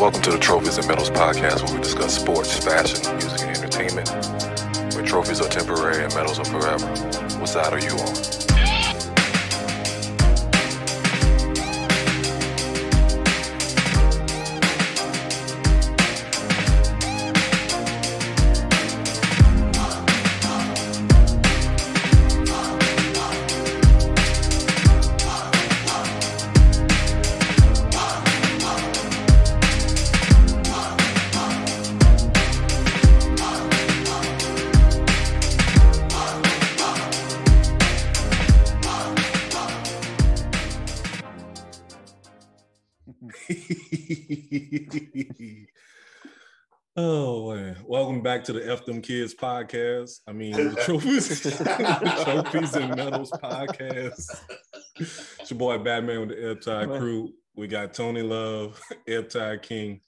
Welcome to the Trophies and Medals podcast, where we discuss sports, fashion, music, and entertainment. Where trophies are temporary and medals are forever. What side are you on? Back to the F Them Kids podcast. I mean the trophies, trophies and medals podcast. It's your boy Batman with the Ebb Tide crew. We got Tony Love, Ebb Tide King.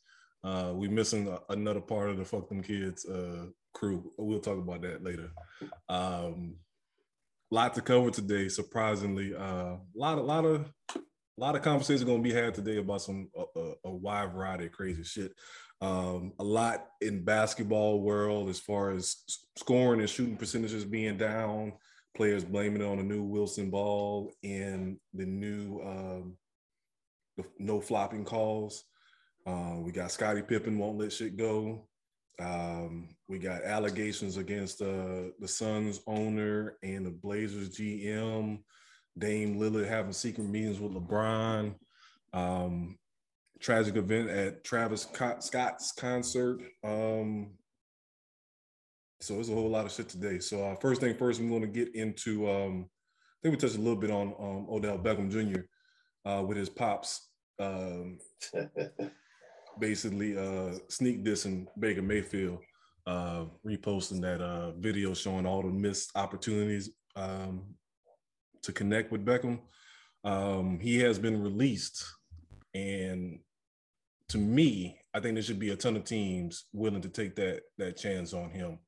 Uh, we missing a, another part of the Fuck Them Kids uh, crew. We'll talk about that later. Um, lot to cover today. Surprisingly, a uh, lot, a lot of a lot of conversations going to be had today about some a, a, wide variety of crazy shit. Um, a lot in basketball world as far as scoring and shooting percentages being down, players blaming it on the new Wilson ball and the new um, the no flopping calls. Uh, we got Scottie Pippen won't let shit go. Um, we got allegations against uh, the Suns owner and the Blazers GM Dame Lillard having secret meetings with LeBron. Um, tragic event at Travis Scott's concert. Um, so it's a whole lot of shit today. So uh, first thing first, I'm going to get into. Um, I think we touched a little bit on um, Odell Beckham Jr. Uh, with his pops, um, basically uh, sneak dissing Baker Mayfield, uh, reposting that uh, video showing all the missed opportunities um, to connect with Beckham. Um, he has been released, and to me, I think there should be a ton of teams willing to take that that chance on him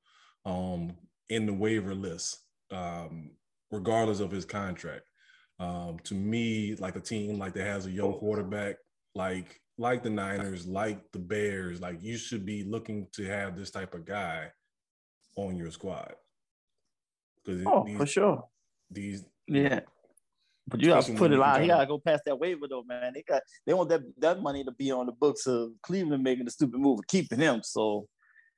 um, in the waiver list, um, regardless of his contract. Um, to me, like a team like that has a young quarterback, like like the Niners, like the Bears, like you should be looking to have this type of guy on your squad. Oh, these, for sure. These yeah. But you gotta put it out. He gotta go past that waiver though, man. They got they want that that money to be on the books of Cleveland making the stupid move of keeping him. So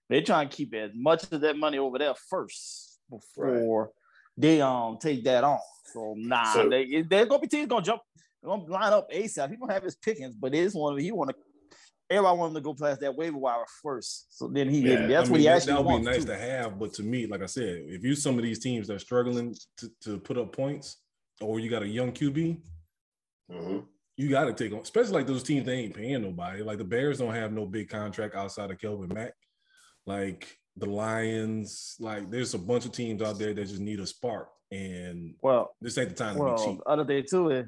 they trying to keep as much of that money over there first before right. they um take that on. So nah, so, they there's gonna be teams gonna jump, gonna line up ASAP. He gonna have his pickings, but it's one he want to. Everybody want him to go past that waiver wire first. So then he yeah, that's I mean, what he actually that would be nice to. to have. But to me, like I said, if you some of these teams that are struggling to, to put up points, or you got a young QB, mm-hmm. you got to take on, especially like those teams they ain't paying nobody. Like the Bears don't have no big contract outside of Kelvin Mack. Like the Lions, like there's a bunch of teams out there that just need a spark. And well, this ain't the time well, to be cheap. Other day too, it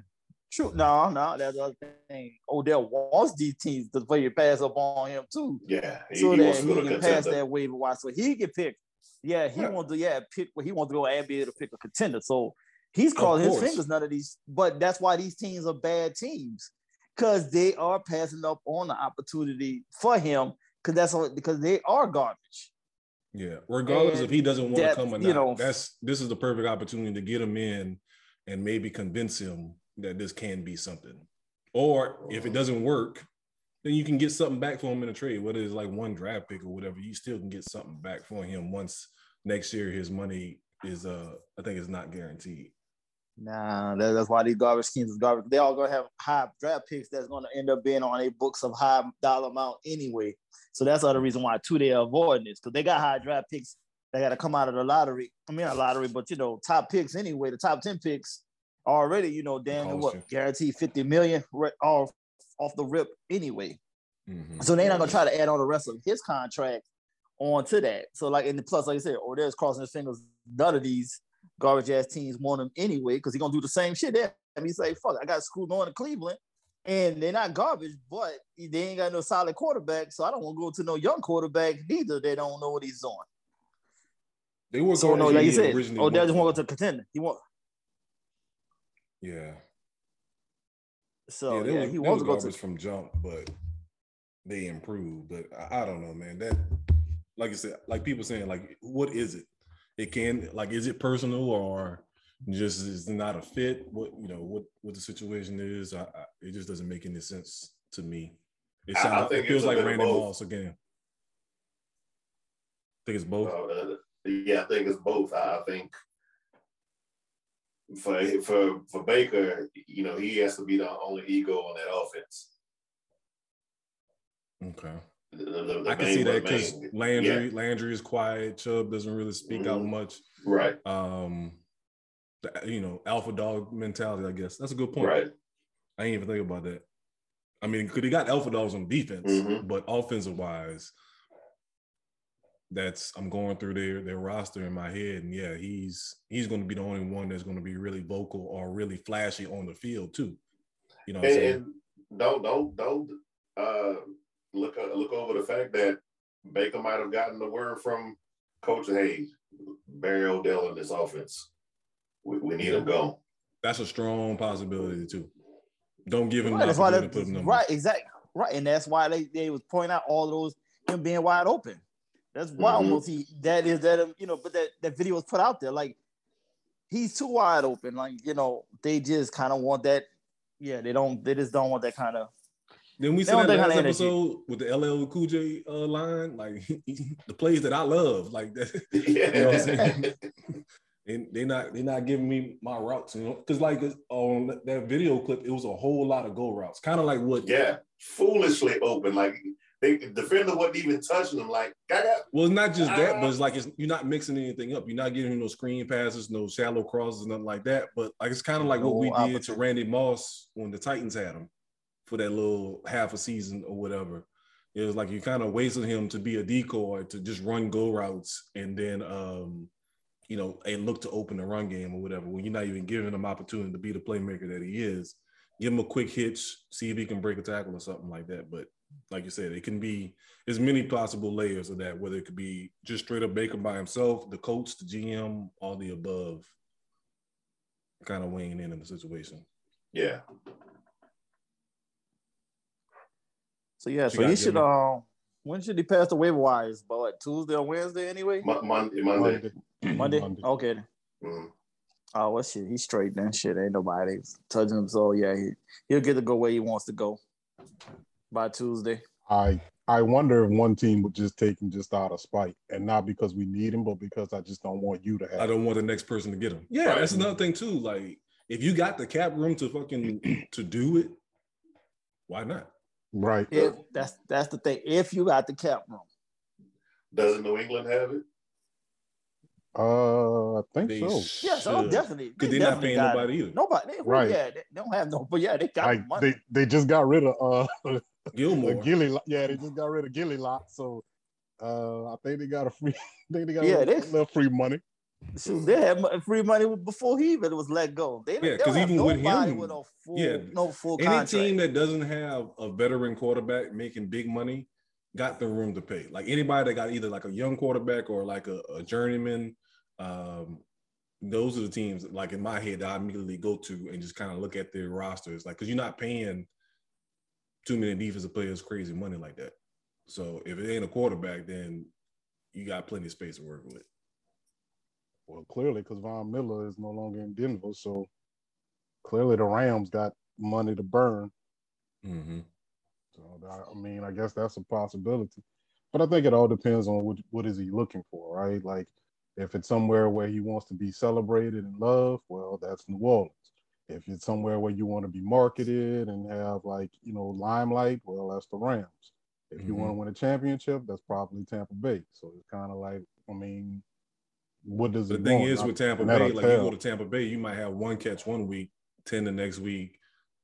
true. No, no, that's the other thing. Odell wants these teams to play your pass up on him too. Yeah, he, so he that he can pass that waiver wire, so he can pick. Yeah, he yeah. wants to yeah pick. He wants to go and be able to pick a contender. So He's calling his fingers none of these, but that's why these teams are bad teams because they are passing up on the opportunity for him because that's all, because they are garbage. Yeah, regardless and if he doesn't want to come or not, you know, that's this is the perfect opportunity to get him in and maybe convince him that this can be something. Or if it doesn't work, then you can get something back for him in a trade, whether it's like one draft pick or whatever. You still can get something back for him once next year his money is uh I think it's not guaranteed. Nah, that, that's why these garbage teams is garbage. They all gonna have high draft picks that's gonna end up being on a books of high dollar amount anyway. So that's the other reason why too they're avoiding this because they got high draft picks that got to come out of the lottery. I mean, a lottery, but you know, top picks anyway. The top ten picks already, you know, damn what guaranteed fifty million off off the rip anyway. Mm-hmm. So they're not gonna try to add on the rest of his contract onto that. So like, in the plus, like I said, Odell's crossing his fingers. None of these garbage ass teams want him anyway because he's gonna do the same shit there. And he's like, fuck, I got school going to Cleveland. And they're not garbage, but they ain't got no solid quarterback. So I don't want to go to no young quarterback neither. They don't know what he's on. They were so no, like you said, oh, they just want to go to contender. He want. Yeah. So yeah, yeah, was, he wants to go to from jump, but they improved. But I, I, don't know, man. That like I said, like people saying, like, what is it? It can like, is it personal or just is not a fit? What you know, what what the situation is? I, I, it just doesn't make any sense to me. It sounds, it feels like Randy Moss again. I think it's both. Uh, yeah, I think it's both. I think for for for Baker, you know, he has to be the only ego on that offense. Okay. The, the, the I can see that because Landry yeah. Landry is quiet. Chubb doesn't really speak mm-hmm. out much. Right. Um, you know, alpha dog mentality. I guess that's a good point. Right. I ain't even think about that. I mean, because he got alpha dogs on defense, mm-hmm. but offensive wise, that's I'm going through their their roster in my head, and yeah, he's he's going to be the only one that's going to be really vocal or really flashy on the field too. You know, and, and, don't don't don't uh, look uh, look over the fact that Baker might have gotten the word from Coach Hayes, Barry Odell in this offense. We, we need him gone. That's a strong possibility too. Don't give him right, that's why to put him right, exactly right, and that's why they they was pointing out all those him being wide open. That's why mm-hmm. almost he that is that you know, but that that video was put out there like he's too wide open. Like you know, they just kind of want that. Yeah, they don't. They just don't want that kind of. Then we said that last episode with the LL Cool J uh, line, like the plays that I love, like that. Yeah. You know what I'm saying? and they're not they're not giving me my routes, you know, because like on that video clip, it was a whole lot of go routes, kind of like what. Yeah, foolishly open, like they defender wasn't even touching them. Like, well, it's not just that, but it's like it's, you're not mixing anything up. You're not giving him no screen passes, no shallow crosses, nothing like that. But like it's kind of like what we did to Randy Moss when the Titans had him for that little half a season or whatever. It was like you kind of wasted him to be a decoy to just run go routes and then um, you know, and look to open the run game or whatever. When you're not even giving him opportunity to be the playmaker that he is, give him a quick hitch, see if he can break a tackle or something like that. But like you said, it can be as many possible layers of that, whether it could be just straight up Baker by himself, the coach, the GM, all the above, kind of weighing in in the situation. Yeah. So yeah, so he should. Uh, when should he pass the waiver wise? But what, Tuesday or Wednesday anyway? Monday. Monday. Monday. Monday. Okay. Mm-hmm. Oh, well, shit. He's straight then. Shit, ain't nobody touching him. So yeah, he, he'll get to go where he wants to go by Tuesday. I I wonder if one team would just take him just out of spite, and not because we need him, but because I just don't want you to have. I don't want the next person to get him. Yeah, right. that's another thing too. Like, if you got the cap room to fucking to do it, why not? Right. If, that's that's the thing. If you got the cap room, doesn't New England have it? Uh, I think they so. Yes, oh, definitely. Because they are not paying nobody either. Nobody, they, right? Yeah, they don't have no. But yeah, they got like, money. They they just got rid of uh Gilmore. Gilly, yeah, they just got rid of Gilly lot. So uh, I think they got a free. I think they got yeah, a little, little free money. Shoot, they had free money before he even was let go. They, yeah, because even with him, with no full, yeah, no full any contract. team that doesn't have a veteran quarterback making big money got the room to pay. Like anybody that got either like a young quarterback or like a, a journeyman, um, those are the teams. Like in my head, that I immediately go to and just kind of look at their rosters. Like, because you're not paying too many defensive players crazy money like that. So if it ain't a quarterback, then you got plenty of space to work with. Well, clearly, because Von Miller is no longer in Denver, so clearly the Rams got money to burn. Mm-hmm. So I mean, I guess that's a possibility, but I think it all depends on what what is he looking for, right? Like if it's somewhere where he wants to be celebrated and loved, well, that's New Orleans. If it's somewhere where you want to be marketed and have like, you know, limelight, well, that's the Rams. If you mm-hmm. want to win a championship, that's probably Tampa Bay. So it's kind of like, I mean, what does the thing want? is with Tampa Bay, like tell. you go to Tampa Bay, you might have one catch one week, 10 the next week,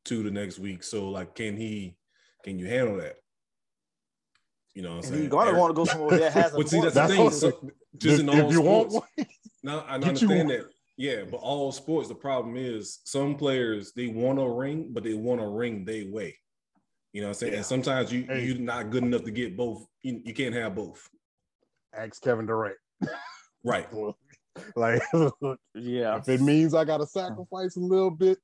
two the next week. So like can he can you handle that? You know what I'm saying? He's gonna want to go somewhere that has a But see, that's, that's the thing. So, just if, in all sports. now I understand that yeah, but all sports, the problem is some players they want a ring, but they want a ring they way. You know what I'm saying? Yeah. And sometimes you hey. you're not good enough to get both. You, you can't have both. Ask Kevin Durant. right. like yeah. If it means I gotta sacrifice a little bit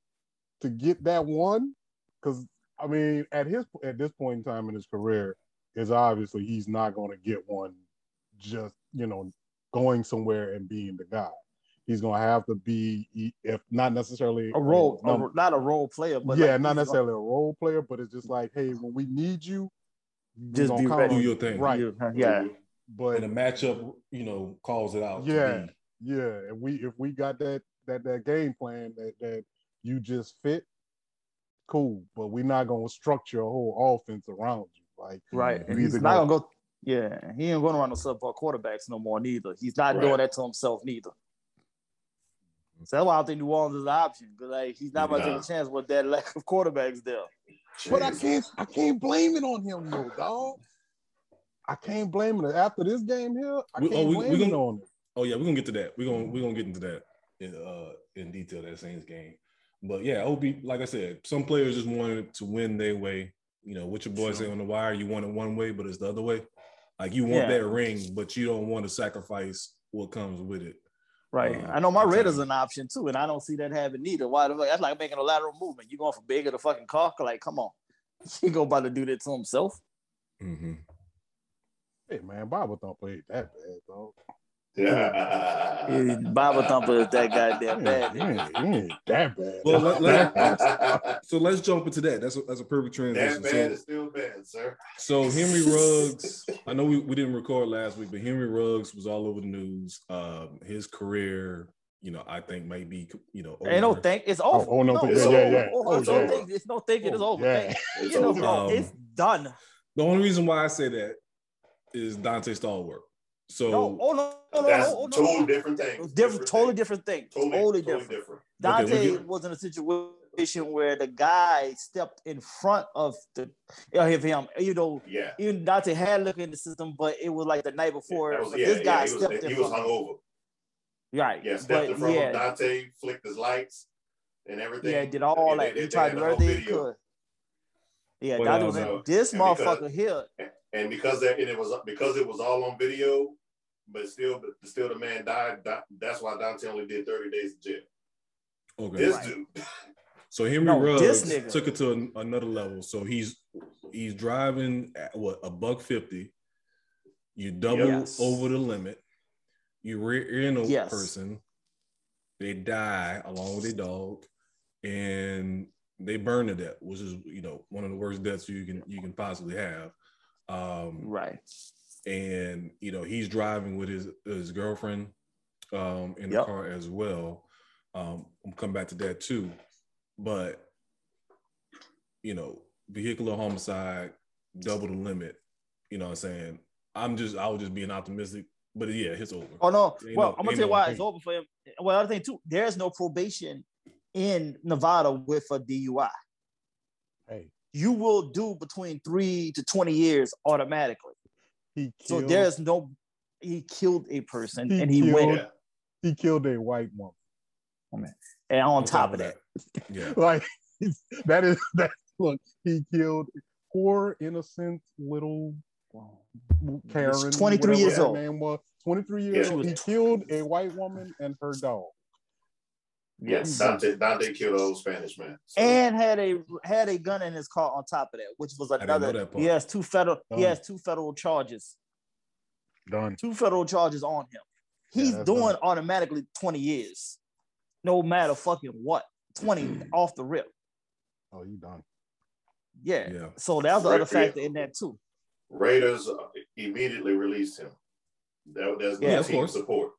to get that one, because I mean, at his at this point in time in his career, is obviously he's not going to get one just you know going somewhere and being the guy. He's going to have to be, if not necessarily a role, a, not a role player, but yeah, like not necessarily a role player, but it's just like, hey, when we need you, just be ready. Do your thing, right? Yeah, but and a matchup, you know, calls it out. Yeah, yeah. If we if we got that that that game plan that that you just fit, cool. But we're not gonna structure a whole offense around you. Like right, and he's not gonna go. Yeah, he ain't gonna run no subpar quarterbacks no more. Neither he's not right. doing that to himself. Neither. So that's why I think New Orleans is an option because like he's not going to take a chance with that lack of quarterbacks there. But I can't I can't blame it on him though, dog. I can't blame it after this game here. I can't oh, we, blame we gonna, it on it. Oh yeah, we're gonna get to that. We're gonna we're gonna get into that in uh in detail that Saints game. But yeah, OB, like I said, some players just wanted to win their way. You know, what your boy sure. say on the wire, you want it one way, but it's the other way. Like you want yeah. that ring, but you don't want to sacrifice what comes with it. Right. Uh, I know my red is an option too, and I don't see that happening either. Why the fuck? That's like making a lateral movement. You going for bigger the fucking car? Like, come on. He go about to do that to himself. Mm-hmm. Hey man, Bible Thumper ain't that bad, dog. Yeah. Bible Thumper is that goddamn bad. Yeah, ain't that bad. Well, let, let, so let's jump into that. That's a, that's a perfect transition. That bad so, is still bad, sir. So Henry Ruggs, I know we, we didn't record last week, but Henry Ruggs was all over the news. Um, his career, you know, I think might be, you know, over. ain't no think it's over. Oh, oh no, no it's, yeah, yeah, yeah. Oh, oh, oh, yeah. Think, it's no thinking it's over. Yeah. It's, you know, um, it's done. The only reason why I say that is Donté Stallworth. So no, oh no, no, no, that's no, no, totally different thing. Different, different totally thing. different thing. Totally, totally, different. different. Donté okay, was in a situation where the guy stepped in front of the of him. You know, yeah. Even Donté had looked in the system, but it was like the night before. Yeah, was, yeah, this guy yeah, stepped was, in he front. was hungover. Right. Yeah, stepped but, in front yeah. of Donté, flicked his lights and everything. Yeah, did all that. He tried to do everything he could. Yeah, well, that was uh, this motherfucker here. And because that and it was because it was all on video, but still, still the man died. That's why Donté only did 30 days in jail. Okay. This right. dude. So Henry no, Ruggs took it to an, another level. So he's he's driving at what a buck fifty. You double yes. over the limit. You rear end a yes. person. They die along with their dog, and they burn to death, which is you know one of the worst deaths you can you can possibly have. Um, right and you know he's driving with his his girlfriend um, in the yep. car as well. Um, I'm come back to that too, but you know, vehicular homicide, double the limit. You know what I'm saying? I'm just I was just being optimistic, but yeah, it's over. Oh no, well no, I'm gonna tell you why it's over for him. Well, other thing too, there's no probation in Nevada with a DUI. Hey, you will do between three to 20 years automatically. He killed, so there's no he killed a person he and he killed, went. He killed a white woman. Oh, man. And on, on top, top, of that, that. yeah, like that is that. Look, he killed poor innocent little Karen. Twenty three years old. Man was twenty three years yeah. old. He killed a white woman and her dog. Yes, Donté, Donté killed old Spanish man, so. and had a had a gun in his car on top of that, which was another. He has two federal. Oh. Done. He has two federal charges. Done. Two federal charges on him. He's yeah, doing done. automatically twenty years, no matter fucking what. Twenty off the rip. Oh, you done? Yeah. yeah. So that's the other factor in that too. Raiders uh, immediately released him. That, that's no yeah, team support.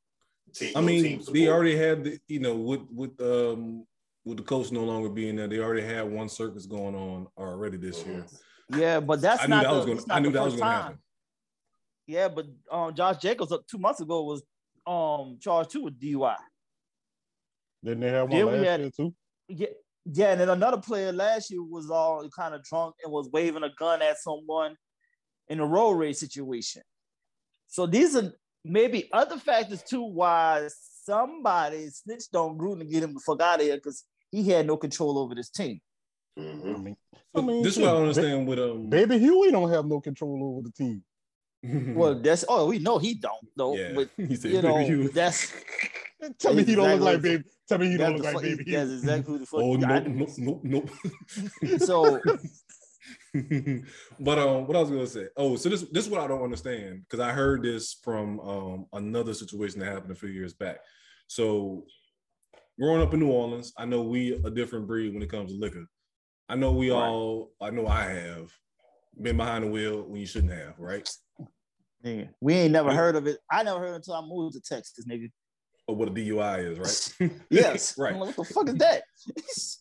Team, I mean, they already had the, you know, with with um with the coach no longer being there, they already had one circus going on already this mm-hmm. year. Yeah, but that's I not. Knew that the, was gonna, I knew that was going to happen. Yeah, but um, Josh Jacobs uh, two months ago was um charged too with DUI. Didn't they have one last had, year too? Yeah, yeah, and then another player last year was all kind of drunk and was waving a gun at someone in a road race situation. So these are maybe other factors too why somebody snitched on Gruden to get him the fuck out of here because he had no control over this team. Mm-hmm. I mean, I mean, this is what I understand with um baby Huey don't have no control over the team. well, that's oh we know he don't though. Yeah. But you know that's tell me he don't look like baby. Tell me you don't look like fuck, baby. that's Huey. exactly who the fuck. Oh no, no, no, nope, nope. So but um, what I was gonna say. Oh, so this this is what I don't understand because I heard this from um another situation that happened a few years back. So growing up in New Orleans, I know we a different breed when it comes to liquor. I know we Right. all. I know I have been behind the wheel when you shouldn't have. Right. nigga, we ain't never heard of it. I never heard until I moved to Texas, nigga. Or what a DUI is, right? Yes. right. I'm like, what the fuck is that?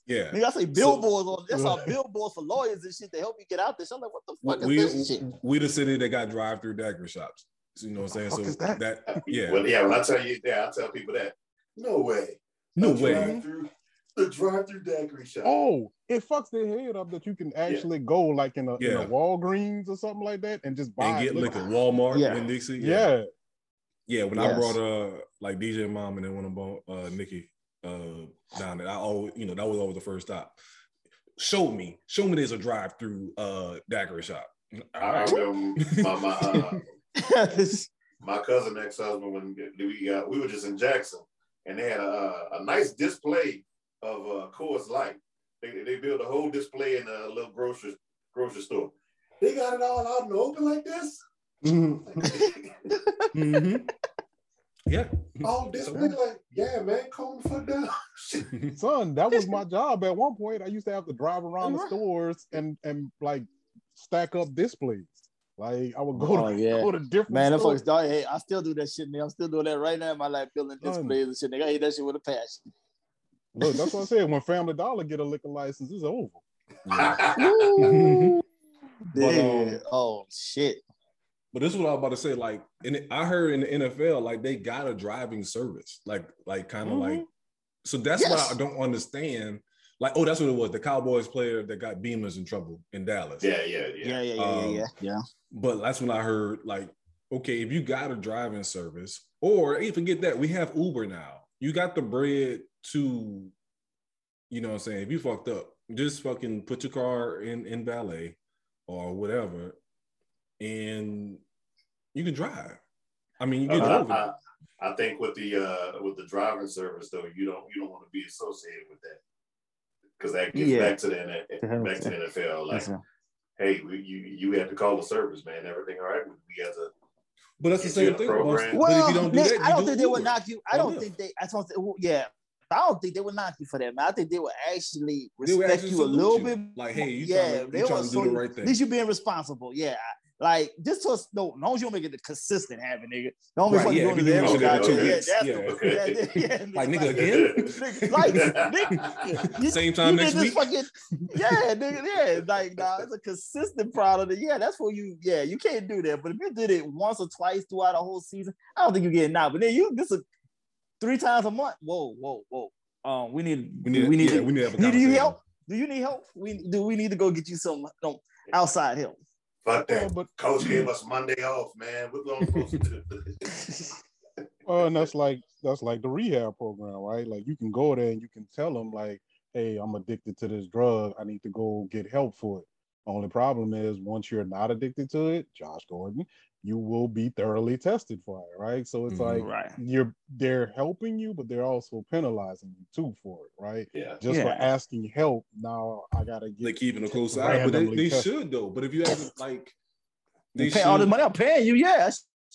Yeah. Nigga, I say billboards on that's all billboards for lawyers and shit to help you get out there. So I'm like, what the fuck we, is this shit? we the city that got drive-through daiquiri shops. So, you know what I'm saying? fuck So is that? yeah, Well, yeah, when I tell you, yeah, I tell people that. No way. no The way. drive-through- The drive-through daiquiri shop. Oh, it fucks their head up that you can actually go like in a, in a Walgreens or something like that and just buy And get liquor. liquor, Walmart, Yeah. in Dixie. Yeah. Yeah, when I brought uh like DJ Mom and then when I brought uh Nikki uh down there, I always you know that was always the first stop. Show me, show me there's a drive through uh daiquiri shop. All I my my, uh, my cousin ex husband when we uh, we were just in Jackson and they had a, a nice display of uh, Coors Light. They they built a whole display in a little grocery grocery store. They got it all out in the open like this. Mhm. Yeah. all display like, yeah, man, calm the fuck down. Son, that was my job at one point. I used to have to drive around the stores and and like stack up displays. Like I would go Oh, to yeah. go to different Man, that stores. fucking dog. Hey, I still do that shit, nigga. I'm still doing that right now in my life, building Son. displays and shit. Nigga, I hate that shit with a passion. Look, that's what I said. When Family Dollar get a liquor license, it's over. But, um, oh shit. But this is what I was about to say. Like, and I heard in the NFL, like they got a driving service, like, like kind of like. So that's Yes. what I don't understand. Like, oh, that's what it was. The Cowboys player that got Beamers in trouble in Dallas. yeah, yeah, Yeah, yeah. yeah, yeah, Um, yeah, yeah, yeah. But that's when I heard, like, okay, if you got a driving service, or hey, forget that, we have Uber now. You got the bread to, you know what I'm saying? If you fucked up, just fucking put your car in, in valet or whatever, and you can drive. I mean, you get Uh, over. I, I think with the uh with the driving service though, you don't you don't want to be associated with that because that gets Yeah. back to the back to the NFL. Like, Listen, hey, we, you you have to call the service, man. Everything all right? We as a But that's the same you in thing. the But program. if well, you don't do Nick, that, you I don't do think they would knock you. I don't Lyft. think they. I don't. think- Yeah, I don't think they would knock you for that, man. I think they would actually They would respect actually you a little you. bit. Like, hey, you yeah, trying to, they you trying to do salute- the right thing. At least you being responsible. Yeah, like just to no, as long as you don't make it consistent habit, nigga. Don't be Right, fucking yeah, doing if this you do it every goddamn- two yeah, that's yeah. the- yeah, yeah, Like, nigga, again? Like, nigga, you- Same time you next week. Fucking, yeah, nigga, yeah, like nah, it's a consistent product. Yeah, that's what you. Yeah, you can't do that. But if you did it once or twice throughout a whole season, I don't think you get now. But then you this is three times a month. Whoa, whoa, whoa. Um, we need, We need, we need, yeah, to, we need to need you help? Do you need help? We do. We need to go get you some no, outside help. Fuck Well, that. but Coach gave us Monday off, man. We're going to do. uh, and that's like that's like the rehab program, right? Like you can go there and you can tell them like, hey, I'm addicted to this drug. I need to go get help for it. Only problem is once you're not addicted to it, Josh Gordon, you will be thoroughly tested for it, right? So it's Mhm. like Right. you're they're helping you, but they're also penalizing you too for it, right? yeah. Just for asking help. Now I gotta get They get keeping a close eye, but they, they should though. But if you haven't like, they They pay should. all this money. I'm paying you. Yeah.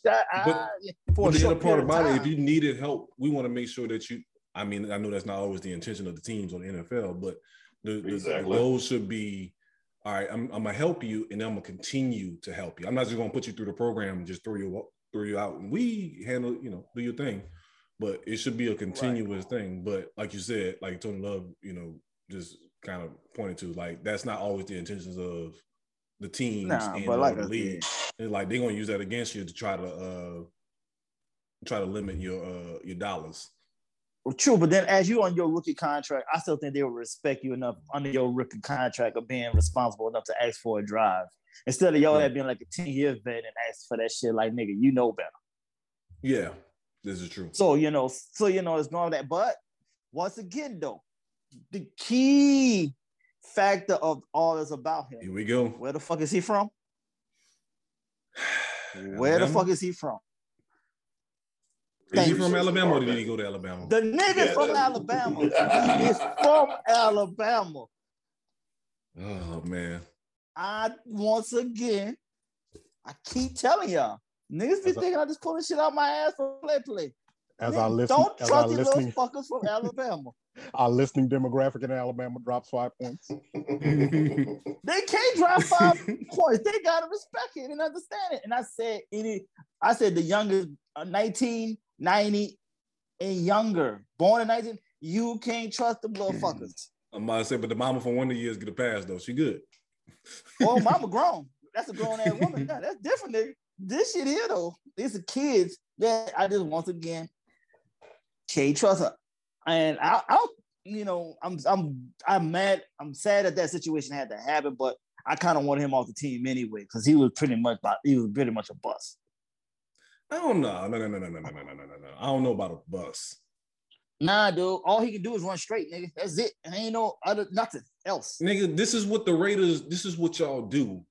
I, I, But- for But the other part of about it, if you needed help, we want to make sure that you. I mean, I know that's not always the intention of the teams on the NFL, but the, the, the goal should be, all right, I'm, I'm gonna help you, and I'm gonna continue to help you. I'm not just gonna put you through the program and just throw you throw you out, and we handle, you know, do your thing. But it should be a continuous thing. But like you said, like Tony Love, you know, just kind of pointed to, like that's not always the intentions of the teams Nah, and but like the league. And like they're gonna use that against you to try to uh try to limit your uh your dollars. Well, true, but then as you on your rookie contract, I still think they will respect you enough under your rookie contract of being responsible enough to ask for a drive instead of y'all Yeah. being like a ten year vet and ask for that shit. Like nigga, you know better. Yeah, this is true. So you know, so you know, it's going that. But once again, though, the key factor of all is about him. Here we go. Where the fuck is he from? Where the fuck is he from? Is he from you. Alabama or did he go to Alabama? The nigga Yeah, from that- Alabama. He is from Alabama. Oh man. I once again, I keep telling y'all, niggas be As thinking I just pulling shit out my ass for play play. As Nigga, our listen, don't as our trust these little fuckers from Alabama. our listening demographic in Alabama drops five points. They can't drop five points. They gotta respect it and understand it. And I said, any, I said the youngest, uh, 1990 and younger, born in 19, you can't trust them little fuckers. I'm about to say, but the mama from one of the years get a pass though. She good. Oh, mama grown. That's a grown ass woman. That's different, nigga. This shit here though, these are kids that I just once again can't trust her. And I, I you know, I'm I'm I'm mad. I'm sad that that situation had to happen, but I kind of wanted him off the team anyway because he was pretty much he was pretty much a bust. I don't know. No, no, no, no, no, no, no, no, no, no. I don't know about a bus. Nah, dude. All he can do is run straight, nigga. That's it. And ain't no other nothing else. Nigga, this is what the Raiders, this is what y'all do.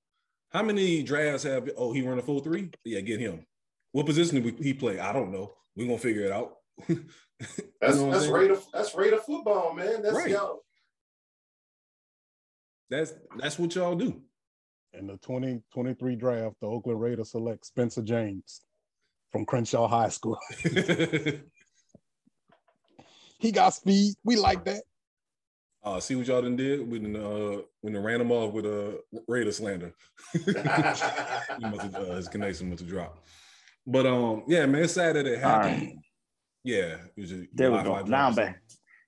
How many drafts have oh he run a full three? Yeah, get him. What position did he play? I don't know. We're gonna figure it out. That's You know what I'm that's saying? Raider that's Raider football, man. That's Right. y'all. That's that's what y'all do. In the 2023 draft, the Oakland Raiders select Spencer James from Crenshaw High School. he got speed. We like that. uh, see what y'all done did when uh when they ran him off with a uh, Raider slander. he must have, uh, his connection must have dropped. But um, yeah, man, it's sad that it All happened. right. Yeah, it was just- There we go. Now I'm back.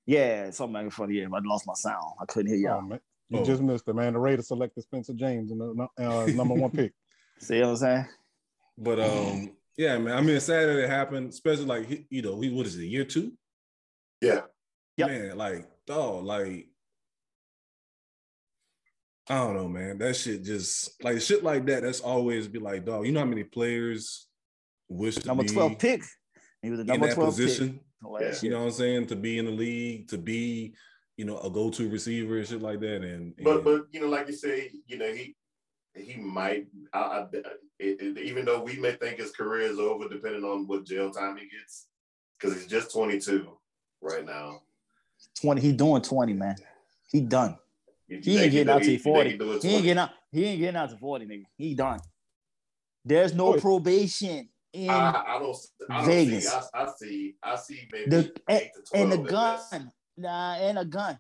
Yeah, something like funny. Yeah, I lost my sound. I couldn't hear Oh, y'all. man. You Oh. just missed it, man. The Raiders selected Spencer James in the uh, number one pick. See what I'm saying? But um, yeah, man. I mean, it's sad that it happened, especially like he- you know, he what is it, year two? yeah. Yep. Man, like dog, like I don't know, man. That shit just like shit like that. That's always be like, dog. You know how many players wish to Number be 12 pick. He was the in that 12 position. pick. last You know what I'm saying? To be in the league, to be, you know, a go-to receiver and shit like that. And, But but you know, like you say, you know, he he might I, I, it, it- even though we may think his career is over, depending on what jail time he gets, because he's just 22 right now. 20. He doing 20, man. He done. He ain't getting out do- till you he think 40. he do it He ain't getting out. He ain't getting out to 40, nigga. He done. There's no Oh, probation in I, I don't. I don't Vegas. See, I, I see. I see maybe the and, eight to twelve. and the gun. Nah, and a gun.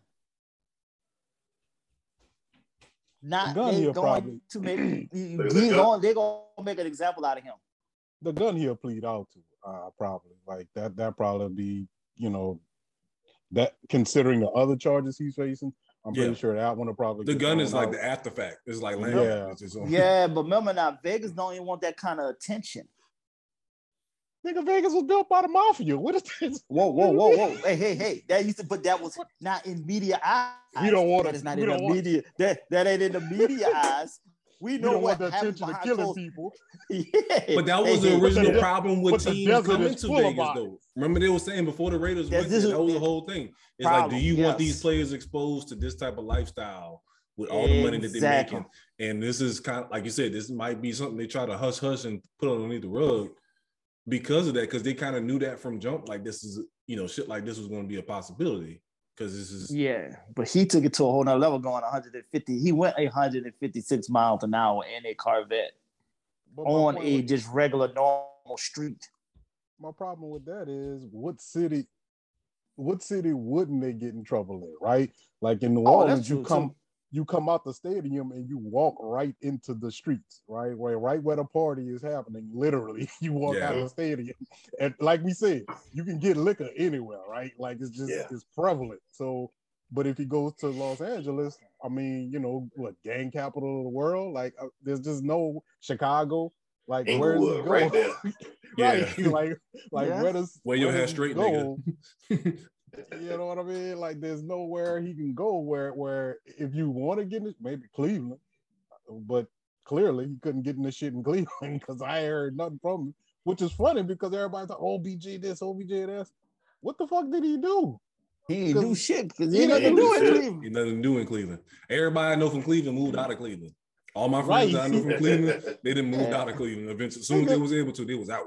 Not gun they here going probably. to make he's The- the gun- going, they're gonna make an example out of him. The gun he'll plead out to, uh, probably. Like that, that probably be, you know, that considering the other charges he's facing, I'm Yeah. pretty sure that one will probably the gun thrown is like out. the after fact. It's like land. Yeah. It's just on- Yeah, but remember now, Vegas don't even want that kind of attention. Nigga, Vegas was built by the mafia. What is this? Whoa, whoa, whoa, whoa. Hey, hey, hey. That used to, but that was not in media eyes. We don't want that it. is not in the don't want- media. That that ain't in the media eyes. We know don't what want the happened attention of killing closed- people. Yeah. But that was Hey, the original the- problem with but teams coming to Vegas, though. Remember they were saying before the Raiders went this there, is- that was the whole thing. It's like, do Problem, you want these players exposed to this type of lifestyle with all the money that they're Exactly. making? And this is kind of like you said, this might be something they try to hush hush and put underneath the rug because of that, because they kind of knew that from jump. Like this is, you know, shit like this was going to be a possibility because this is Yeah, but he took it to a whole nother level going 150. He went 156 miles an hour in a Corvette on a with- just regular normal street. my problem with that is what city what city wouldn't they get in trouble in right like in new Oh, orleans that's you come too. You come out the stadium and you walk right into the streets right where right where the party is happening literally you walk out of the stadium and like we said you can get liquor anywhere right like it's just Yeah. it's prevalent so but if he goes to los angeles i mean you know what gang capital of the world like uh, there's just no chicago like where does he Inglewood, go right there. right Yeah. like like Yeah. where does Wear your hair does straight, go? nigga. You know what I mean? Like there's nowhere he can go where where if you want to get it, maybe Cleveland, but clearly he couldn't get in the shit in Cleveland because I heard nothing from him, which is funny because everybody's like OBJ this, OBJ this. What the fuck did he do? He ain't do shit because he he ain't nothing to didn't do do in shit. Cleveland. Ain't nothing to do in Cleveland. Everybody I know from Cleveland moved out of Cleveland. All my friends right. I knew from Cleveland, they didn't move out of Cleveland. Eventually, as soon as they was able to, they was out.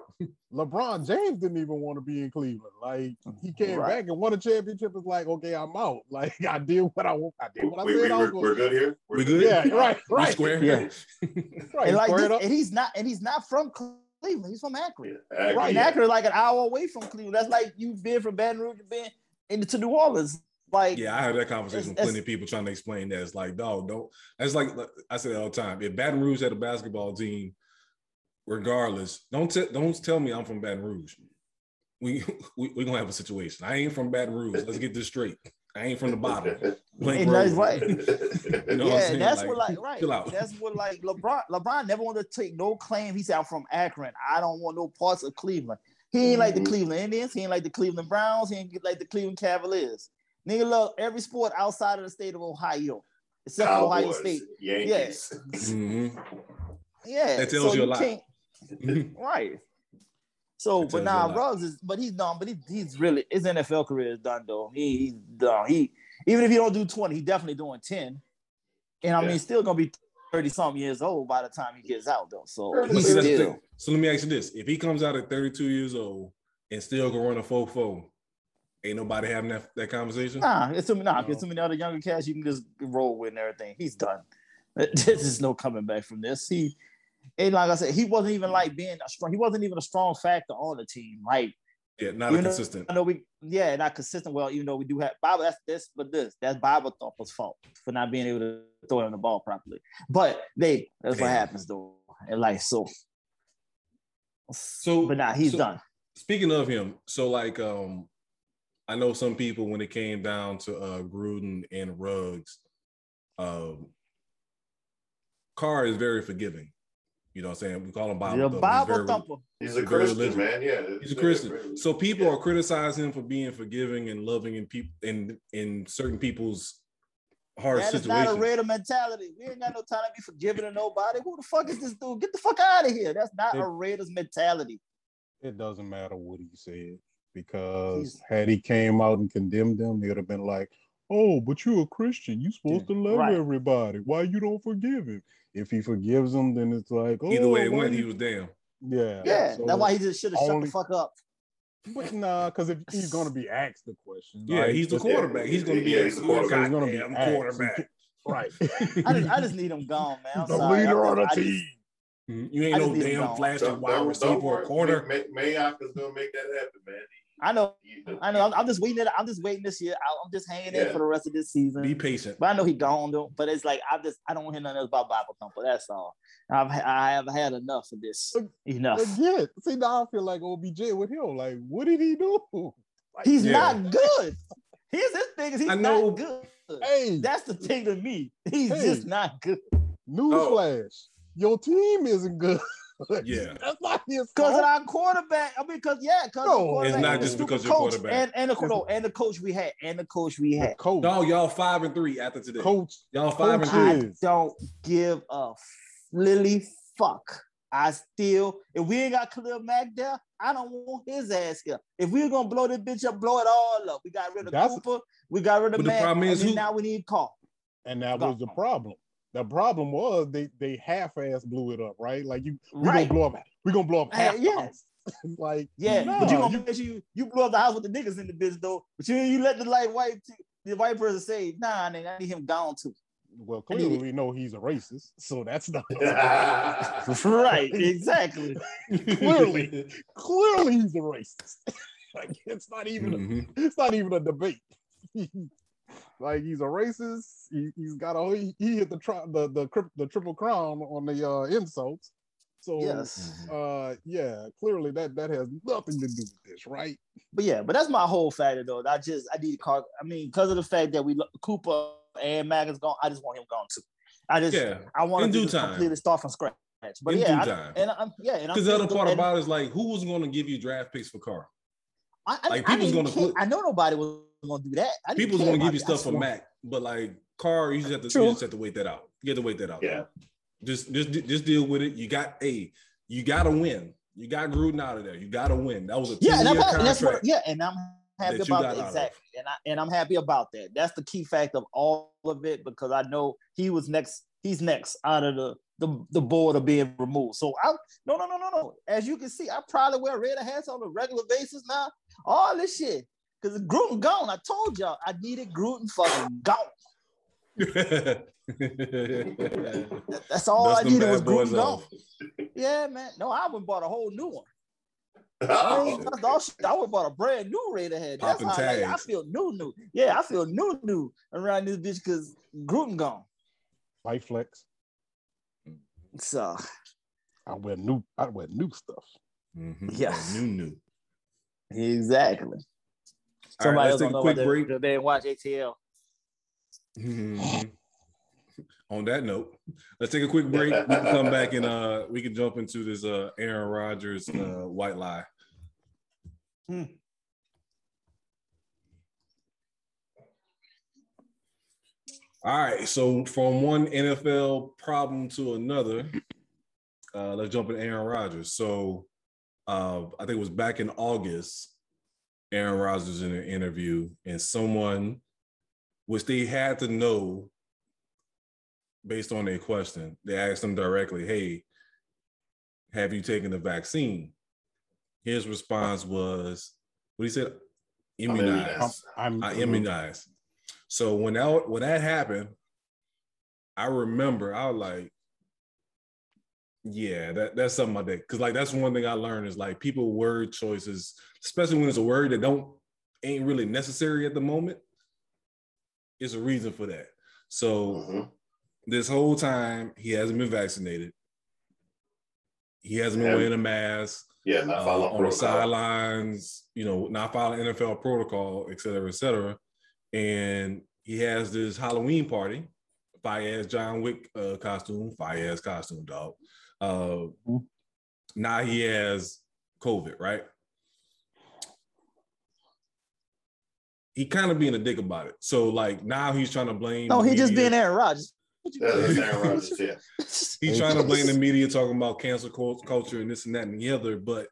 LeBron James didn't even want to be in Cleveland. Like he came right. back and won a championship. Is like, okay, I'm out. Like I did what I want. I did what I we, said. We, I was we're, we're good here. We're we good. Yeah, right, right. We square. Yeah, right. And like this, and he's not, and he's not from Cleveland. He's from Akron. Yeah, Akron right, yeah. Akron, like an hour away from Cleveland. That's like you've been from Baton Rouge, you've been into New Orleans. Like, yeah, I had that conversation with plenty of people trying to explain that. It's like, dog, don't. That's like I say all the time. If Baton Rouge had a basketball team, regardless, don't t- don't tell me I'm from Baton Rouge. We we we gonna have a situation. I ain't from Baton Rouge. Let's get this straight. I ain't from the bottom. Blank that's right. you know yeah, what that's like, what like right. That's what like LeBron. LeBron never wanted to take no claim. He said, "I'm from Akron. I don't want no parts of Cleveland." He ain't like the mm-hmm. Cleveland Indians. He ain't like the Cleveland Browns. He ain't like the Cleveland Cavaliers. Nigga love every sport outside of the state of Ohio, except for Ohio State. Yankees. Yes. Mm-hmm. Yeah. That tells so you a lot. right. So, but now nah, Ruggs is, but he's done. But he, he's really his NFL career is done though. He, he's done. He even if he don't do twenty, he definitely doing ten. And I yeah. mean, he's still gonna be thirty something years old by the time he gets out though. So he's still. So let me ask you this: If he comes out at thirty two years old and still can run a four four, Ain't nobody having that, that conversation. Nah, it's too many. Nah, no. it's too many other younger cats you can just roll with and everything. He's done. This is no coming back from this. He, and like I said, he wasn't even like being a strong. He wasn't even a strong factor on the team. Like, yeah, not a consistent. I know we, yeah, not consistent. Well, even though we do have Bible, that's this, but this, that's Bible Thumper's fault for not being able to throw in the ball properly. But they, that's Damn. what happens though. And like so, so, but now nah, he's so, done. Speaking of him, so like, um, I know some people when it came down to uh, Gruden and Ruggs, um, Carr is very forgiving. You know what I'm saying? We call him Bible. He's Bible he's thumper. He's a Christian, man. Yeah. He's a Christian. So people yeah. are criticizing him for being forgiving and loving in people in in certain people's hard that situations. That's not a Raider mentality. We ain't got no time to be forgiving to nobody. Who the fuck is this dude? Get the fuck out of here. That's not it, a Raiders mentality. It doesn't matter what he said because He's, had he came out and condemned them, they would have been like, "Oh, but you're a Christian. You're supposed to love right. everybody. Why you don't forgive him?" If he forgives them, then it's like, oh, either way it went, he was damn. Yeah, yeah. So that's why he just should have shut the fuck up. But nah, because if he's gonna be asked the question, yeah, he's the quarterback. He's gonna be, yeah, he's, quarterback. he's gonna be quarterback. Right. I just, I just need him gone, man. I'm the sorry. leader on the team. Mm-hmm. You ain't no damn flashing wide receiver or corner. Mayock is gonna make that happen, man. I know, I know. I'm, I'm, just waiting. I'm just waiting this year. I'm just hanging yeah. in for the rest of this season. Be patient. But I know he gone though. But it's like I just I don't want to hear nothing else about Bible Thumper. That's all. I've I have had enough of this. Enough. Yeah. See now I feel like OBJ with him. Like what did he do? Like, He's yeah. not good. Here's his thing is he's I know. not good. Hey, that's the thing to me. He's hey. just not good. Newsflash: oh. Your team isn't good. Yeah, that's not his because of our quarterback. I mean, because yeah, because no, it's not just because your quarterback and and the, no, and the coach we had and the coach we had. Coach, no, y'all five and three after today. Coach, y'all five coach and three. I don't give a lily fuck. I still, if we ain't got Khalil Mack there, I don't want his ass here. If we are gonna blow this bitch up, blow it all up. We got rid of That's Cooper, we got rid of Mack, and who, now we need Carr. And that was the problem. The problem was they they half-ass blew it up, right? Like you, we right. gonna blow up, we gonna blow up half. Uh, yes. like yeah, nah, but you gonna you, make sure you, you blow up the house with the niggas in the business though. But you you let the like white the white person say, nah, nigga, I need him gone too. Well, clearly we know he's a racist, so that's not right. Exactly. clearly, clearly he's a racist. like it's not even mm-hmm. a, it's not even a debate. Like he's a racist. He, has got a he, he hit the, tri- the the the triple crown on the uh, insults. So yes, uh, yeah, clearly that that has nothing to do with this, right? But yeah, but that's my whole factor though. I just I need to call. I mean, because of the fact that we Cooper and Mack is gone, I just want him gone too. I just yeah. I want to completely start from scratch. But in yeah, I, and I'm yeah, because the other part about it is like, who was going to give you draft picks for Carr? I, I, like people's going to. Put, I know nobody was gonna do that. People's gonna give you stuff for Mack, but like Carr, you just have to True. you just have to wait that out. You have to wait that out. Yeah. Just just just deal with it. You got a you gotta win. You got Gruden out of there. You gotta win. That was a yeah, and, I'm happy, that's what, yeah, and I'm happy about that exactly. And I and I'm happy about that. That's the key fact of all of it because I know he was next he's next out of the the, the board of being removed. So I no no no no no. As you can see, I probably wear red hats on a regular basis now. All this shit. Cause Gruden gone. I told y'all I needed Gruden fucking gone. That's all Dust I them needed bad was boys Gruden gone. off. Yeah, man. No, I would have bought a whole new one. I, Oh, ain't, that's all shit. I would bought a brand new Raider head. That's Popping how I, like, I feel new, new. Yeah, I feel new, new around this bitch because Gruden gone. Light flex. So I wear new. I wear new stuff. Mhm. Yes. New, new. exactly. All right, Somebody let's else take don't a know quick break. that. They didn't watch ATL. Mhm. On that note, let's take a quick break. We can come back and uh we can jump into this uh Aaron Rodgers uh white lie. Hmm. All right, so from one NFL problem to another, uh, let's jump in Aaron Rodgers. So uh, I think it was back in August, Aaron Rodgers in an interview, and someone, which they had to know based on their question, they asked him directly, "Hey, have you taken the vaccine?" His response was, "What he said, immunized. I'm immunized." immunized. I'm, I immunized. So when that when that happened, I remember I was like, yeah, that that's something I did. Cause like that's one thing I learned is like people word choices, especially when it's a word that don't ain't really necessary at the moment. It's a reason for that. So Mhm. this whole time he hasn't been vaccinated. He hasn't been Yeah. wearing a mask Yeah, not uh, following on the sidelines, you know, not following NFL protocol, et cetera, et cetera. And he has this Halloween party, fire ass John Wick uh, costume, fire ass costume, dog. Uh, now he has COVID, right? He kind of being a dick about it. So like now he's trying to blame. No, the he just media. being Aaron Rodgers. Aaron Rodgers. Yeah, He's trying to blame the media talking about cancel cul- culture and this and that and the other, but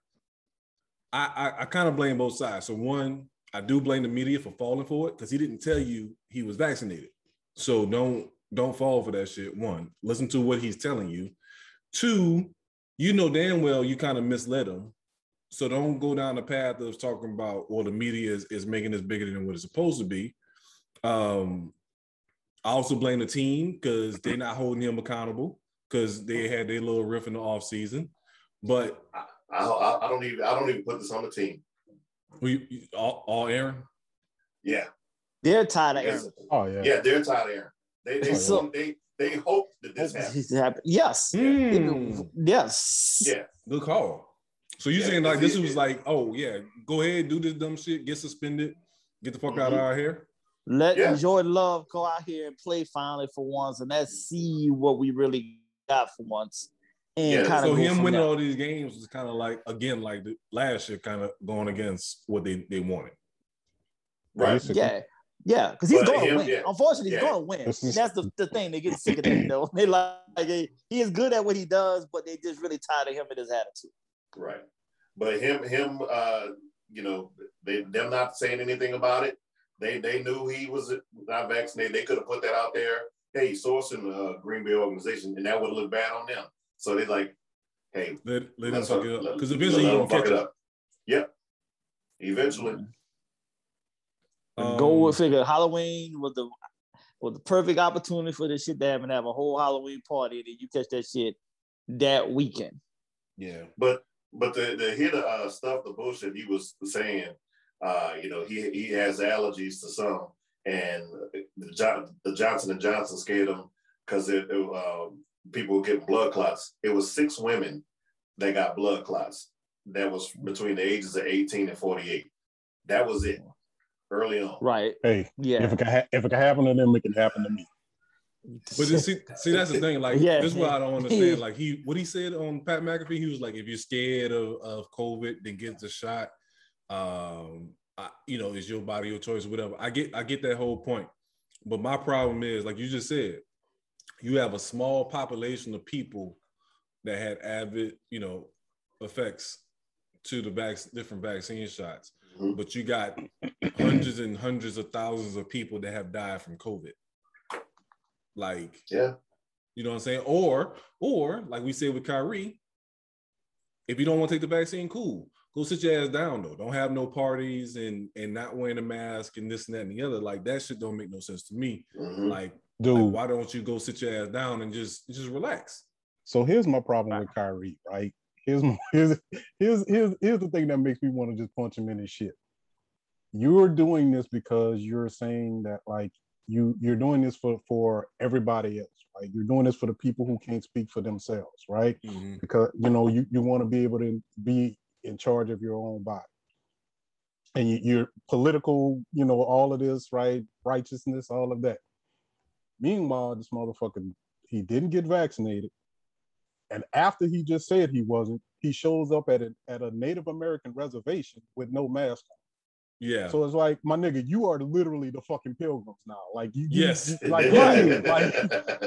I I, I kind of blame both sides. So one, I do blame the media for falling for it because he didn't tell you he was vaccinated. So don't don't fall for that shit. One, listen to what he's telling you. Two, you know damn well you kind of misled them. So don't go down the path of talking about well the media is, is making this bigger than what it's supposed to be. Um, I also blame the team because they're not holding him accountable because they had their little riff in the off season. But I, I, I don't even I don't even put this on the team. we all, all Aaron. Yeah, They're tired of Aaron. Oh yeah. yeah, they're tired of Aaron. They they So- they they hope that this happens. Happen- Yes. Hmm. Yes. Yeah, Good call. So you Yeah, saying like this it- was like, oh yeah, go ahead, do this dumb shit, get suspended, get the fuck out of our hair. Let Yeah. Jordan Love go out here and play finally for once, and let's see what we really got for once. And Yeah, kind So of him winning all these games was kind of like again like the last year, kind of going against what they they wanted. right. Basically. Yeah. Yeah, because he's But going to him, win. yeah. Unfortunately, he's Yeah. going to win. That's the, the thing. They get sick of that, though. They like, like he he is good at what he does, but they just really tired of him and his attitude. Right. But him, him, uh, you know, they them not saying anything about it. They they knew he was not vaccinated. They could have put that out there. Hey, sourcing the Green Bay organization, and that would have looked bad on them. So they like, hey, Let let him let's fuck uh, it up because let eventually you're them gonna fuck catch it up. up. Yep. Eventually. Um, Go with figure Halloween was the was the perfect opportunity for this shit to have and have a whole Halloween party, and you catch that shit that weekend. Yeah. But but the the hit uh stuff, the bullshit he was saying, uh, you know, he he has allergies to some, and the John, the Johnson and Johnson scared him because it, it, um, people were getting blood clots. It was six women that got blood clots. That was between the ages of eighteen and forty eight. That was it. Early on. Right. Hey, Yeah. if it can ha- if it can happen to them, it can happen to me. But then see, see, that's the thing. Like, Yeah. this is what I don't understand. Like, he what he said on Pat McAfee, he was like, if you're scared of, of COVID, then get the shot. Um, I, you know, it's your body, your choice, whatever. I get, I get that whole point. But my problem is, like you just said, you have a small population of people that had avid, you know, effects to the vac- different vaccine shots, Mhm. but you got hundreds and hundreds of thousands of people that have died from COVID. Like, Yeah. You know what I'm saying? Or, or like we said with Kyrie, if you don't want to take the vaccine, cool. Go sit your ass down though. Don't have no parties and and not wearing a mask and this and that and the other. Like that shit don't make no sense to me. Mhm. Like, Dude, like, why don't you go sit your ass down and just just relax? So here's my problem with Kyrie, right? Here's here's here's here's here's the thing that makes me want to just punch him in his shit. You're doing this because you're saying that like you you're doing this for for everybody else, right? You're doing this for the people who can't speak for themselves, right? Mm-hmm. Because you know you you want to be able to be in charge of your own body. And you, you're political, you know, all of this, right? Righteousness, all of that. Meanwhile, this motherfucker, he didn't get vaccinated. And after he just said he wasn't, he shows up at a, at a Native American reservation with no mask on. Yeah. So it's like, my nigga, you are literally the fucking pilgrims now. Like you, you- Yes. you- like, right, like,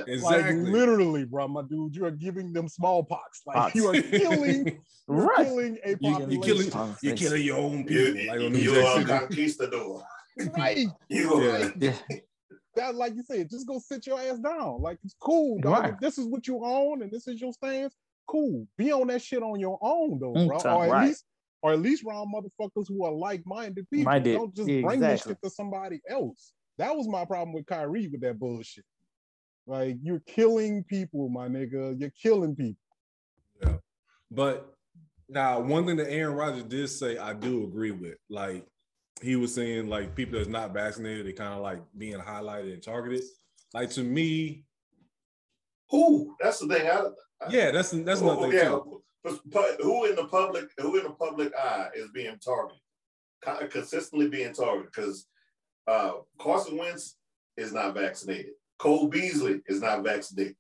exactly. like literally, bro, my dude, you are giving them smallpox. Like Pox. you are killing, Right. killing a You- you population. killing- Um, You're killing your own You, people. like on you are a City. conquistador. right. You Yeah. are. Yeah. That, like you said, just go sit your ass down. Like it's cool, dog. Right. If this is what you own and this is your stance, cool. Be on that shit on your own, though, Mm, bro. Or at right. least, or at least around motherfuckers who are like-minded people. Minded, Don't just yeah, bring this shit to somebody else. That was my problem with Kyrie with that bullshit. Like you're killing people, my nigga. You're killing people. Yeah. But now, one thing that Aaron Rodgers did say, I do agree with. Like he was saying, like people that's not vaccinated, they kind of like being highlighted and targeted. Like to me, Who? That's the thing. I, yeah, that's that's Oh, nothing. yeah. too. But- Who in the public? Who in the public eye is being targeted? Con- Consistently being targeted because uh, Carson Wentz is not vaccinated. Cole Beasley is not vaccinated.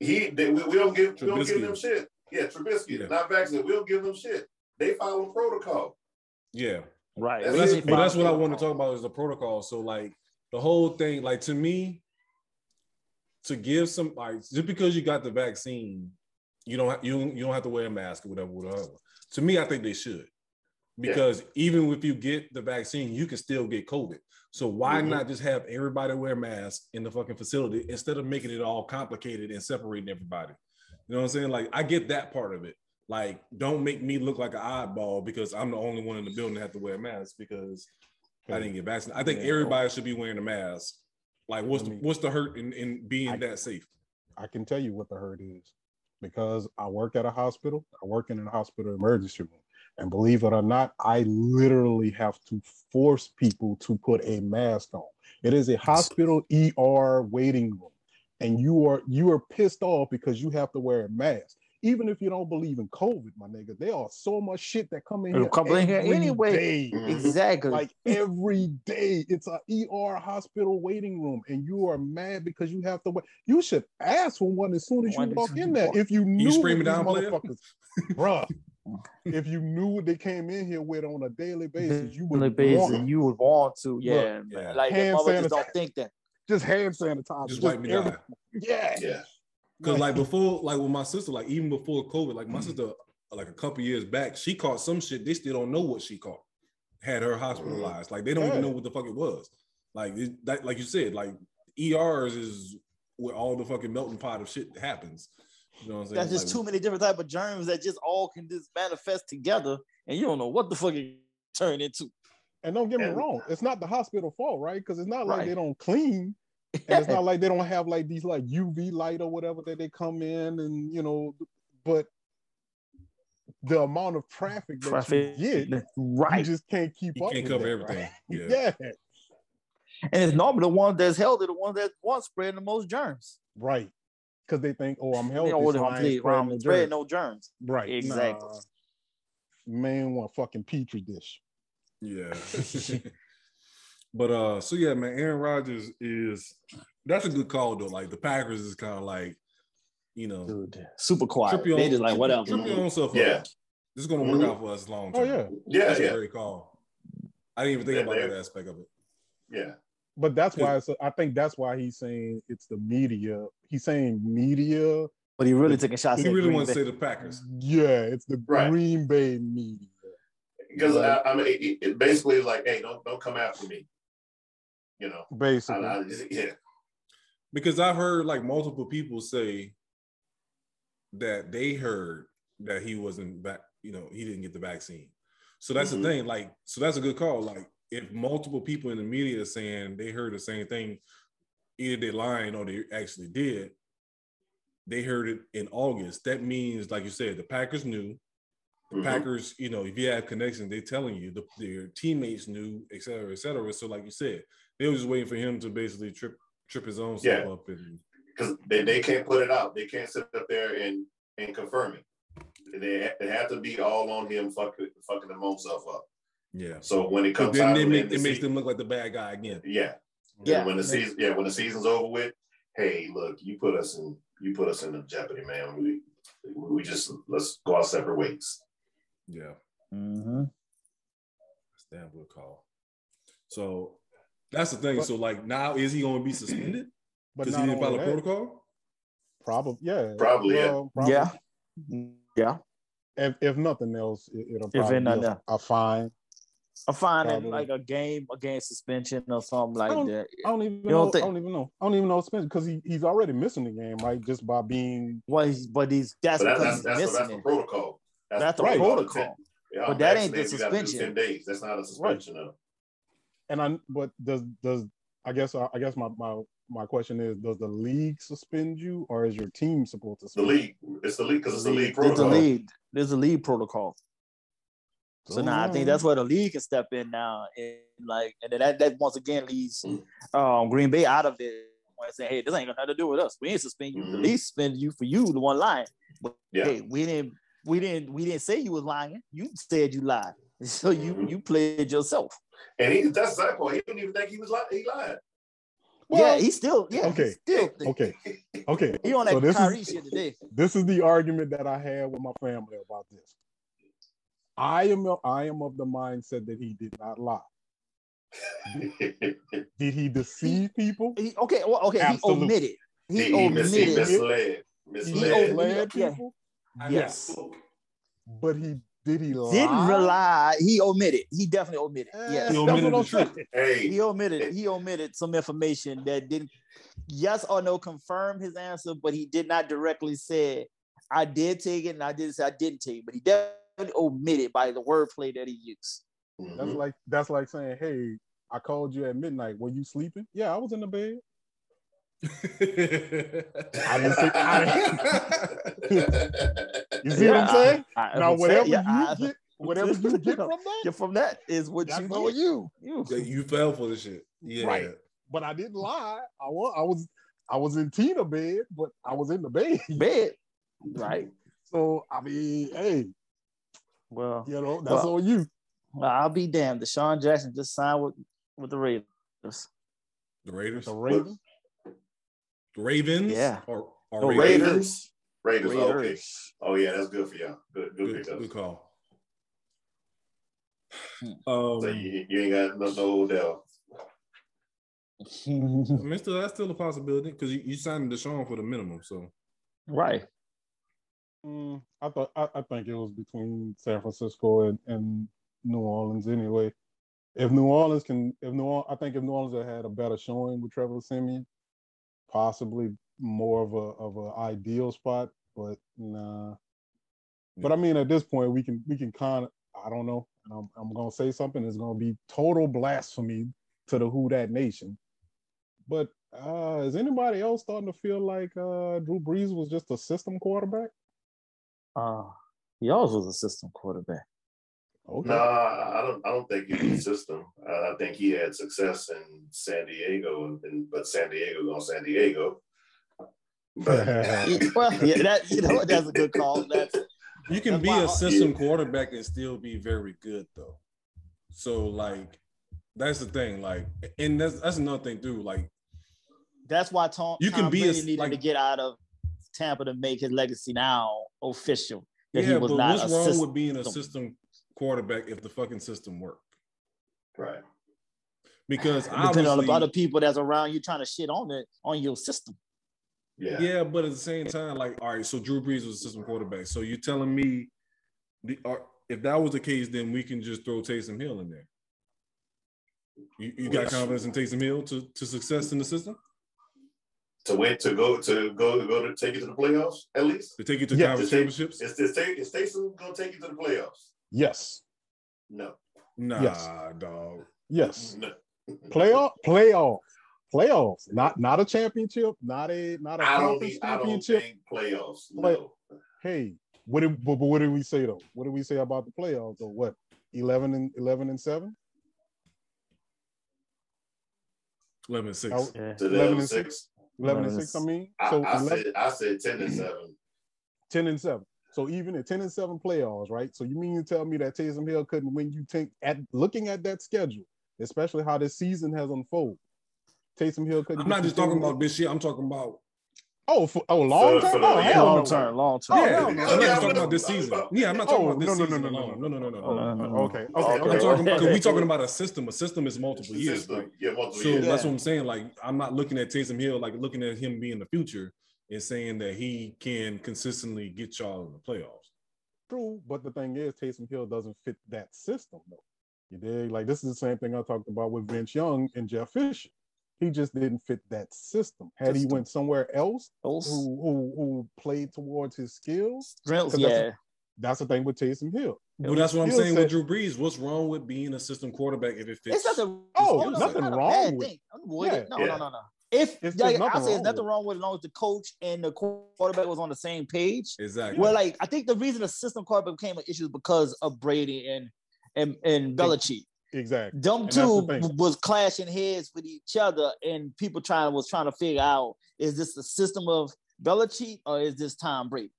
He they, we, we don't give we don't give them shit. Yeah, Trubisky Yeah. not vaccinated. We don't give them shit. They follow protocol. Yeah, Right. But that's, that's what I want to talk about is the protocol. So like the whole thing, like to me, to give some like just because you got the vaccine, you don't you don't, you don't have to wear a mask or whatever, whatever. To me, I think they should. Because even if you get the vaccine, you can still get COVID. So why Mhm. not just have everybody wear masks in the fucking facility instead of making it all complicated and separating everybody? You know what I'm saying? Like I get that part of it. Like, don't make me look like an oddball because I'm the only one in the building that have to wear a mask because I didn't get vaccinated. I think Yeah. everybody should be wearing a mask. Like, what's I the what's the hurt in, in being I- that safe? I can tell you what the hurt is because I work at a hospital. I work in a hospital emergency room. And believe it or not, I literally have to force people to put a mask on. It is a hospital ER waiting room. And you are you are pissed off because you have to wear a mask. Even if you don't believe in COVID, my nigga, there are so much shit that come in It'll here. come in here every anyway. day. Mhm. Exactly. Like every day, it's a ER hospital waiting room, and you are mad because you have to wait. You should ask for one as soon as you One as walk in there. walk- If you knew scream what it down, motherfuckers, bruh, if you knew what they came in here with on a daily basis, you would Daily basis, want you would want to, yeah. man. yeah. Like Hand just sanitizer. don't think that. just hand sanitizer. Just wipe me down. Yeah, Yeah. Because like before, like with my sister, like even before COVID, like my mm. sister, like a couple years back, she caught some shit. They still don't know what she caught. Had her hospitalized. Like they don't Yeah. even know what the fuck it was. Like it, that, like you said, like ERs is where all the fucking melting pot of shit happens. You know what I'm saying? That's just Like, too many different type of germs that just all can just manifest together, and you don't know what the fuck it turn into. and don't get me And- wrong, it's not the hospital fault, right? Because it's not like Right. they don't clean. and it's not like they don't have like these like UV light or whatever that they come in and you know, but the amount of traffic that Traffic, you get, you right? just can't keep You up. can't with cover that, everything. right? Yeah. Yeah. And it's normally the ones that's healthy, the ones that want spreading the most germs. right. Because they think, oh, I'm They healthy, don't want so I'm spread, spreading no germs. no germs. Right. Exactly. Nah. Man, want fucking petri dish. Yeah. but uh, so yeah, man, Aaron Rodgers is that's a good call though. Like the Packers is kind of like, you know, Dude, super quiet. trip They own, just like whatever. Trip your own self Yeah. up. This is gonna work Mhm. out for us long term. Oh term. yeah. Yeah. That's a Yeah. great call. I didn't even think Yeah, about that aspect of it. Yeah. But that's why it's, I think that's why he's saying it's the media. He's saying media. But he really taking shots. He at really wants to say the Packers. Yeah, it's the Right. Green Bay media. Because I, I mean, it, it basically is like, hey, don't don't come after me. You know. Basically. I, yeah. Because I've heard like multiple people say that they heard that he wasn't back, you know, he didn't get the vaccine. So that's Mhm. the thing. Like, so that's a good call. Like, if multiple people in the media are saying they heard the same thing, either they're lying or they actually did, they heard it in August. That means, like you said, the Packers knew. The Mhm. Packers, you know, if you have connections, they're telling you the, their teammates knew, et cetera, et cetera. So, like you said, they were just waiting for him to basically trip trip his own stuff Yeah. up and because they, they can't put it out. They can't sit up there and and confirm it. They, they have to be all on him fucking fucking himself up. yeah. So when it comes then time, they to make the it makes them look like the bad guy again. yeah, Yeah. And when the season, yeah, when the season's over with, hey, look, you put us in, you put us in the jeopardy, man. We we just let's go our separate ways. Yeah. Mm-hmm. That's a damn good call. So that's the thing. But- so like now is he gonna be suspended? Because he didn't follow that, protocol? Probably, yeah. Probably, yeah. Well, probably. Yeah. Yeah. If, if nothing else, it, it'll probably ain't be a, a fine. A fine and like a game, a game suspension or something like don't- that. I don't even You know. don't think- I don't even know. I don't even know suspension because he, he's already missing the game, right? Just by being Well, he's, but he's that's But because that's he's that's, that's missing the protocol. That's the Right. protocol. Yeah, But that ain't the vaccinated, you gotta do suspension. Ten days. That's not a suspension. though. And I. But does does I guess I guess my my my question is: Does the league suspend you, or is your team supposed to? The league, it's the league because it's the league There's a protocol. lead. There's a lead protocol. you? So now I think that's where the league can step in now, and like, and then that, that once again leaves um, Green Bay out of it. When I say, hey, this ain't got nothing to do with us. We ain't suspend you. The Mhm. league suspended you for you, the one lying. But Yeah. hey, we didn't, we didn't, we didn't say you was lying. You said you lied, so you Mhm. you played yourself. And he that's the point. He didn't even think he was lying. He lied. yeah, Well, he still, yeah, okay, he still, okay, okay. He on that So this Kyrie is- shit today. this is the argument that I had with my family about this. I am I am of the mindset that he did not lie. Did he deceive people? He, okay, well, okay, Absolutely. he omitted. He, he, he, mis- he omitted. misled. He Misled. misled yeah. people, yes. but he did he lie? Didn't rely. He omitted. He definitely omitted. Eh, Yes. He that's omitted what the truth. Hey, he omitted he omitted some information that didn't yes or no confirm his answer but he did not directly say i did take it and i did say i didn't take it but he definitely omitted by the wordplay that he used That's mhm. like that's like saying, "Hey, I called you at midnight. Were you sleeping? Yeah, I was in the bed. I didn't say. I didn't, you see what I'm saying? I, I Now, would say, whatever yeah, you I- get, whatever you get from that, yeah, from that is what you on get. you. You. Yeah, you fell for the shit. Yeah. Right. But I didn't lie. I was, I was, I was in Tina bed, but I was in the bed. bed right So I mean, hey, well you know, that's Well, on you. i'll be damned DeSean Jackson just signed with with the raiders The Raiders. The Ravens. Ravens. Yeah. Or, or the Raiders. raiders Raiders. Okay. raiders Oh yeah, that's good for y'all. Good, good, Good, pickup. good call. Um, So you, you ain't got no, no Odell. I mean, still, that's still a possibility because you, you signed DeSean for the minimum. So right Mm, I thought I, I think it was between San Francisco and, and New Orleans anyway. If New Orleans can, if New Orleans, I think if New Orleans had had a better showing with Trevor Siemian, possibly more of a of an ideal spot. But nah. But I mean, at this point, we can we can kind of I don't know. And I'm I'm gonna say something that's gonna be total blasphemy to the Who Dat Nation. But uh, is anybody else starting to feel like uh, Drew Brees was just a system quarterback? uh he always was a system quarterback Okay. No, I I don't. I don't think it was a system. I I think he had success in San Diego, and, and but San Diego going San Diego. But well, yeah, that you know that's a good call. That's you can That's be a system quarterback and still be very good though. So like that's the thing. Like, and that's that's another thing too. Like, that's why Tom. You can Tom be a- Brady needed like- to get out of Tampa to make his legacy now official. That yeah, he was but not what's a wrong system. with being a system quarterback if the fucking system worked? right, Because Depending on the obviously, other people that's around you trying to shit on it on your system. Yeah, Yeah, but at the same time, like, all right, so Drew Brees was a system quarterback. So you're telling me, the, or if that was the case, then we can just throw Taysom Hill in there. You, you got Which- confidence in Taysom Hill to, to success in the system? to win to go to go to go to take you to the playoffs at least. To take you to Yeah, conference to take- championships? Is this take is Taysom gonna take you to the playoffs? Yes, No. Nah, Yes. dog. yes. No. Playoff, playoff, playoffs. Not not a championship. Not a not a I don't conference need, I don't championship. think playoffs. Play- No. Hey, what did but, but what did we say though? What did we say about the playoffs? Or what? Eleven and eleven and seven. 11 and 6. Oh, Yeah. 11 and six. Eleven and Eleven six. I and- mean, I, so I 11, said I said ten and seven. 10 and 7. So even at 10 and 7 playoffs, right? So you mean to tell me that Taysom Hill couldn't win you think at looking at that schedule, especially how this season has unfolded. Taysom Hill I'm not just talking about this year. I'm talking about Oh, for, oh, long For- term? for the- Oh, yeah, Long no. term, long term. Oh, yeah, hell I'm not talking about this season. Yeah, I'm not talking Oh, about this no, no, no, season no, no, alone. No, no, no, no, no. no, oh, no. Okay, okay, Okay. I'm talking because okay. we talking about a system. A system is multiple years. System. Right? Yeah, multiple So years. that's what I'm saying. Like I'm not looking at Taysom Hill like looking at him being the future and saying that he can consistently get y'all in the playoffs. True, but the thing is, Taysom Hill doesn't fit that system, though. You dig? Like this is the same thing I talked about with Vince Young and Jeff Fisher. He just didn't fit that system. Had he went somewhere else Those who who, who played towards his skills, strengths, 'Cause that's a- yeah. that's the thing with Taysom Hill. But that's what I'm Skill saying set- with Drew Brees. What's wrong with being a system quarterback if it fits? It's nothing. Oh, no, nothing not wrong bad with thing. With it. No, Yeah. no, no, no. If It's- like, there's nothing I say, there's nothing with wrong with it as long as the coach and the quarterback was on the same page. exactly. Well, like I think the reason the system quarterback became an issue is because of Brady and and and Belichick. Exactly. Them And that's the two was clashing heads with each other, and people trying was trying to figure out is this the system of Belichick or is this Tom Brady?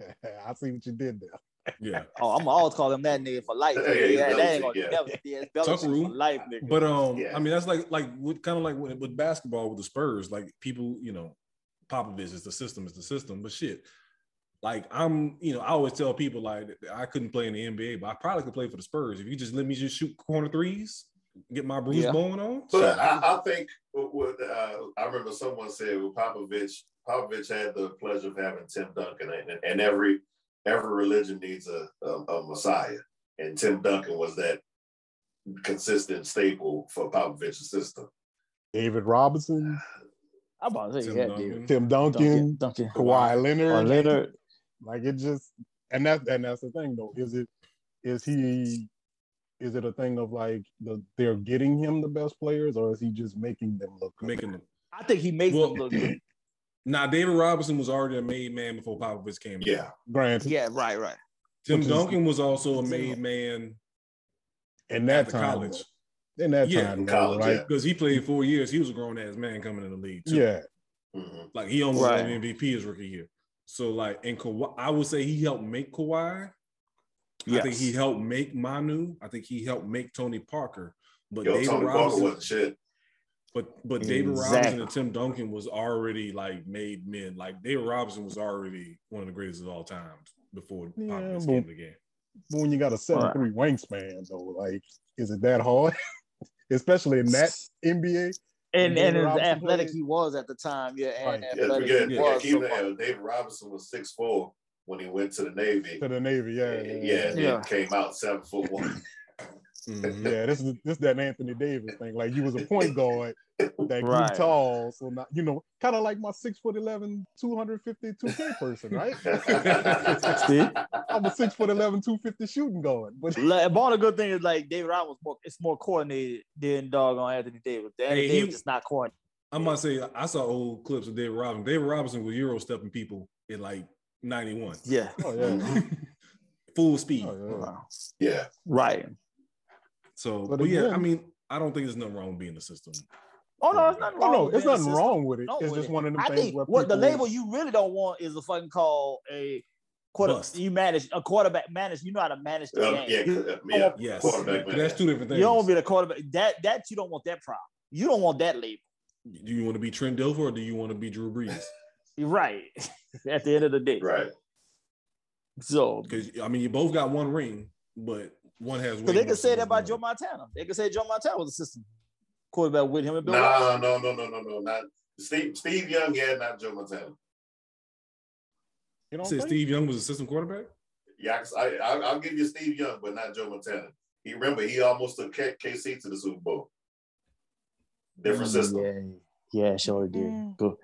I see what you did there. yeah. Oh, I'm always call him that nigga for life. Yeah, nigga. Yeah, that ain't gonna yeah. never yeah, it's Belichick for life, nigga. But um, Yeah. I mean that's like like with kind of like with, with basketball with the Spurs. Like people, you know, Popovich is the system is the system. But shit, like I'm, you know, I always tell people like I couldn't play in the NBA, but I probably could play for the Spurs if you just let me just shoot corner threes, get my Bruce Yeah. Bowen on. But I, I think what, what, uh, I remember someone said with Popovich, Popovich had the pleasure of having Tim Duncan, and, and every every religion needs a, a, a Messiah, and Tim Duncan was that consistent staple for Popovich's system. David Robinson, I'm about to say Tim yeah, Duncan. dude. Tim Duncan, Duncan, Duncan. Kawhi Leonard. Or Leonard. Like it just and that and that's the thing though. Is it is he is it a thing of like the they're getting him the best players or is he just making them look good? Making them. I think he makes Well, them look good. Now David Robinson was already a made man before Popovich came. in. Yeah, granted Yeah, right, right. Tim Which is- Duncan was also a made man in that after time college in that Yeah, time college, right? yeah. because he played four years. He was a grown ass man coming in the league. Too. Yeah. Like he almost Right. won MVP his rookie year. So like, and Kawhi, I would say he helped make Kawhi. I think he helped make Manu. I think he helped make Tony Parker. But yo, David Tony Parker Robinson, wasn't shit. but but David Exactly. Robinson and Tim Duncan was already like made men. Like David Robinson was already one of the greatest of all times before Yeah, Popovich but- came to the game. But when you got a seven three wingspan though, like is it that hard? Especially in that NBA. And David and as athletic played? he was at the time, yeah, and Right. Yeah, forget, he Yeah. yeah, so that, far. David Robinson was six four when he went to the Navy. To the Navy, yeah. yeah, Yeah, yeah. then Yeah. came out seven foot one. Mhm. Yeah, this is this that Anthony Davis thing. Like you was a point guard that grew Right. tall. So not you know, kind of like my six foot 11, 252 K person, right? See? I'm a six foot 11, 250 shooting guard. But Like, but the good thing is like David Ryan was more it's more coordinated than dog on Anthony Davis. Anthony Hey, he- Davis is not coordinated. I'm gonna say I saw old clips of David Robinson. David Robinson was Euro stepping people in like '91, Yeah. oh yeah. full speed. Oh, yeah. Wow. yeah, Right. So, But but, yeah, I mean, I don't think there's nothing wrong with being the system. Oh no, it's nothing Oh wrong. no, with it's nothing wrong with it. No, It's just it. one of them I things think where what the label you really don't want is a fucking call a quarter. Bust. You manage a quarterback manage. You know how to manage the Um, game. yeah, You, yeah. Yes, Quarterback, man. that's two different things. you don't want to be the quarterback. That that you don't want that problem. You don't want that label. do you want to be Trent Dilfer or do you want to be Drew Brees? You're right. At the end of the day. Right. So Because I mean, you both got one ring, but one has. So they more could say that about Joe. Montana. They could say Joe Montana was a system quarterback with him and Bill. No, Walsh. no, no, no, no, no, not Steve. Steve Young, yeah, not Joe Montana. You know You said Steve Young was a system quarterback. Yeah, I, I, I'll give you Steve Young, but not Joe Montana. He remember he almost took K- KC to the Super Bowl. Different system. Mm, Yeah, sure did. Mm. Good.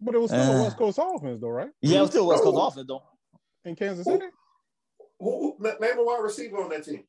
But it was still Uh. a West Coast offense, though, right? Yeah, it was still West Coast Oh. offense though. In Kansas City. Who, who- name a wide receiver on that team.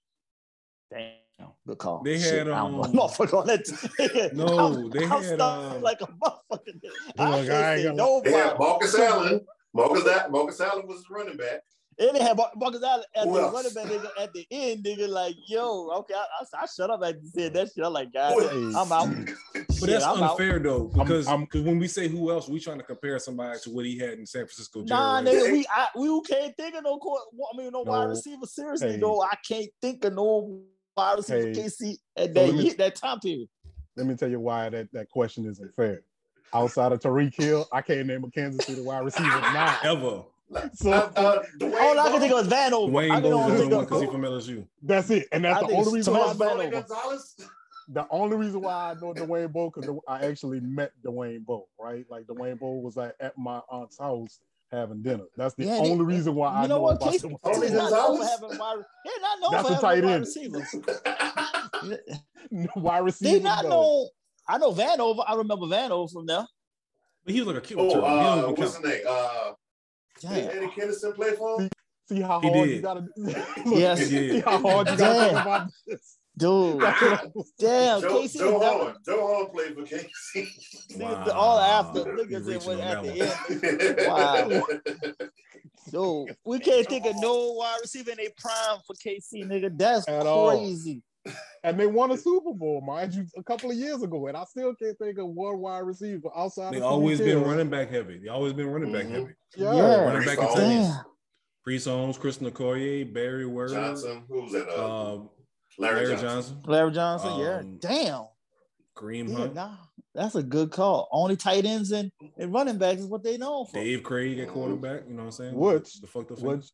Damn, good call. They Shit, had, I don't um, motherfucker on that. team. No, I'm- they I'm had, stuck um, like a motherfucker. I Look, I ain't say gonna- nobody. They had Marcus Allen. Marcus, Al- Marcus Allen was his running back. And they had Marcus Allen at Who the else? running back nigga at the end, nigga. Like, yo, okay, I, I, I shut up after you said that shit. I'm like, God, Who damn, else? I'm out. But Shit, that's I'm out. unfair though, because I'm- 'cause when we say who else, we trying to compare somebody to what he had in San Francisco. Nah, Jerry nigga, we I, we can't think of no court. I mean, no, wide receiver. Seriously, Hey. though, I can't think of no wide receiver Hey. KC at So that let me- that time period. Let me tell you why that, that question isn't fair. Outside of Tyreek Hill, I can't name a Kansas City wide receiver now. ever. So Uh, uh, All I can think of is Vanover. I Dwayne can Bowles only is the think one because he from LSU. that's it. And that's I the only reason why Tomas Van Over. Gonzalez. the only reason why I know Dwayne Bowe because I actually met Dwayne Bowe, right? Like Dwayne Bowe was like at my aunt's house having dinner. That's the Yeah, only they- reason why I You know what? about Casey the- Tony is not known for having wide. They're not known That's for a having tight wide end. receivers. wide receiver. They not though. known. I know Vanover. I remember Vanover from there. But he was like a cute oh, return. He uh, don't even what's his name? Uh, did Damn. Eddie Kennison play for him? See how He hard did. you gotta look, Yes. See how hard you gotta think about this. Dude, damn, Joe, Casey Joe is never, Horn. Joe Horn played for KC. niggas, all after Wow. niggas You went at that the end. Wow. Dude, we can't think of no wide receiver in a prime for KC, nigga. That's At all. crazy. And they won a Super Bowl, mind you, a couple of years ago. And I still can't think of one wide receiver outside They of always been Hill. running back heavy. They always been running back Mhm. heavy. Yeah. Yeah. Running back in Priest tennis. Holmes, Chris Okoye, Barry Word, Johnson. Who was that? Uh, um, Larry, Larry Johnson. Johnson, Larry Johnson, yeah. Um, Damn. Kareem Yeah, Hunt, nah, that's a good call. Only tight ends and, and running backs is what they know for. Dave Krieg at quarterback. You know what I'm saying? Which- the fucked up Which,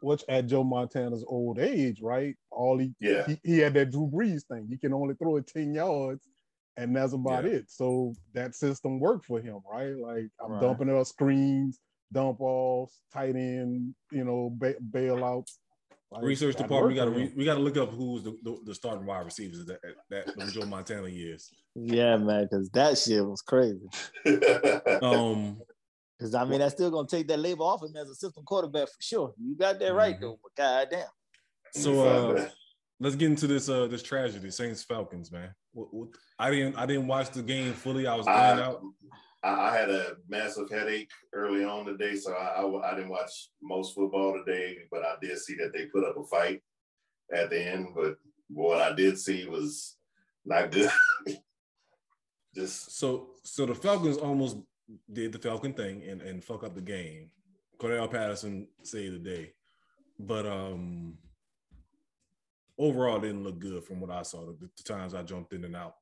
which at Joe Montana's old age, right? All he, Yeah. he he had that Drew Brees thing. He can only throw it 10 yards, and that's about Yeah. it. So that system worked for him, right? Like I'm Right. dumping up screens, dump offs, tight end, you know, ba- bailouts. Like, Research department. We got to re- we got to look up who's the, the, the starting wide receivers that that, that Joe Montana years. Yeah, man, because that shit was crazy. Um, Because I mean, that's still gonna take that labor off him as a system quarterback for sure. You got that right Mhm. though, but goddamn. so uh, let's get into this uh this tragedy, Saints Falcons, man. What, what, I didn't I didn't watch the game fully. I was in I, out. I I had a massive headache early on today, so I, I, I didn't watch most football today, but I did see that they put up a fight at the end. But what I did see was not good. Just So so the Falcons almost did the Falcon thing and, and fuck up the game. Cordarrelle Patterson saved the day. But um overall didn't look good from what I saw. The, the times I jumped in and out.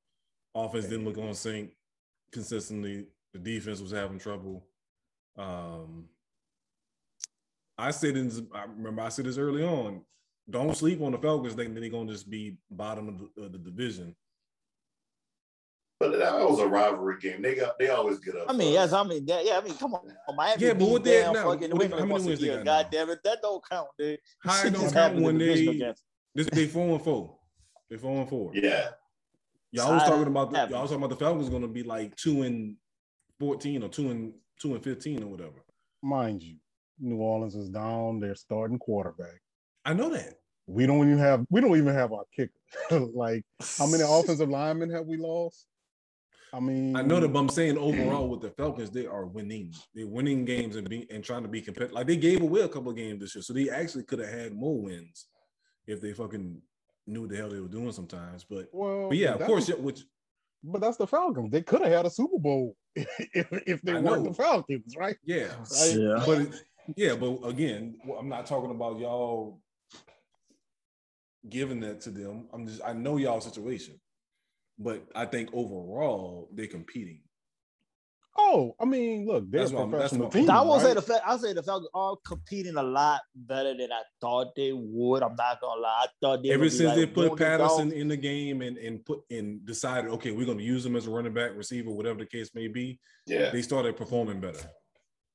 Offense didn't look on sync consistently. The defense was having trouble. Um I said in I remember I said this early on. Don't sleep on the Falcons thinking they're gonna just be bottom of the, of the division. but that was a rivalry game. They got they always get up. I mean, for yes. I mean that. Yeah, I mean, come on, Miami. Yeah, but beat what they at now? fucking What New they- England how many wins they year. got now? God damn it, that don't count, dude. How it Shit don't just count when the they divisional games. This they four and four. They four and four. Yeah, Y'all was talking about the, y'all was talking about the Falcons going to be like two and fourteen or two and two and fifteen or whatever. Mind you, New Orleans is down. They're starting quarterback. I know that. We don't even have we don't even have our kicker. like how many offensive linemen have we lost? I mean, I know that, but I'm saying overall with the Falcons, they are winning. They're winning games and be and trying to be competitive. Like they gave away a couple of games this year, so they actually could have had more wins if they fucking knew what the hell they were doing sometimes. But Well, but yeah, of course, yeah, which But that's the Falcons. They could have had a Super Bowl if, if they I weren't know. the Falcons, right? yeah, Right? Yeah. but it- yeah, but again, I'm not talking about y'all giving that to them. I'm just I know y'all situation, but I think overall they're competing. Oh, I mean, look, they're That's a what I'm- that's professional what- team. I will say the fact I'll say the Falcons are competing a lot better than I thought they would. I'm not gonna lie. I thought they Ever would since like they put Patterson dogs. in the game and and put and decided, okay, we're going to use him as a running back, receiver, whatever the case may be, yeah. they started performing better.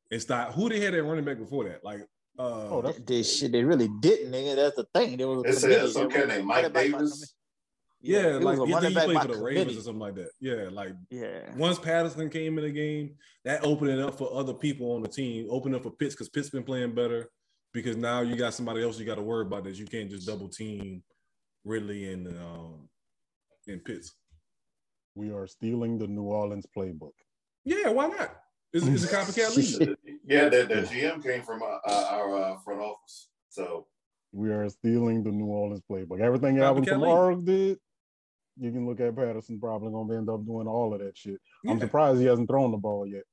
It's not who they had at running back before that. Like, uh, Oh, that's They shit, they really didn't, nigga. That's the thing. There was They a said committee. some They kid were named Mike running back Davis. Yeah, it like was a he, he played for the committee. Ravens or something like that. Yeah, like Yeah. once Patterson came in the game, that opened it up for other people on the team, opened up for Pitts because Pitts been playing better. Because now you got somebody else you got to worry about that you can't just double team Ridley and um and Pitts. We are stealing the New Orleans playbook. Yeah, why not? It's, it's a copycat league. yeah, the, the GM came from uh, our uh, front office. So We are stealing the New Orleans playbook. Everything Alvin Copycat Kamara did, you can look at Patterson probably gonna end up doing all of that shit. I'm surprised he hasn't thrown the ball yet.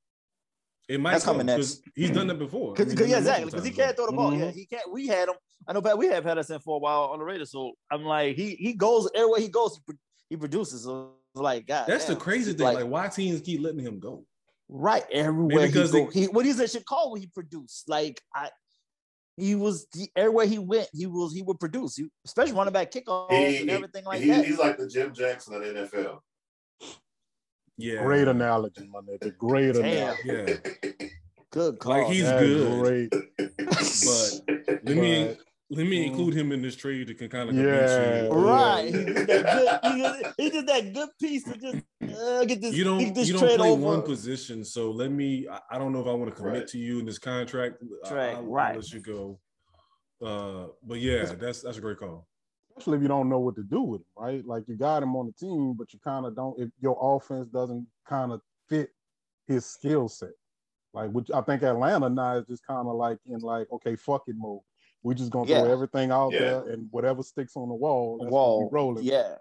It might That's come coming because he's done that before. I Cause, mean, cause- yeah, exactly. Because he can't throw the ball. Yeah, Mhm. he can't. We had him. I know, but we have Patterson for a while on the Raiders. So I'm like, he he goes everywhere he goes, he, pro- he produces. So it's like, God, That's the crazy thing. Like, why teams keep letting him go? right everywhere Maybe he because go. they- He what he's in Chicago, he produced. Like I, he was he, everywhere he went, he was he would produce. He, especially running back kickoffs he, and everything like he- that. he's like the Jim Jackson of the NFL. Yeah, Great analogy, my nigga. Great Damn. analogy. Yeah, Good call. like he's That's good. great. But let me But- let me Mm. include him in this trade that can kind of Yeah. you. Right, he did that good. He did, he did that good piece to just uh, get this. You don't get this you don't trade play over. one position, so let me. I, I don't know if I want to commit Right. to you in this contract. I- Right, I'll, I'll right. let you go. Uh, but yeah, that's that's a great call. Especially if you don't know what to do with him, right? Like you got him on the team, but you kind of don't. If your offense doesn't kind of fit his skill set, like which I think Atlanta now is just kind of like in like okay, fuck it mode. We just gonna throw everything out Yeah. there and whatever sticks on the wall, that's Wall, what we rolling. yeah.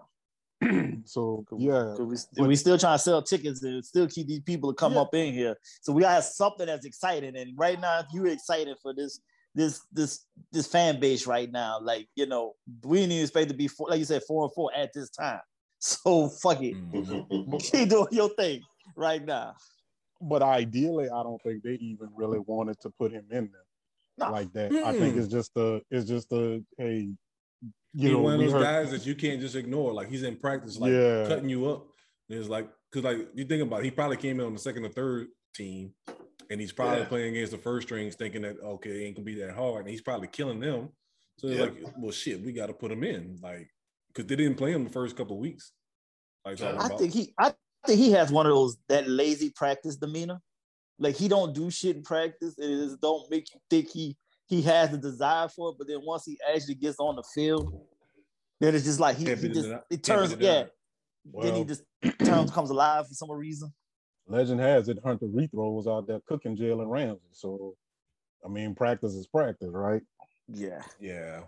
so yeah, we, we still trying to sell tickets and still keep these people to come Yeah. up in here. So we gotta have something that's exciting. And right now, if you're excited for this, this, this, this fan base right now, like you know, we didn't even expect to be four, like you said, four and four at this time. So fuck it, Mhm. keep doing your thing right now. but ideally, I don't think they even really wanted to put him in there No. like that. I think Mm. it's just a, it's just a, hey, you He's know, one of those heard- guys that you can't just ignore. Like he's in practice, like Yeah. cutting you up. And it's like because like you think about, it, he probably came in on the second or third team, and he's probably Yeah. playing against the first strings, thinking that okay, it ain't gonna be that hard, and he's probably killing them. So it's Yeah. like, well, shit, we got to put him in, like, because they didn't play him the first couple of weeks. Like, I about- think he, I think he has one of those that lazy practice demeanor. Like he don't do shit in practice, and it just don't make you think he he has the desire for it. But then once he actually gets on the field, then it's just like he, he just it turns yeah. denied. then he just turns comes alive for some reason. legend has it Hunter Renfrow was out there cooking Jalen Ramsey. So, I mean, practice is practice, right? Yeah. yeah,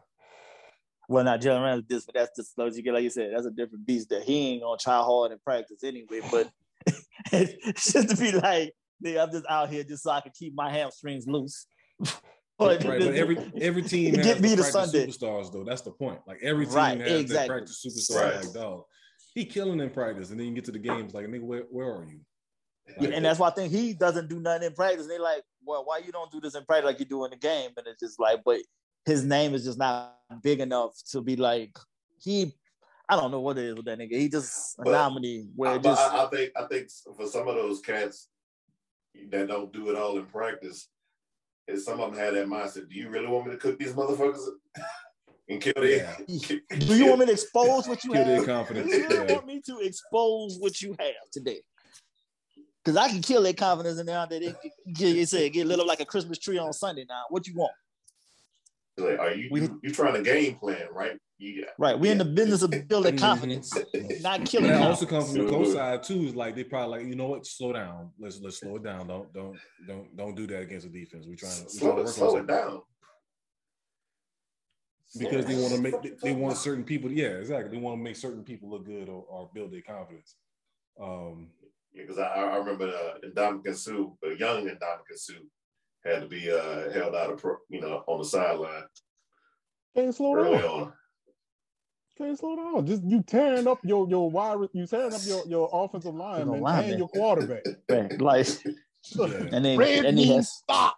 Well, not Jalen Ramsey, this, but that's just like you get, like you said, that's a different beast. That he ain't gonna try hard in practice anyway. But it's just to be like, nigga, I'm just out here just so I can keep my hamstrings loose. right. But every every team Get me the to Sunday. superstars, though. That's the point. Like every team Right, has that exactly. practice superstar. Right. Like, dog, he killing in practice, and then you get to the games, like, nigga, where, where are you? Yeah, and that's why I think he doesn't do nothing in practice. And they like, well, why you don't do this in practice like you do in the game? And it's just like, but his name is just not big enough to be like he. I don't know what it is with that nigga. He just a But- nominee where I, just I, I think I think for some of those cats that don't do it all in practice, is some of them have that mindset. Do you really want me to cook these motherfuckers and kill their? Yeah. Do you want me to expose what you Kill their have? confidence. Do you really Yeah. want me to expose what you have today? Because I can kill their confidence in there. That they get, you said get lit up like a Christmas tree on Sunday. Now, what you want? Like, are you We- you, you trying to game plan, right? You, Right, we're in the business of building confidence, not killing. That confidence. also comes from the coach side too. Is like they probably like, you know what, slow down. Let's let's slow it down. Don't don't don't don't do that against the defense. We're trying to, we're trying slow, to it, work slow on it something. down. because they want to make they, they want certain people. Yeah, exactly. They want to make certain people look good or, or build their confidence. Um, because I, I remember uh, Ndamukong Suh, a young Ndamukong Suh, had to be uh, held out of pro, you know on the sideline Can't slow early down. on. Can't slow down. Just you tearing up your your wide, you tearing up your your offensive lineman lineman. and your quarterback. Right, like, yeah. and then Red and he has stop.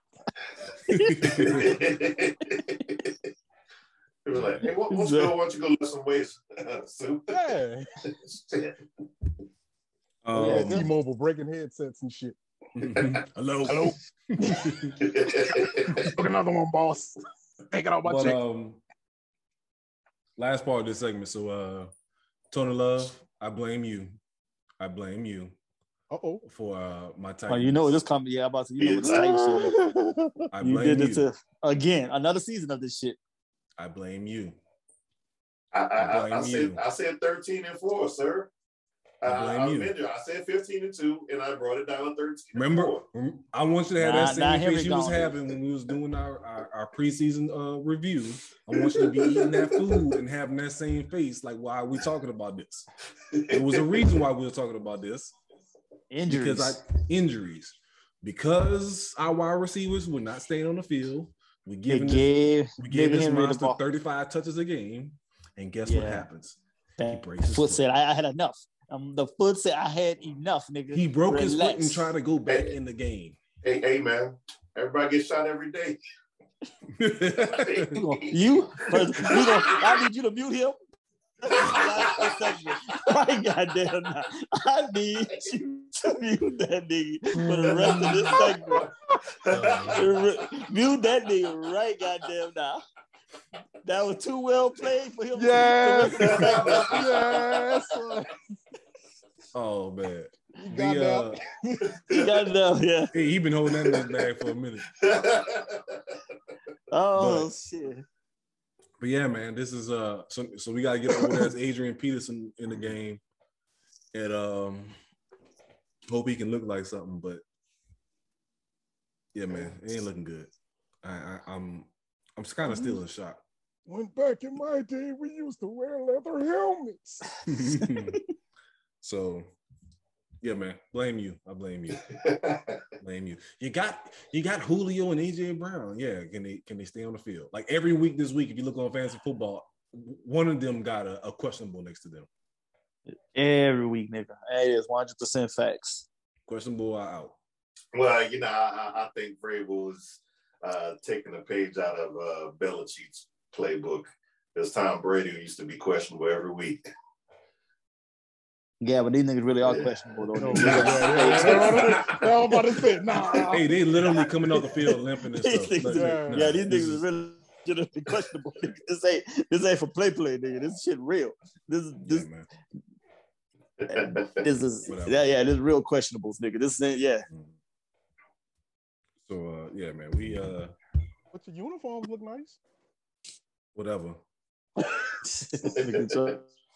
It was like, hey, what, what's good? Why don't you go lift some weights, Suh? Yeah, Um, yeah. T-Mobile breaking headsets and shit. hello, Hello, look another one, boss. Take it out my But check. um, last part of this segment. So uh, Tony Love, I blame you. I blame you Uh-oh. for uh, my Titans. Well, you know this coming. Yeah, I'm about to. You know this type shit. I You blame did you. this to, again. Another season of this shit. I blame you. I, I, I, blame I said you. I said 13 and 4, sir. I I, blame I, you. admit. I said 15 and 2, and I brought it down to 13. Remember, I want you to have Nah, that same face you was having when we was doing our, our, our preseason uh, review. I want you to be eating that food and having that same face. Like, why are we talking about this? There was a reason why we were talking about this. Injuries. Because I injuries. Because our wide receivers were not staying on the field. We they giving this, gave we gave this monster 35 touches a game. And guess what happens? That breaks his foot foot. said, I, I had enough. Um, the foot said, I had enough, nigga. He broke his foot and tried to go back in the game. Hey, hey, man. Everybody gets shot every day. You, gonna- you, but gonna, I need you to mute him. right, goddamn. Now. I need you to mute that nigga for the rest of this segment. Mute that nigga right, goddamn. Now. That was too well played for him. Yes, mute the rest of the segment. yes. Oh man. he got The, uh, that. You got enough, yeah. hey, he been holding that in his bag for a minute. Oh But- shit. But yeah, man, this is uh so, so we gotta get old ass Adrian Peterson in the game and um hope he can look like something, but yeah, man, it ain't looking good. I, I I'm I'm kind of still in shock. When back in my day, we used to wear leather helmets. so yeah, man, blame you. I blame you. Blame you. You got you got Julio and AJ Brown. Yeah, can they can they stay on the field? Like every week this week, if you look on fantasy football, one of them got a, a questionable next to them. Every week, nigga. That is 100% facts. Questionable are out. well, you know, I, I I think Vrabel is uh, taking a page out of uh, Belichick's playbook. Because Tom Brady used to be questionable every week. Yeah, but these niggas really are questionable, though. No, nigga. yeah, yeah, yeah. Yeah, I'm about to say, nah. Hey, they literally coming off the field limping and stuff. Like, yeah, nah, yeah, these niggas is- is really legitimately questionable. This ain't this ain't for play play, nigga. This shit real. This is yeah, this man. this is Whatever. yeah yeah this is real questionables, nigga. This is yeah. So uh, yeah, man, we uh, But your uniforms look nice. whatever.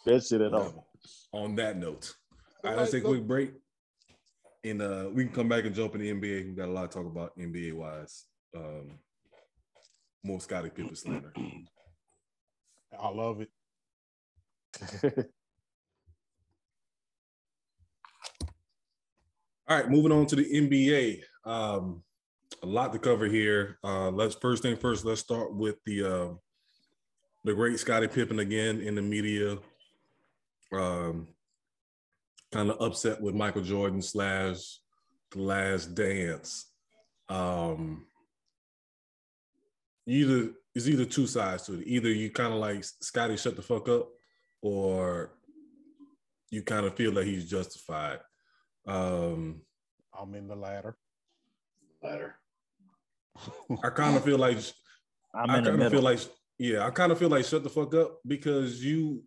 That shit at all. On that note, all right, let's take a quick break, and uh, we can come back and jump in the NBA. We got a lot to talk about NBA wise. Um, more Scottie Pippen slander. I love it. All right, moving on to the NBA. Um, a lot to cover here. Uh, let's first thing first. Let's start with the uh, the great Scottie Pippen again in the media. Um, kind of upset with Michael Jordan slash The Last Dance. Um, either it's either two sides to it. Either you kind of like Scotty shut the fuck up, or you kind of feel that he's justified. Um, I'm in the ladder. Ladder. I kind of feel like I'm I in the kind of feel like yeah, I kind of feel like shut the fuck up because you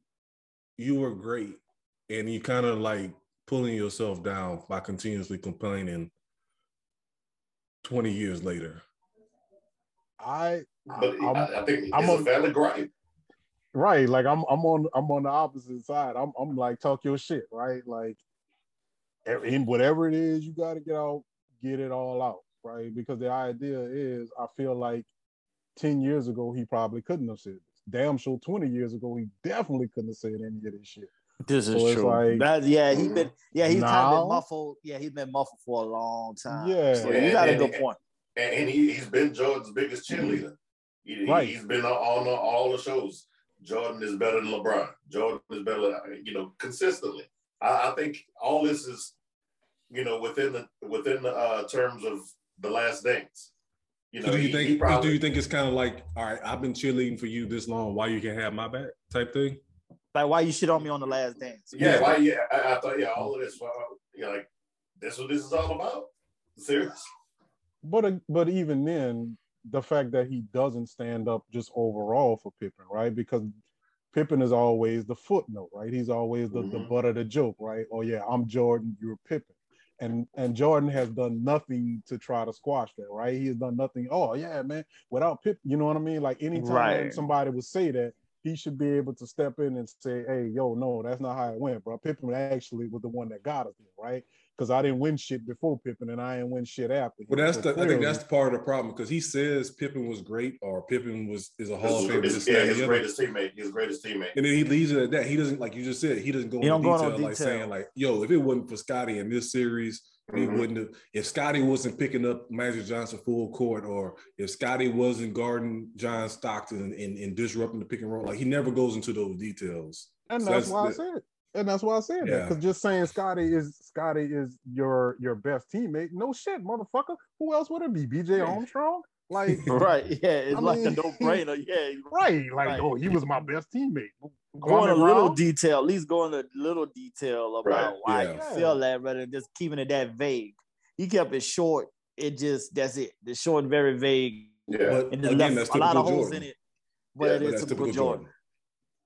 you were great and you kind of like pulling yourself down by continuously complaining 20 years later. I But I'm- I, I think I'm it's a a- valid gripe. right, like I'm I'm on I'm on the opposite side. I'm I'm like talk your shit, right? Like in whatever it is you got to get out, get it all out, right? Because the idea is, I feel like ten years ago he probably couldn't have said this. Damn sure twenty years ago he definitely couldn't have said any of this shit. This is So it's true. like- That- yeah, he's been yeah he's kind of been muffled. Yeah, he's been muffled for a long time. Yeah. so you got a good and- point. And, and he, he's been Jordan's biggest cheerleader. He, Right. He's been on, on all the shows. Jordan is better than LeBron. Jordan is better, than, you know, consistently. I, I think all this is, you know, within the within the uh, terms of the last dance. You know, So do you he- think he probably- do you think it's kind of like all right, I've been cheerleading for you this long, why you can't have my back type thing? Like why you shit on me on the last dance? Yeah, why? Yeah, I, I thought, yeah, all of this. Uh, you know, like this, what this is all about. Serious. But uh, but even then, the fact that he doesn't stand up just overall for Pippen, right? Because Pippen is always the footnote, right? He's always the, the Mhm. butt of the joke, right? Oh yeah, I'm Jordan, you're Pippen. And and Jordan has done nothing to try to squash that, right? He has done nothing. Oh yeah, man. Without Pip, you know what I mean? Like anytime Right. somebody would say that, he should be able to step in and say, "Hey, yo, no, that's not how it went, bro. Pippen actually was the one that got us there, right? Because I didn't win shit before Pippen, and I didn't win shit after. him. But that's So the I think that's the part of the problem because he says Pippen was great or Pippen was is a Hall of His, Famer. his- yeah, his the other. greatest teammate. His greatest teammate. And then he leaves it at that. He doesn't like you just said. He doesn't go He into don't go detail, like saying like, "Yo, if it wasn't for Scotty in this series, we Mhm. wouldn't have." If Scotty wasn't picking up Magic Johnson full court, or if Scotty wasn't guarding John Stockton and, and, and disrupting the pick and roll, like he never goes into those details. and So that's, that's why I said it. And that's why I said that. Because just saying Scotty is Scotty is your your best teammate. No shit, motherfucker. Who else would it be? BJ Armstrong? Like Right. Yeah. It's I like mean- a no-brainer. Yeah. right. Like, Right. oh, he was my best teammate. Go in a little Brown? detail, at least go into a little detail about Right, why yeah. you feel that rather than just keeping it that vague. He kept it short. It just that's it. The short and very vague. Yeah. And just again, left that's a lot typical of holes in it. But Yeah, it But is that's typical, typical Jordan. Jordan.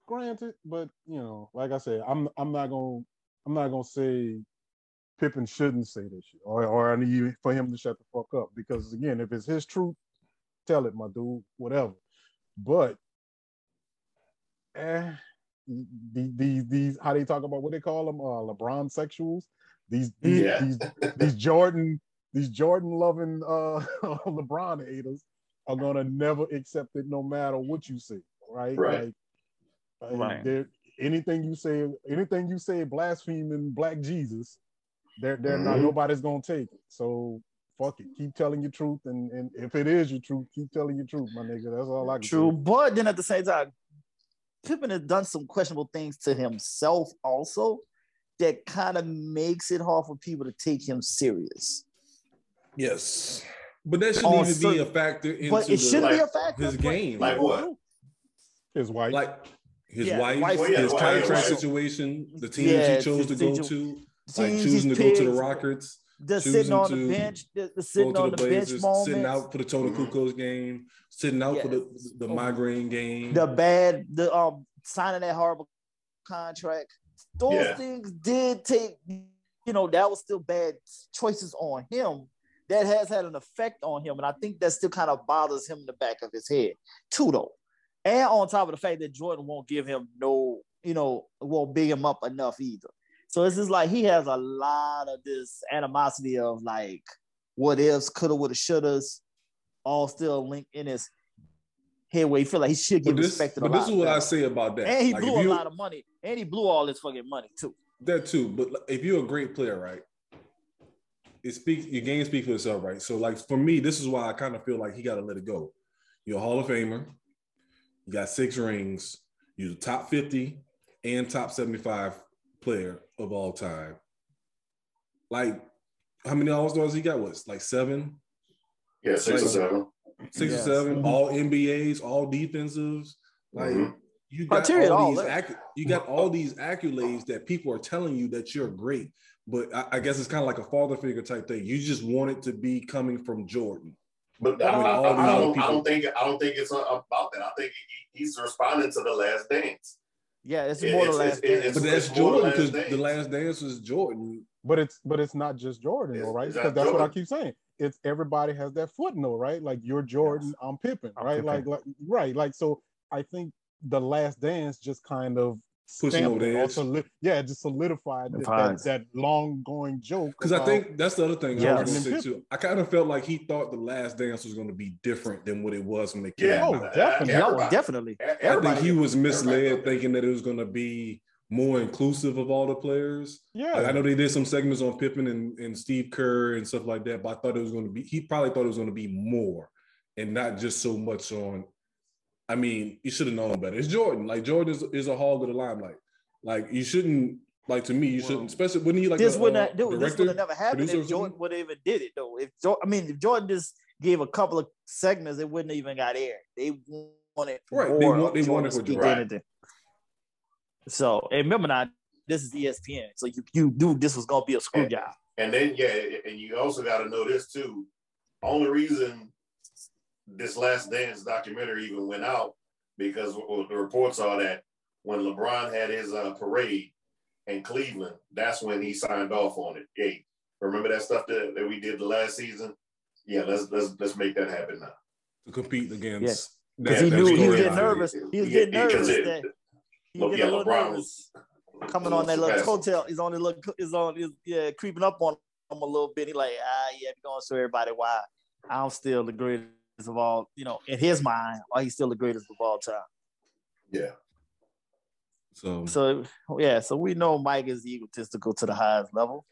Granted, but you know, like I said, I'm I'm not gonna I'm not gonna say Pippen shouldn't say this shit, or or I need for him to shut the fuck up because again, if it's his truth, tell it, my dude, whatever. But eh, these these these how they talk about what they call them, uh, LeBron sexuals. These these Yeah. these, these Jordan these Jordan loving uh LeBron haters are gonna never accept it no matter what you say, right? Right. Like, Right. they're- anything you say, anything you say blaspheming Black Jesus, they're they're not mm-hmm. nobody's gonna take it. So fuck it, keep telling your truth, and and if it is your truth, keep telling your truth, my nigga. That's all I can True, say. but then at the same time, Pippen has done some questionable things to himself also that kind of makes it hard for people to take him serious. Yes, but that shouldn't On even be a factor into But it the, shouldn't be a factor. his game. Like what? His wife, like his Yeah, wife, wife- his contract right. situation, the teams Yeah, he chose to go to, like choosing to go to the Rockets, The sitting on the bench, the, the sitting on the the, bench moments, sitting out for the Tony Mhm. Kukoc game, sitting out for the Yes. the migraine game. the bad, the um signing that horrible contract. Those Yeah. things did take, you know, that was still bad choices on him. That has had an effect on him, and I think that still kind of bothers him in the back of his head too, though. And on top of the fact that Jordan won't give him no, you know, won't big him up enough either. So it's just like he has a lot of this animosity of like what ifs, coulda, woulda, shouldas, all still linked in his head where he feel like he should get but this, respected but this is what I say about that. And he Like, blew a lot of money, and he blew all his fucking money too. That too, but if you're a great player, right? It speaks your game speaks for itself, right? So, like for me, this is why I kind of feel like he got to let it go. You're a Hall of Famer. You got six rings. You're the top 50 and top 75 player of all time. Like, how many All Stars he got? Was like seven, Yeah, six or seven. six Yes. or 7 Mhm. all NBAs, all defensives. Like, Mhm. you got all all these acc- you got all these accolades that people are telling you that you're great, but I, I guess it's kind of like a father figure type thing. You just want it to be coming from Jordan. But I, I mean, I- all I these don't, I don't think I don't think it's uh, about that. I think he, he's responding to the last dance. Yeah, it's It- more the it's- last it's- dance. But It's- that's more Jordan Last because Dance. the last dance was Jordan. But it's but it's not just Jordan, It's- though, right? Because not that's what I keep saying. It's everybody has that footnote, right? Like you're Jordan, I'm Pippen, I'm right? Pippen. Like, like right, like so. I think the Last Dance just kind of Push him stamped over the edge. soli- yeah, just solidified that, that, that long going joke. Because I think that's the other thing I Yes. was going too. I kind of felt like he thought the last dance was going to be different than what it was when it came oh, Yeah, Oh, definitely. Yeah, Everybody- definitely. I think he was misled thinking that it was going to be more inclusive of all the players. yeah, Like, I know they did some segments on Pippen and, and Steve Kerr and stuff like that, but I thought it was going to be, he probably thought it was going to be more and not just so much on. I mean, you should have known better. It's Jordan. Like, Jordan is, is a hog of the limelight. Like, you shouldn't, like, to me, you Well, shouldn't, especially when you like this a, wouldn't uh, have, dude, this director, would have never happened if Jordan something? would have even did it though. If Jordan, I mean, if Jordan just gave a couple of segments, it wouldn't have even got aired. They wanted Right, they more want- they Jordan wanted to for speak Jordan. anything. So and remember now, this is ESPN, so you you knew this was gonna be a screw job. And then yeah, and you also got to know this too. Only reason this Last Dance documentary even went out because the reports are that when LeBron had his uh, parade in Cleveland, that's when he signed off on it. Hey, remember that stuff that, that we did the last season? Yeah, let's let's let's make that happen now. To compete against Yes. that, Because he knew he was getting nervous. He was getting nervous. it- that he Look, was yeah, getting a little LeBron nervous was coming on that little little surpassing. hotel. He's on his little, is on his yeah, creeping up on him a little bit. He like, ah, yeah, we gonna show everybody why I'm still the greatest of all. You know, in his mind, why he's still the greatest of all time. Yeah. So, So yeah, so we know Mike is egotistical to the highest level.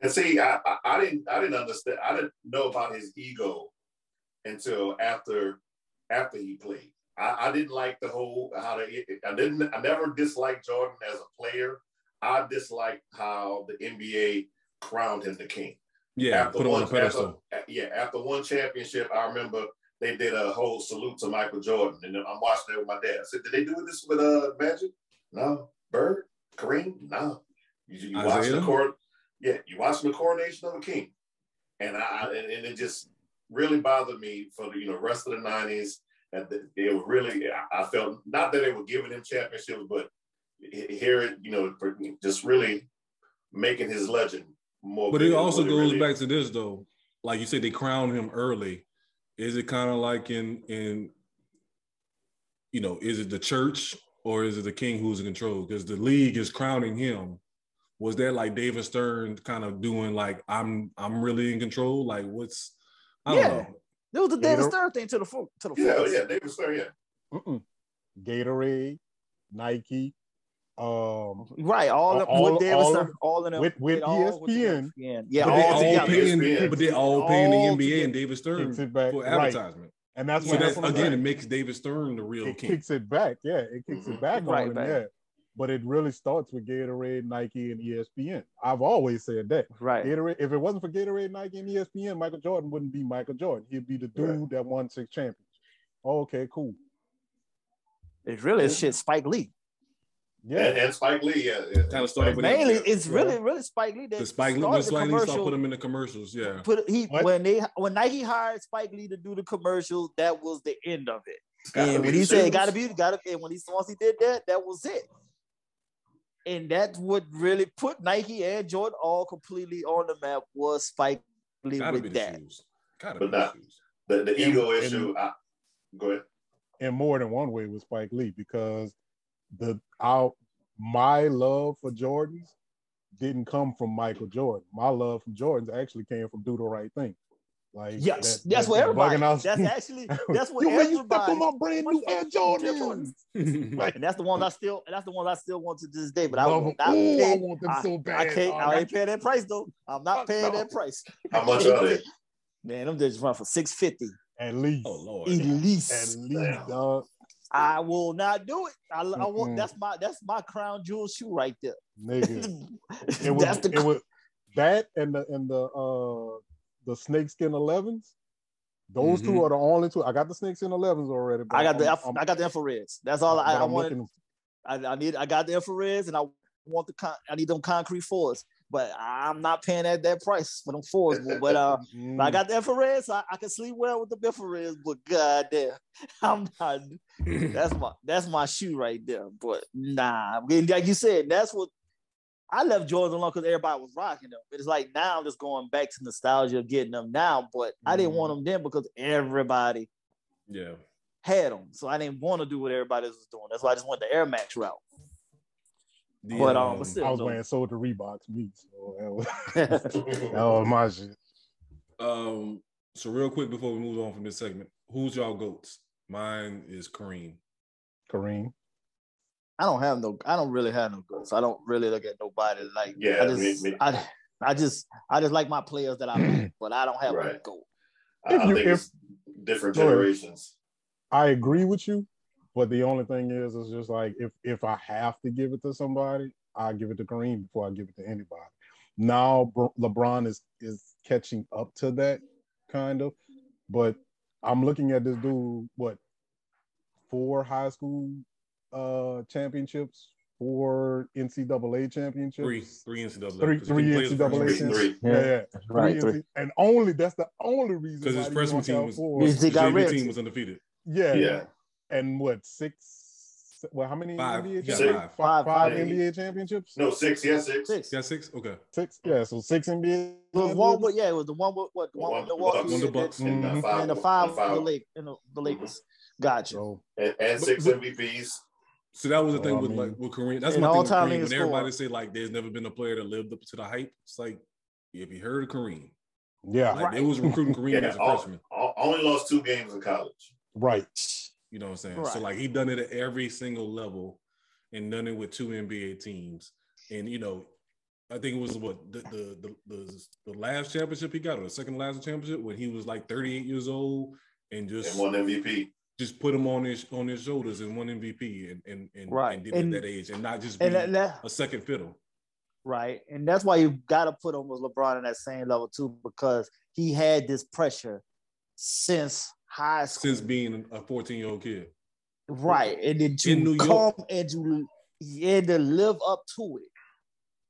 And see, I, I, I didn't I didn't understand I didn't know about his ego until after after he played. I, I didn't like the whole how the I didn't I never disliked Jordan as a player. I disliked how the NBA crowned him the king. yeah, after put him on one a pedestal. after- yeah, after one championship, I remember they did a whole salute to Michael Jordan, and I'm watching it with my dad. I said, "Did they do this with uh Magic? No. Bird, Kareem, no. You, you watch the court, yeah, you watching the coronation of a king, and I and, and it just really bothered me for the you know rest of the '90s that the- they were really. I I felt not that they were giving him championships, but here it you know just really making his legend more. But it also goes really back is. to this though. Like you said, they crowned him early. Is it kind of like in in you know, is it the church or is it the king who's in control? Because the league is crowning him. Was that like David Stern kind of doing like I'm I'm really in control? Like what's I don't Yeah. know. It was the David Gator- Stern thing to the full to the Yeah, fullest. yeah, David Stern, yeah. Mm-mm. Gatorade, Nike, um, Right, all, of All- with David all Stern, of- all of them with- with E they all ESPN. together. Yeah, yeah, but they all all paying, ESPN. but they all paying the All NBA and. David Stern Kicks it back, for right. advertisement. and that's So what that's that's what again, it makes David Stern the real king. it king. kicks it back. Yeah, it kicks Mhm. it back Right, on him. back. Yeah, but it really starts with Gatorade, Nike, and ESPN. I've always said that. Right. Gatorade, if it wasn't for Gatorade, Nike, and ESPN, Michael Jordan wouldn't be Michael Jordan. He'd be the dude Right. that won six championships. okay, cool. It's really shit Spike Lee. Yeah, And, and Spike Lee, yeah. yeah. Kinda started with Mainly, yeah. it's really, really Spike Lee that The Spike Lee, started when Spike Lee started putting him in the commercials, yeah. Put he What? when they when Nike hired Spike Lee to do the commercial, that was the end of it. And be when the he said it gotta be, gotta and when he once he did that, that was it. And that's what really put Nike and Jordan all completely on the map was Spike Lee Gotta be with the that. shoes. Gotta But be the not- shoes. the, the ego And- issue. I, go ahead. in more than one way with Spike Lee because the our my love for Jordans didn't come from Michael Jordan. My love from Jordans actually came from Do the Right Thing. Like Yes, that- that's that- what that everybody. bugging out- That's actually that's what you when you step on my brand new Air Jordans. Like, And that's the ones I still. That's the ones I still want to this day. But I love will 'em. not Ooh, I pay. want them I- so I can't. dog. I ain't paying that price though. I'm not paying no. that price. How much are they? Man, them just run for six fifty At least, oh Lord. at least. at least. least, dog. I will not do it. I, I want. That's my. That's my crown jewel shoe right there. Nigga. It was, that's the. it was that and the and the uh the snakeskin 11s. Those Mhm. two are the only two. I got the snakeskin 11s already. but I got the. I'm- F- I'm- I got the infrareds. That's all I, but I I'm wanted. looking- I, I need. I got the infrareds, and I want the. Con- I need them concrete fours, but I'm not paying that that price for them fours. But, but uh, Mm, But I got the infrareds. I, I can sleep well with the infrareds, but goddamn, I'm not. That's my that's my shoe right there. But nah, and like you said, that's what I left Jordans alone because everybody was rocking them. It's like now I'm just going back to nostalgia of getting them now. But I didn't want them then because everybody yeah. had them, so I didn't want to do what everybody was doing. That's why I just went the Air Max route. The, But, um, um, but still- I was though. wearing sold to Reeboks me, so that was, that was my shit. um, so real quick before we move on from this segment, who's y'all goats? Mine is Kareem. Kareem. I don't have no. I don't really have no goats. I don't really look at nobody like. Yeah, I just, me- I, I just, I just like my players that I like, but I don't have a Right. goal. I, I If you- think if- it's different generations. I agree with you, but the only thing is, it's just like if if I have to give it to somebody, I give it to Kareem before I give it to anybody. Now LeBron is is catching up to that kind of, but I'm looking at this dude. What four high school uh championships, four NCAA championships, Three, three NCAA. Three- three played NCAA freshman Three, season. three. Yeah, yeah. Right, Three three. And only that's the only reason Because his freshman team was four. Because he his got JV team was undefeated. yeah, Yeah. And what six well, how many Five. NBA He got championships? five. Five, five Five. NBA championships? No, six, yeah, six. Six. Got six? Okay. Six? Yeah, so six NBA. It was one with yeah, it was the one with what the one One with with Milwaukee Bucks. The Bucks. And, five, and the and five five. the Lake and the, the Lakers. Mm-hmm. Gotcha. So and, and six but- MVPs. So that was the Well, thing oh, I with mean- like with Kareem. That's my thing with Kareem. When everybody scorer. say like there's never been a player that lived up to the hype, it's like if you heard of Kareem, yeah, like Right. they was recruiting Kareem Yeah, as a all- freshman. all- only lost two games in college. right. You know what I'm saying? Right. So like he done it at every single level and done it with two NBA teams. And you know, I think it was what the the the, the, the last championship he got or the second last championship when he was like 38 years old and just And one MVP. just put him on his on his shoulders and won MVP and and and, Right. and did And- it at that age and not just be that, that a second fiddle. right, and that's why you got to put him with LeBron in that same level too, because he had this pressure since high school. since being a 14 year old kid. Right, and then to In New come York. and to yeah to live up to it.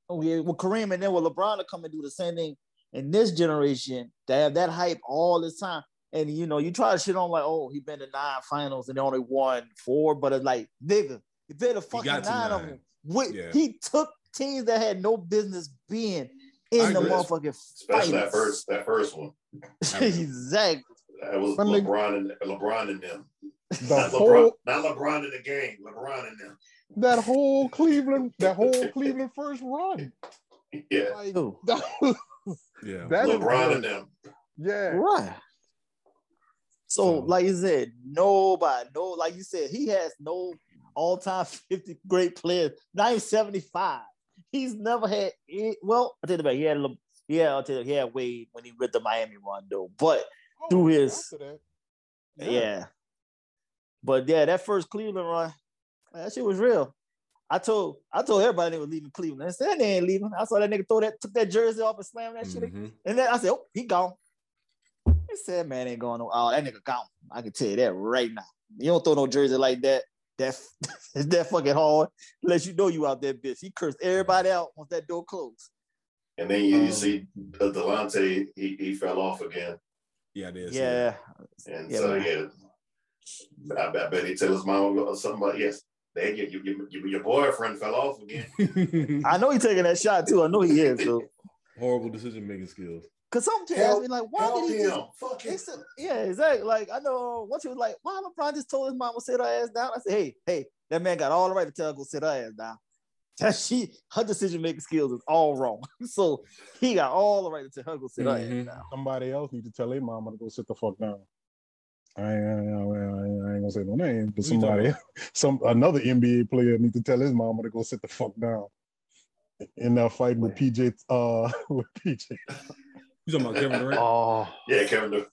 Oh yeah, with Kareem and then with LeBron to come and do the same thing in this generation to have that hype all this time. And you know, you try to shit on like, oh, he been to nine finals and they only won four, but it's like, nigga, if they're the fucking got to nine, of them, what, Yeah. he took teams that had no business being I in the agree. motherfucking Especially that first that first one. exactly. That was My nigga- LeBron and LeBron and them. The Not LeBron, not LeBron in the game. LeBron and them. that whole Cleveland, that whole Cleveland first run. Yeah. Like, that was- Yeah. that is LeBron and them. Yeah. Right. So, So- like you said, nobody, no, like you said, he has no all-time 50 great players, not even 75. He's never had it. Well, I tell you about he had Le- yeah, I'll tell you, he had Wade when he ripped the Miami run though. But Oh, Through his- after that. yeah. But yeah, that first Cleveland run, that shit was real. I told I told everybody they was leaving Cleveland. I said they ain't leaving. I saw that nigga throw that, took that jersey off and slam that shit Mhm. and then I said, oh, he gone. He said, man, ain't going no. Oh, that nigga gone. I can tell you that right now. You don't throw no jersey like that. That is it's that fucking hard. Unless you know you out there, bitch. He cursed everybody out once that door closed. And then you, Um, you see uh, Delonte, he, he fell off again. Yeah, it is. Yeah. And Yeah, so, man. yeah, I, bet- I bet he tell his mom or something about, yes, they, your, your, your, your boyfriend fell off again. I know he taking that shot too. I know he is. So, Horrible decision making skills. cause sometimes Help- be like, why did he him. just Fuck They him. said, yeah, exactly. Like I know once he was like, why LeBron just told his mom to sit her ass down. I said, hey, hey, that man got all the right to tell her to go sit her ass down. That she her decision making skills is all wrong. so he got all the right to tell her to go sit her Mhm. down. Somebody else need to tell their mama to go sit the fuck down. I ain't, I ain't, I ain't, gonna say no name, but Who you talking somebody, some another NBA player need to tell his mama to go sit the fuck down. In that fight with PJ, uh, with PJ. You talking about Kevin Durant? Oh Yeah, Kevin Durant.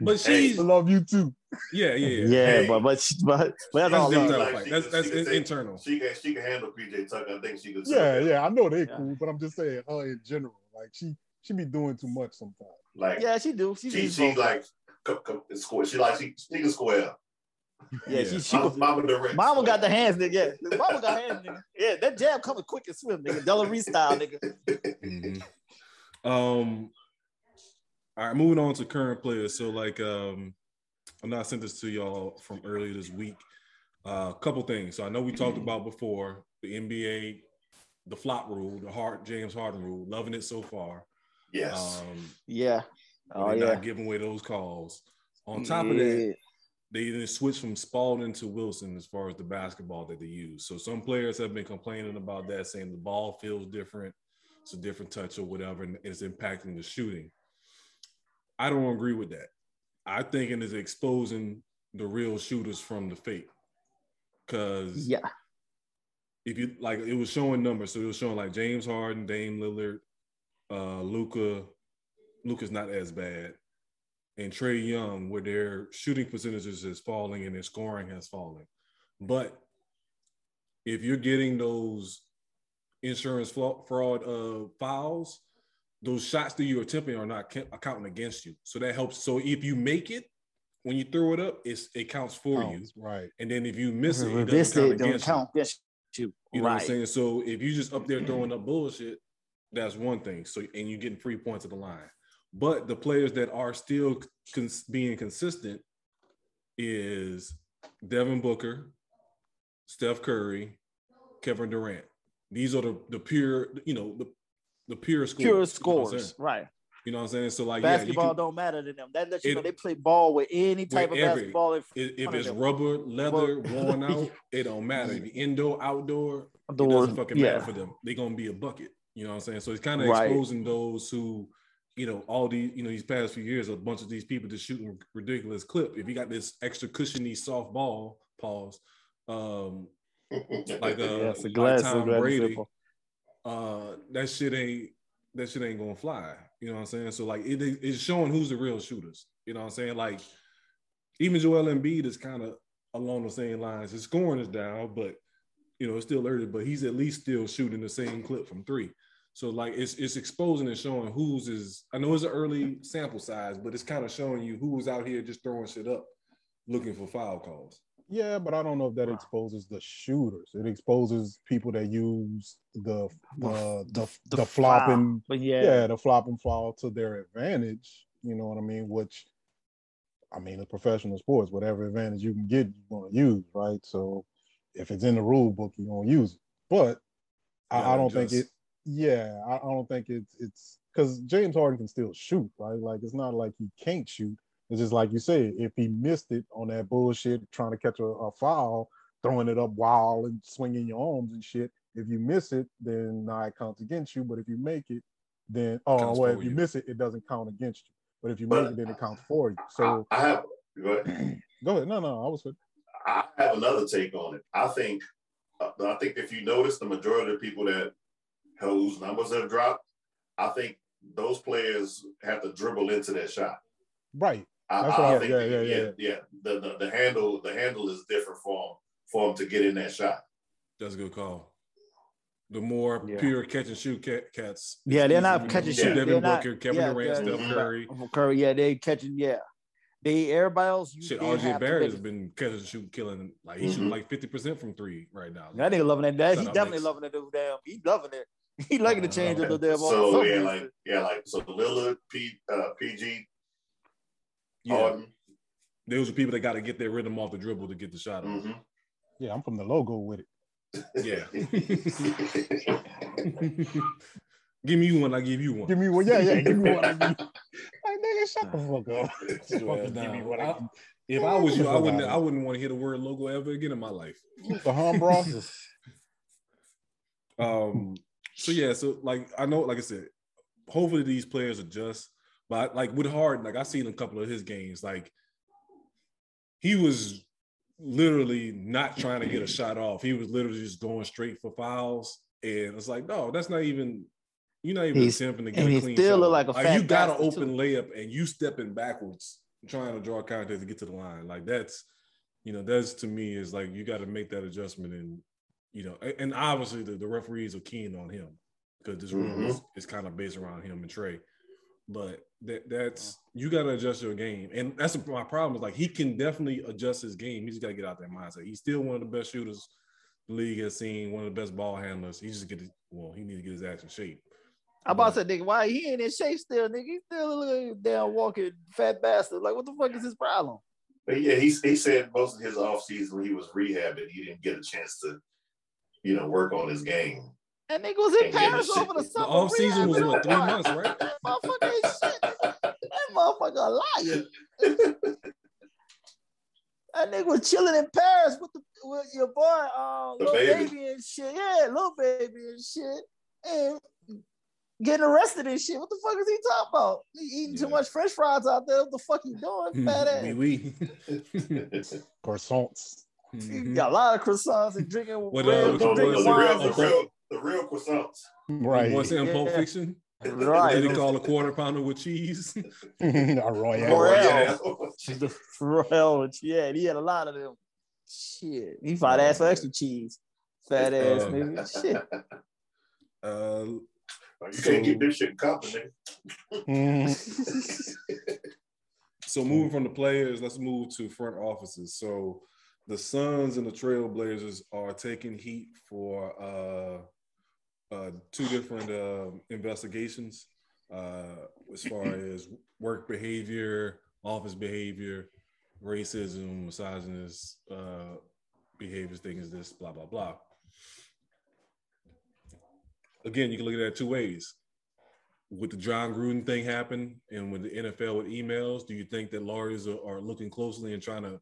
But Hey. she's I love you too. yeah, yeah, yeah. yeah, Hey. but but but, but that's That's all different love. type of Like, fight. she That's that's she could take- internal. She can she can handle PJ Tucker. I think she could. Yeah, yeah, I know they Yeah. cool, but I'm just saying her in general. Like she, she be doing too much sometimes. Like Yeah, she do. She she she like co- co- square. She like she she can square. yeah, Yeah. she she Mama, was, Mama Durant. Mama got the hands, nigga. Yeah, Mama got hands, nigga. Yeah, that jab coming quick and swift, nigga. Della Reese style, nigga. Mhm. Um, all right, moving on to current players. So, like, um, I know I sent this to y'all from earlier this week. A uh, couple things. So, I know we talked about before the NBA, the flop rule, the Hart James Harden rule. Loving it so far. Yes. Um, Yeah. Oh they're yeah. not giving away those calls. On top of that, they then switched from Spalding to Wilson as far as the basketball that they use. So some players have been complaining about that, saying the ball feels different, it's a different touch or whatever, and it's impacting the shooting. I don't agree with that. I think it is exposing the real shooters from the fake. Because yeah. if you like, it was showing numbers, so it was showing like James Harden, Dame Lillard, uh, Luka. Luka's not as bad and Trae Young, where their shooting percentages is falling and their scoring has fallen. But if you're getting those insurance fraud uh, fouls, those shots that you're attempting are not ca- counting against you. So that helps. So if you make it, when you throw it up, it's, it counts for you. Right? And then if you miss it, it doesn't count it don't against you. count against you. You know right. what I'm saying? So if you just up there throwing up bullshit, that's one thing. So and you're getting free points at the line. But the players that are still cons- being consistent is Devin Booker, Steph Curry, Kevin Durant. These are the the pure, you know, the the pure scores. Pure you know what I'm scores, saying? right? You know what I'm saying? So like, basketball yeah, you can, don't matter to them. That lets you It- know they play ball with any type of every- basketball. if, if it's them. rubber, leather, worn out, it don't matter. If you indoor, outdoor, it doesn't fucking matter for them. They're gonna be a bucket. You know what I'm saying? So it's kind of Right. exposing those who, you know, all these, you know, these past few years, a bunch of these people just shooting ridiculous clip. If you got this extra cushiony soft ball, pause, um, like uh, Yeah, it's a like glass, Tom Brady, zipper. Uh, that shit ain't that shit ain't gonna fly. You know what I'm saying? So like it, it's showing who's the real shooters. You know what I'm saying? Like even Joel Embiid is kind of along the same lines. His scoring is down, but you know it's still early. But he's at least still shooting the same clip from three. So like it's it's exposing and showing who's is. I know it's an early sample size, but it's kind of showing you who's out here just throwing shit up, looking for foul calls. Yeah, but I don't know if that exposes the shooters. It exposes people that use the the uh, the, the, flopping, But yeah. yeah, the flop and fall to their advantage. You know what I mean? Which, I mean, it's professional sports. Whatever advantage you can get, you're gonna use, right? So, if it's in the rule book, you're gonna use it. But I, I don't think it. Yeah, I, I don't think it's it's because James Harden can still shoot, right? Like it's not like he can't shoot. It's just like you said, if he missed it on that bullshit, trying to catch a, a foul, throwing it up wild and swinging your arms and shit. If you miss it, then nah, it counts against you. But if you make it, then oh well, if you, you. miss it, it doesn't count against you. But if you But- make it, then it counts for you. So I, I have go ahead. go ahead. No, no, I was good. I have another take on it. I think uh, I think if you notice the majority of people that whose numbers have dropped, I think those players have to dribble into that shot. Right. I, That's I what I- think yeah, yeah, yeah, yeah. yeah. The, the the handle the handle is different for him for him to get in that shot. That's a good call. The more Yeah. pure catch and shoot cat, cats. yeah, they're not for catch them. and Yeah. shoot. Devin They're not, Booker, Kevin yeah, Durant, yeah, Steph yeah. Curry. Curry, yeah, they catching, yeah. They everybody else. You, Shit, RJ Barrett has been catching and shoot killing. Like he's shooting Mhm. like 50% from three right now. That nigga loving that. that he definitely Knicks. loving it. dude, Damn, he loving it. He liking to change up the damn. So yeah, like yeah, like so Lillard, P, uh, PG, yeah, Harden. those are people that got to get their rhythm off the dribble to get the shot off. Mhm. Yeah, I'm from the logo with it. Yeah. give me one, I give you one. Give me one. Yeah, yeah. Give me one. I give you- Like nigga, shut the fuck up. Sit your give me down. one. I- I if I was you, I wouldn't. I wouldn't want to hear the word logo ever again in my life. The hum, bro. Um. So yeah. So like I know, like I said, hopefully these players adjust. But like with Harden, like I've seen a couple of his games. Like he was literally not trying to get a shot off. He was literally just going straight for fouls. And it's like, no, that's not even. You're not even He's- attempting to get and a he clean still shot. look like a like fat you got an open too. layup and you stepping backwards, trying to draw contact to get to the line. Like that's, you know, that's to me is like you got to make that adjustment and you know, and obviously the, the referees are keen on him because this rule mm-hmm. is, is kind of based around him and Trae. But that that's you got to adjust your game, and that's my problem. Is like he can definitely adjust his game. He just got to get out that mindset. He's still one of the best shooters the league has seen. One of the best ball handlers. He just get his, well, he needs to get his ass in shape. I'm about to say, nigga, why he ain't in shape still, nigga? He still a little damn walking fat bastard. Like, what the fuck is his problem? But yeah, he he said most of his offseason when he was rehabbing, he didn't get a chance to, you know, work on his game. That nigga was in Can't Paris the over the The summer. off season was rehabbing what, on three months, right? That motherfucker ain't shit. That motherfucker a liar. That nigga was chilling in Paris with the with your boy, uh, Lil Baby. baby. and shit. Yeah, Lil Baby and shit. And getting arrested and shit. What the fuck is he talking about? He eating too much French fries out there. What the fuck he doing? Fat ass. Wee wee. Croissants. He got a lot of croissants and drinking What, red, uh, the, drinking the, wine. real, the real, the real croissants. Right. What's in Pulp Fiction? Right. What did he call a quarter pounder with cheese? a royale. Royale. Yeah. the Royale, yeah, he had a lot of them. Shit, he might ass for extra cheese. Fat ass Um, nigga. Shit. Uh, you can't get this shit in company. Mhm. so moving from the players, let's move to front offices. So the Suns and the Trailblazers are taking heat for uh, uh, two different uh, investigations uh, as far as work behavior, office behavior, racism, misogynist uh, behaviors things, is this, blah, blah, blah. Again, you can look at that two ways. With the Jon Gruden thing happen and with the NFL with emails, do you think that lawyers are, are looking closely and trying to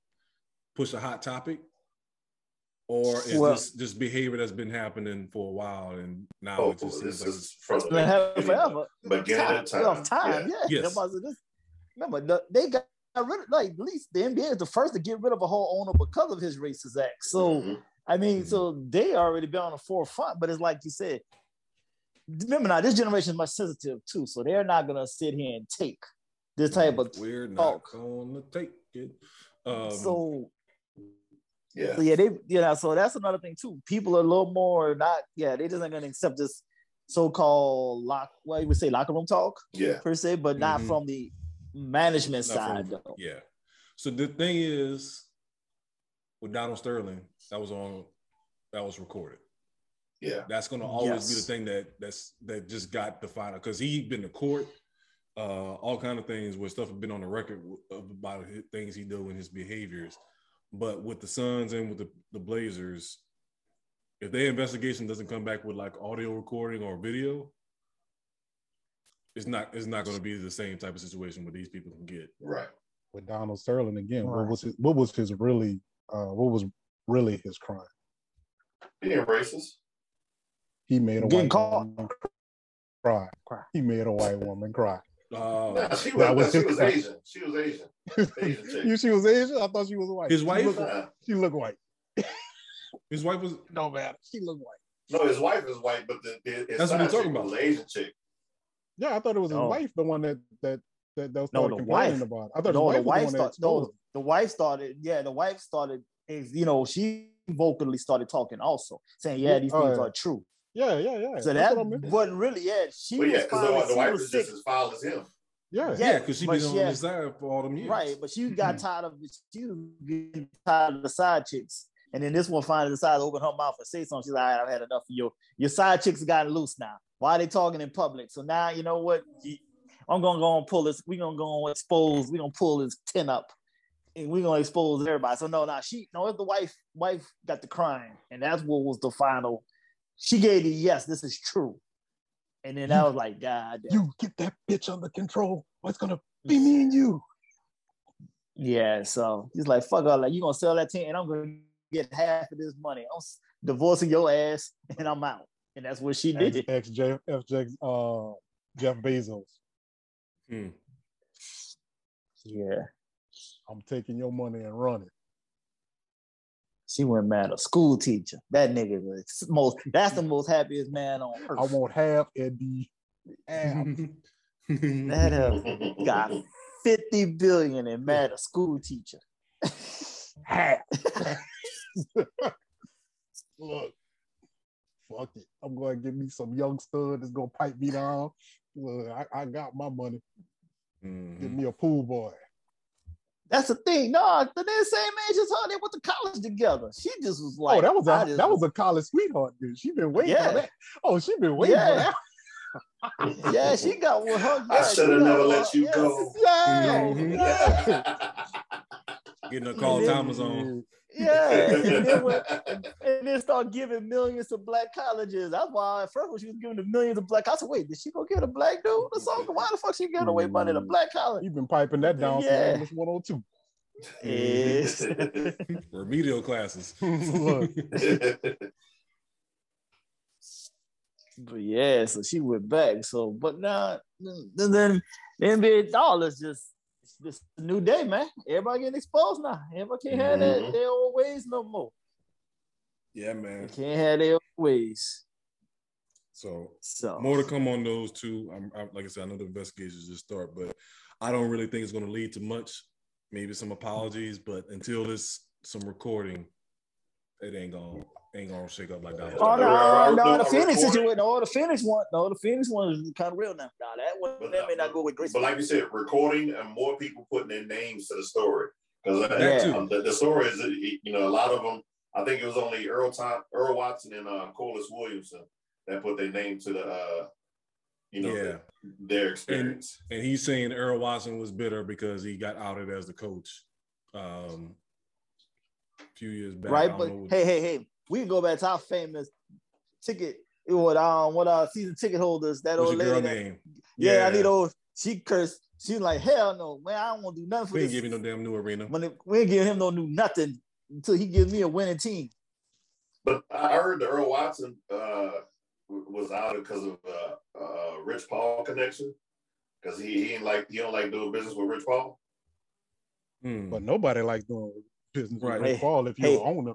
push a hot topic? Or is Well- this just behavior that's been happening for a while and now Oh, it just this seems like is from It's been happening beginning- forever. Beginning time, of time. Of time. Yeah. Yes. This- Remember, they got rid of like at least the NBA is the first to get rid of a whole owner because of his racist act. So Mhm. I mean, Mhm. so they already been on the forefront, but it's like you said. Remember now, this generation is much sensitive too, so they're not gonna sit here and take this type of. we're not talk. gonna take it. Um, so, yeah. so yeah, they you know, so that's another thing too. People are a little more not, yeah, they just ain't gonna accept this so-called lock, what you would say, locker room talk Yeah. per se, but not Mhm. from the management Not side from- though. Yeah. So the thing is, with Donald Sterling, that was on, that was recorded. Yeah. That's going to always be the thing that that's that just got the final because he been to court, uh, all kind of things where stuff have been on the record about his, things he do and his behaviors. But with the Suns and with the, the Blazers, if their investigation doesn't come back with like audio recording or video, it's not it's not going to be the same type of situation where these people can get. Right. With Donald Sterling again, Right. what was his, what was his really uh, what was really his crime? Being racist. He made a Getting white caught. woman cry. Cry. He made a white woman cry. Uh, Nah, she that was, was she was. Asian. She was Asian. Asian you, she was Asian. I thought she was white. His She wife? looked- Nah. she looked white. his wife was No matter. She looked white. No, his wife is white, but the, the his That's what we're talking about. was Asian chick. Yeah, I thought it was his No. wife, the one that that that, that No, the complaining wife. about. I thought No, the wife wife the started. No, the wife started. Yeah, the wife started. is, You know, she vocally started talking also, saying, "Yeah, Yeah, these oh, things yeah. are true." Yeah, yeah, yeah. So That's that what I meant. wasn't really. Yeah, she But yeah, was because fine. the, the she wife was is sick. just as foul as him. Yeah, Yeah, yeah, because she but been on had- his side for all them years. Right, but she got mm-hmm. tired of she was getting tired of the side chicks. And then this one finally decided to open her mouth and say something. She's like, "All right, I've had enough of your your side chicks have gotten loose now. Why are they talking in public? So now you know what? I'm gonna go and pull this, we're gonna go and expose, we're gonna pull this tin up and we're gonna expose everybody. So no, now she no, it's the wife, wife got the crime, and that's what was the final. She gave the yes, this is true. And then I was like, God damn. You get that bitch under control. What's gonna be me and you? Yeah, so he's like, fuck all that. You gonna sell that team and I'm gonna get half of this money. I'm divorcing your ass and I'm out. And that's what she Ex, did. ex Jeff, uh, Jeff Bezos. Hmm. Yeah. I'm taking your money and running. She went mad. A school teacher. That nigga was most that's the most happiest man on earth. I won't have the half. that uh, got 50 billion and mad a school teacher. half. Look, fuck it. I'm going to give me some young stud that's going to pipe me down. Look, I, I got my money. Give Mhm. me a pool boy. That's the thing. No, they're the same age as her. They went to college together. She just was oh, like, oh, that was a just- that was a college sweetheart, dude. She been waiting Yeah. for that. Oh, she been waiting Yeah. for yeah, she got with her. I should have never let you yeah. go. that. Mm-hmm. Yeah. Getting a call Yeah. timers on. Yeah, and then, when, and, and then start giving millions to black colleges. That's why at first when she was giving the millions to black, I said, wait, did she go give a black dude or something? Why the fuck she giving away money to mm-hmm. black college? He been piping that down Yeah. from English 102. Yes. Remedial classes. But yeah, so she went back. So, but now, then, then the NBA dollars just it's a new day, man. Everybody getting exposed now. Everybody can't have that, Mhm. their old ways no more. yeah, man. They can't have their old ways. So So more to come on those two. I'm, I, like I said, I know the investigations just start, but I don't really think it's going to lead to much. Maybe some apologies, but until this some recording, it ain't gonna ain't gonna shake up like that. Oh no, Are- are- no, the Phoenix recording? situation, no, the Phoenix one, no, the Phoenix one is kind of real now. Nah, that one, But, that may not go with Grace. But like you said, recording and more people putting their names to the story because That too. the, the story is you know a lot of them. I think it was only Earl Tom, Earl Watson and uh, Corliss Williamson that put their name to the uh, you know Yeah. their experience. and he's saying Earl Watson was bitter because he got outed as the coach. Um, a few years back. right? But hey, hey, hey, we can go back to our famous ticket. What um, what uh, season ticket holders? That what's old your girl lady. that- name? yeah, I need old. She cursed. She's like, hell no, man, I don't want to do nothing for We ain't this. give you no damn new arena. When it- we ain't give him no new nothing until he gives me a winning team. But I heard the Earl Watson uh, was out because of uh, uh, Rich Paul connection. Because he, he ain't like he don't like doing business with Rich Paul. Hmm. But nobody likes doing business Right. with Rich Paul if you're hey. an owner.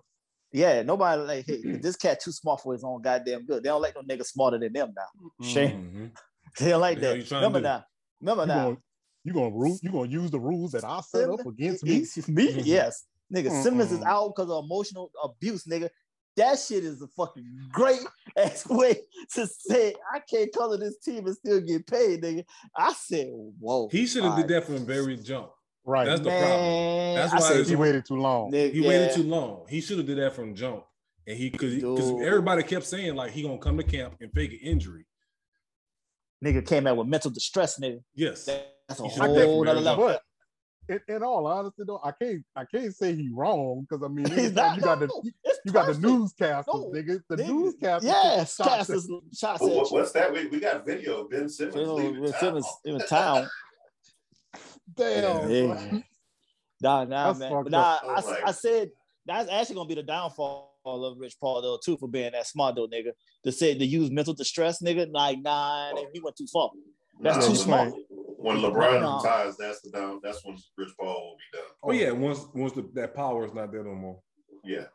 Yeah, nobody like, hey, this cat too smart for his own goddamn good. They don't like no nigga smarter than them now. Shame. Mhm. They don't like The that. you trying to Remember now. Remember You now. gonna you gonna rule you gonna use the rules that I set up against me? Me? Mhm. Yes. Nigga, Simmons is out because of emotional abuse, nigga. That shit is a fucking great ass way to say I can't color this team and still get paid, nigga. I said, whoa. He should have all did right. that from the very jump. Right. That's the problem. Man, That's I why said, he waited too long. nigga, He yeah. waited too long. He should have did that from jump. And he because because everybody kept saying like he gonna come to camp and fake an injury. Nigga came out with mental distress, nigga. Yes. That's a He should've whole done nother from level. But in, in all honesty, though, I can't I can't say he wrong because I mean He's anytime not. you got the no, it's you got the perfect. newscasters, No, nigga. The nigga. newscasters. Yes, took shots at- shots Well, what, what's that? We, we got video of Ben Simmons You know, leaving with town. Simmons in town. Damn. Yeah. Nah, nah, That's man. nah, up. I. I said that's actually gonna be the downfall of Rich Paul though too for being that smart though, nigga. To say to use mental distress, nigga. Like, nah, nigga, he went too far. That's Nah, too when- smart. When LeBron Nah. retires, that's the down. That's when Rich Paul will be done. Oh yeah, once once the, that power is not there no more. Yeah.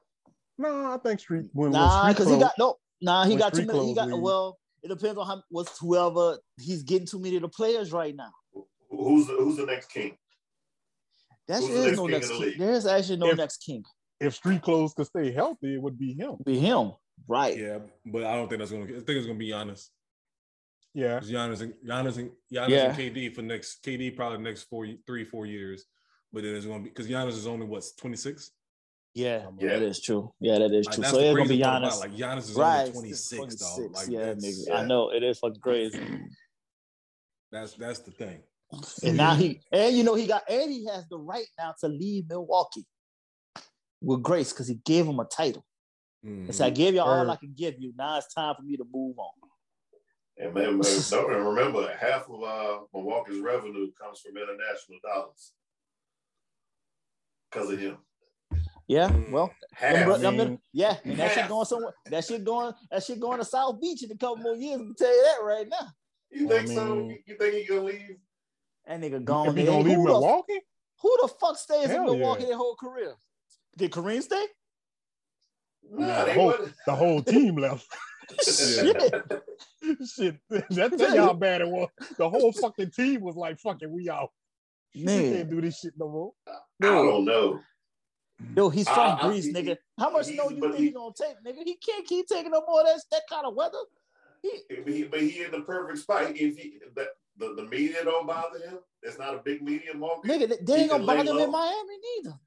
Nah, I think Street when, when Nah, because he got no. Nah, he got too many. He got league. well. It depends on how what's whoever he's getting too many of the players right now. Who's the, who's the next king? There Who's the is next no king next the king. There's actually no If- next king. if Street Clothes could stay healthy, it would be him. Be him, right? Yeah, but I don't think that's gonna. I think it's gonna be Giannis. Yeah. It's Giannis and Giannis and Giannis Yeah. and KD for next KD probably the next four three four years. But then it's gonna be because Giannis is only what twenty six. Yeah, Yeah. that is true. Yeah, that is Like, true. that's so it's gonna be part Giannis. Like Giannis is right, only twenty six though. Like yeah, yeah. I know it is fucking crazy. that's that's the thing. And now he and you know he got and he has the right now to leave Milwaukee with grace because he gave him a title. Mhm. And so I gave you all Word. I can give you. Now it's time for me to move on. And man, man, remember half of uh, Milwaukee's revenue comes from international dollars because of him. Yeah, Mm. well, Half. them bro- them- yeah, and that shit going somewhere. That shit going. That shit going to South Beach in a couple more years. I can tell you that right now. you think so? mean- You- You think he gonna leave? That nigga gone. he gonna Who leave the- Milwaukee, Who the fuck stays in Hell Milwaukee yeah. their whole career? Did Kareem stay? Nah, the whole, the whole team left. Shit. Shit, that tell you how bad it was. The whole fucking team was like, fucking, we out. We Man, can't do this shit no more." I dude, don't know. dude, he's from I- I- Greece, he- nigga. How much he's- snow you think he- he gonna take, nigga? He can't keep taking no more of that, that kind of weather. He, But he, but he in the perfect spot. If he, the, the, the media don't bother him, it's not a big media market. nigga, they- they He ain't gonna bother him in. Miami neither.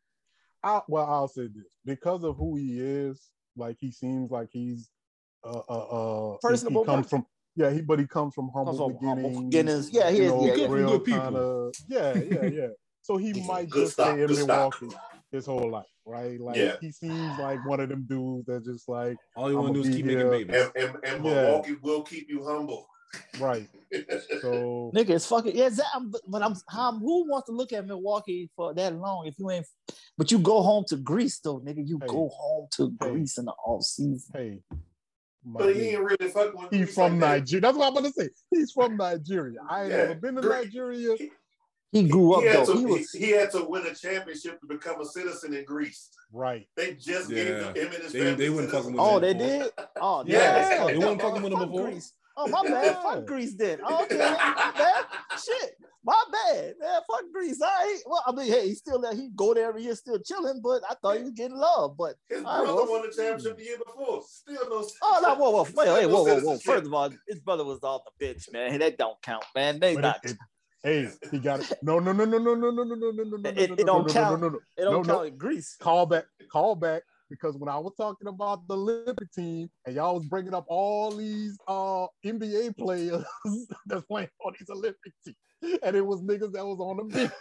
I, well, I'll say this because of who he is. Like he seems like he's uh uh uh he- Personable He comes person. from yeah, he but he comes from humble Comes from humble beginnings. beginnings. Yeah, he you is. know, Yeah, Good real good people. kinda yeah, yeah, yeah. So he might just stock, stay in good stock. Milwaukee his whole life, right? Like Yeah. he seems like one of them dudes that just like All you want I'ma do is be keep making here. babies. And, and, and Yeah. Milwaukee will keep you humble. Right. So Nigga, it's fucking yeah. That, I'm, but I'm, how, who wants to look at Milwaukee for that long if you ain't? But you go home to Greece though, nigga. You Hey. go home to Hey. Greece in the off season. hey, my but he ain't really fucking with he's from like that. Nigeria. That's what I'm gonna say. He's from Nigeria. I ain't Yeah, never been to Greek. Nigeria. He grew up he, had though. to, He he, was he had to win a championship to become a citizen in Greece. Right. They just Yeah. gave him, him and his They- family. they wouldn't fucking citizenship. Oh, they before. did? Oh, Yeah. yeah. They wasn't fucking with him before? Greece. Oh, my bad. Fuck Greece then. Oh, okay, my bad. Shit. My bad. Man, fuck Greece. All right. Well, I mean, hey, he still there. He go there every year still chilling, but I thought he was getting love. But His All right, brother well, won the championship the year before. Still no. oh no, whoa, whoa, wait, still hey, no whoa, whoa, whoa. First of all, his brother was on the bench, man. That don't count, man. They But not it, it, hey, he got it. No, no, no, no, no, no, no, no, no, no, no, no, It- it no, no, don't no, count. no, no, no. it don't no, no. count in Greece. Call back, call back. Because when I was talking about the Olympic team and y'all was bringing up all these uh NBA players that's playing on these Olympic teams, and it was niggas that was on the bench.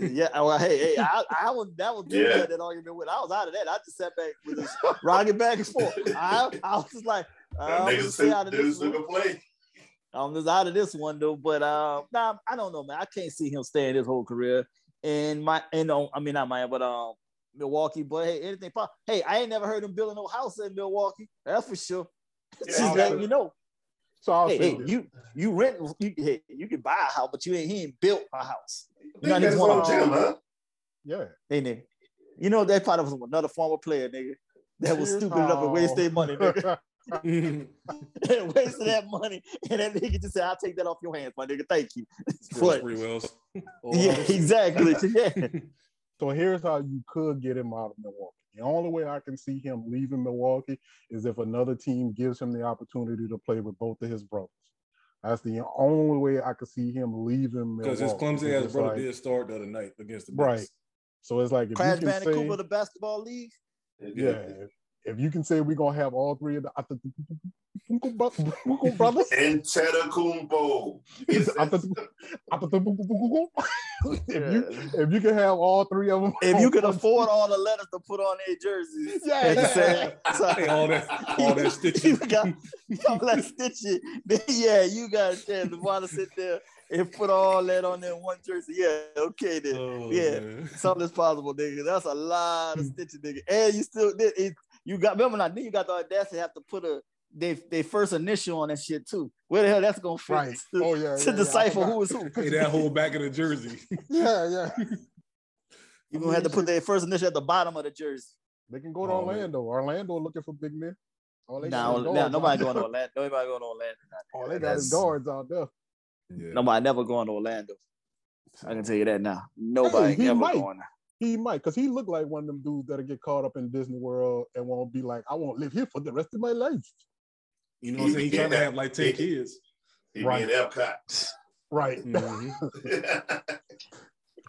yeah, well, hey, hey, I, I was that was Yeah. that argument with. I was out of that. I just sat back with this rocking back and forth. I, I was just like, That I'm nigga just stay out of this. niggas One. took play. I'm just out of this one though. But uh, nah, I don't know, man. I can't see him staying his whole career. And my, and um, I mean not Miami, but um, Milwaukee. But hey, anything. pop- Hey, I ain't never heard him building no house in Milwaukee. That's for sure. Yeah, Just letting you know. So I'll Hey, say hey, you you rent you hey, you can buy a house, but you ain't he ain't built a house. Think not that's even on one- gym, huh? yeah. Hey nigga. You know that probably was another former player, nigga. That was Here's stupid enough to waste their money, nigga. Wasted that money. And that nigga just said, I'll take that off your hands, my nigga. Thank you. But- Free wills. yeah, exactly. Yeah. So here's how you could get him out of Milwaukee. The only way I can see him leaving Milwaukee is if another team gives him the opportunity to play with both of his brothers. That's the only way I could see him leaving Milwaukee. Because his clumsy ass It's brother like- did start the other night against the Right. So it's like if Crash you can Bandicoot say, of the basketball league. yeah, if, if you can say we're gonna have all three of the brothers. And Kumbo. if you if you can have all three of them, If you can afford all the letters to put on their jerseys. Yeah, yeah. say- so- all that, all that you stitching. got all that stitching. Then, yeah, you got a chance to want to sit there and put all that on there in one jersey. Yeah, okay then. Oh, Yeah. man. Something's possible, nigga. That's a lot of hmm. stitching, nigga. And you still did it. You got remember now, then you got the audacity to have to put a they they first initial on that shit too. Where the hell that's gonna fit right. to, Oh yeah, to yeah, yeah, decipher forgot. who is who? Hey, that whole back of the jersey. Yeah, yeah. You're gonna have to put their first initial at the bottom of the jersey. They can go to Oh, man. Orlando. Orlando looking for big men. All they Now, got is now nobody going to there. Orlando. Nobody going to Orlando. All they got is That's- guards out there. Yeah. Nobody never going to Orlando. I can tell you that now. Nobody he ever might. going. He might, because he looked like one of them dudes that'll get caught up in Disney World and won't be like, I won't live here for the rest of my life. You know what I'm saying? He trying to have like 10 kids. He Right. be in Epcot. Right. Mhm.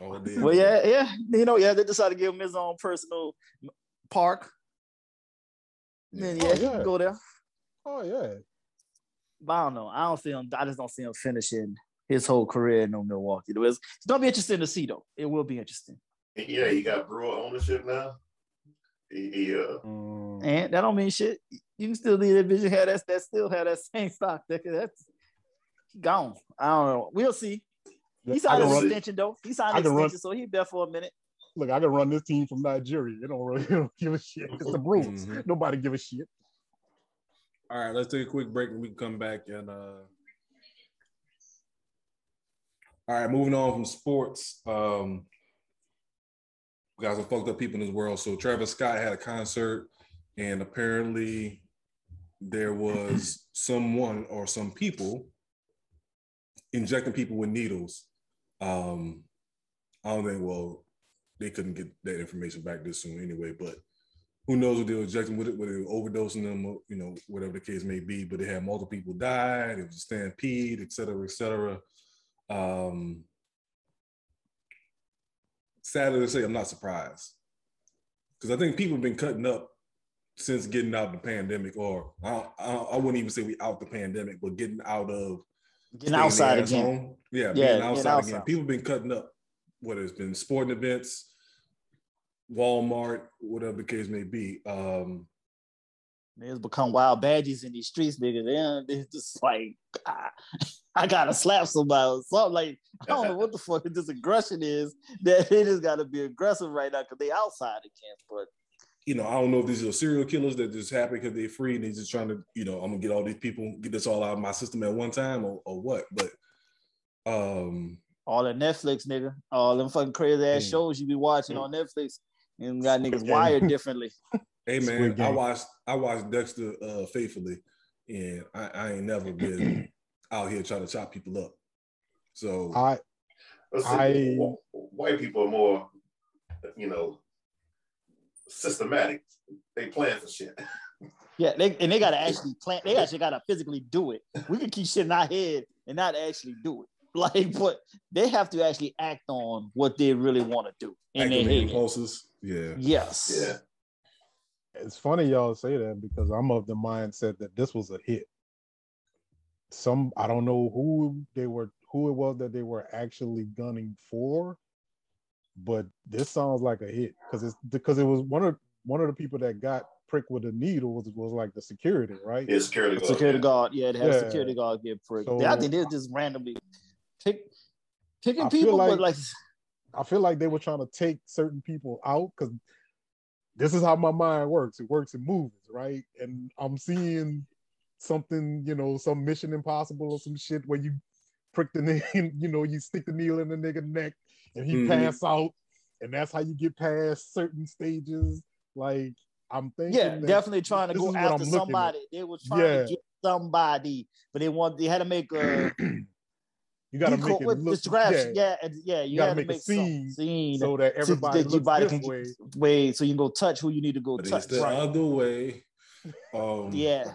Oh. Well, yeah, yeah. You know, yeah, they decided to give him his own personal park. Then yeah, Oh, yeah. go there. Oh yeah. But I don't know. I don't see him. I just don't see him finishing his whole career in Milwaukee. It was, it's gonna be interesting to see though. It will be interesting. Yeah, he got Brewer ownership now. He, he uh, Mm. And that don't mean shit. You can still leave that vision have that that still have that same stock. That, that's gone. I don't know. We'll see. He I signed can an run- extension though. He signed I an can run- extension, so he's there for a minute. Look, I can run this team from Nigeria. They don't really they don't give a shit. It's the Bruins. Mhm. Nobody give a shit. All right, let's take a quick break and we can come back and uh all right, moving on from sports. Um we got some fucked up people in this world. So Travis Scott had a concert and apparently there was someone or some people injecting people with needles. Um I don't think well they couldn't get that information back this soon anyway, but who knows what they were injecting with it, whether they were overdosing them, or, you know, whatever the case may be. But they had multiple people died. It was a stampede, et cetera, et cetera. Um, sadly to say, I'm not surprised because I think people have been cutting up since getting out of the pandemic, or I, I, I wouldn't even say we out the pandemic, but getting out of Getting outside again. home. Yeah, Yeah, being getting outside, again. People have been cutting up, whether it's been sporting events, Walmart, whatever the case may be. Um, Niggas become wild badges in these streets, nigga. Then it's just like ah, I gotta slap somebody or something. Like I don't know what the fuck this aggression is. That they just gotta be aggressive right now because they outside the camp. But you know, I don't know if these are serial killers that just happen because they're free and they're just trying to, you know, I'm gonna get all these people, get this all out of my system at one time or, or what. But um all that Netflix, nigga, all them fucking crazy ass Mm. shows you be watching on Netflix and got niggas Squid wired differently. hey man, I watched I watched Dexter uh faithfully and I, I ain't never been out here trying to chop people up. So I I- white people are more, you know, systematic. They plan for shit. Yeah, they, and they gotta actually plan. They actually gotta physically do it. We can keep shit in our head and not actually do it. Like, but they have to actually act on what they really want to do. And they Acting hate impulses. Yeah. Yes. Yeah. It's funny y'all say that because I'm of the mindset that this was a hit. Some I don't know who they were, who it was that they were actually gunning for, but this sounds like a hit because it's because it was one of one of the people that got pricked with a needle was was like the security, right? Yeah, security guard. Security yeah. guard. Yeah, they have Yeah. security guard get pricked. So- I think they're just randomly pick picking I feel people, but like- like I feel like they were trying to take certain people out because this is how my mind works. It works in movies, right? And I'm seeing something, you know, some Mission Impossible or some shit where you prick the nail, you know, you stick the needle in the nigga neck and he Mhm. pass out, and that's how you get past certain stages. Like I'm thinking, yeah, that definitely trying to go after I'm at. somebody. They were trying Yeah. to get somebody, but they want they had to make a you got to decoy- make it with look, the yeah, yeah, yeah, you, gotta had to make a make some scene scene so that so everybody that looks body this can way. way so you can go touch who you need to go But it's touch. the Right. other way. Um, Yeah.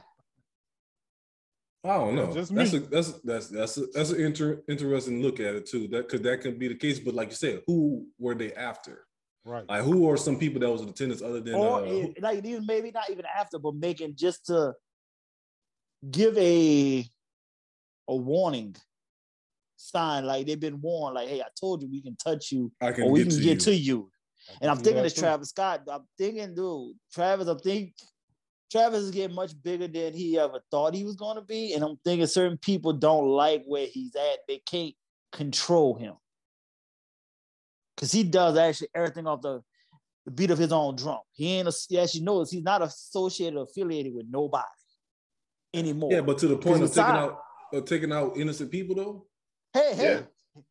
I don't know. Just that's a, that's that's that's a, that's an inter, interesting look at it too. That could that could be the case. But like you said, who were they after? Right. Like who are some people that was in attendance other than or uh, it- like even maybe not even after, but making just to give a a warning sign, like they've been warned, like, hey, I told you we can touch you I can or we get can to get you. to you. And I'm thinking it's. Travis Scott. I'm thinking, dude, Travis, I think Travis is getting much bigger than he ever thought he was going to be. And I'm thinking certain people don't like where he's at. They can't control him. Because he does actually everything off the, the beat of his own drum. He ain't, a, as you notice, he's not associated or affiliated with nobody anymore. Yeah, but to the point of taking aside- out of taking out innocent people though. hey, hey, Yeah.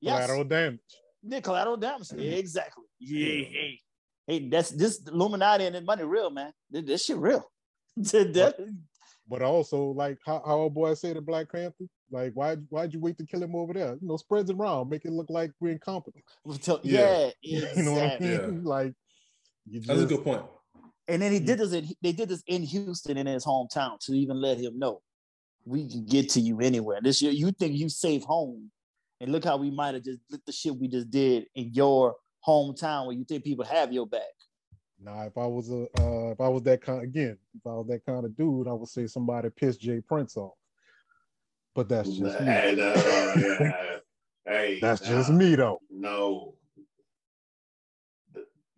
yes. Collateral damage. Yeah, collateral damage. Yeah, exactly. Yeah, hey, hey, that's this Illuminati and the money real, man. This, this shit real. That- But also, like how, how our boy say to Black Panther, like why why'd you wait to kill him over there? You know, spreads it around, make it look like we're incompetent. yeah, Yeah. You know what I exactly. mean? Like you That's a good point. And then he did this. In, they did this in Houston in his hometown to even let him know we can get to you anywhere. This year, you think you safe home, and look how we might have just look the shit we just did in your hometown where you think people have your back. Nah, if I was a uh, if I was that kind again, if I was that kind of dude, I would say somebody pissed J. Prince off. But that's just me. Uh, yeah. hey, That's nah, just me though. No.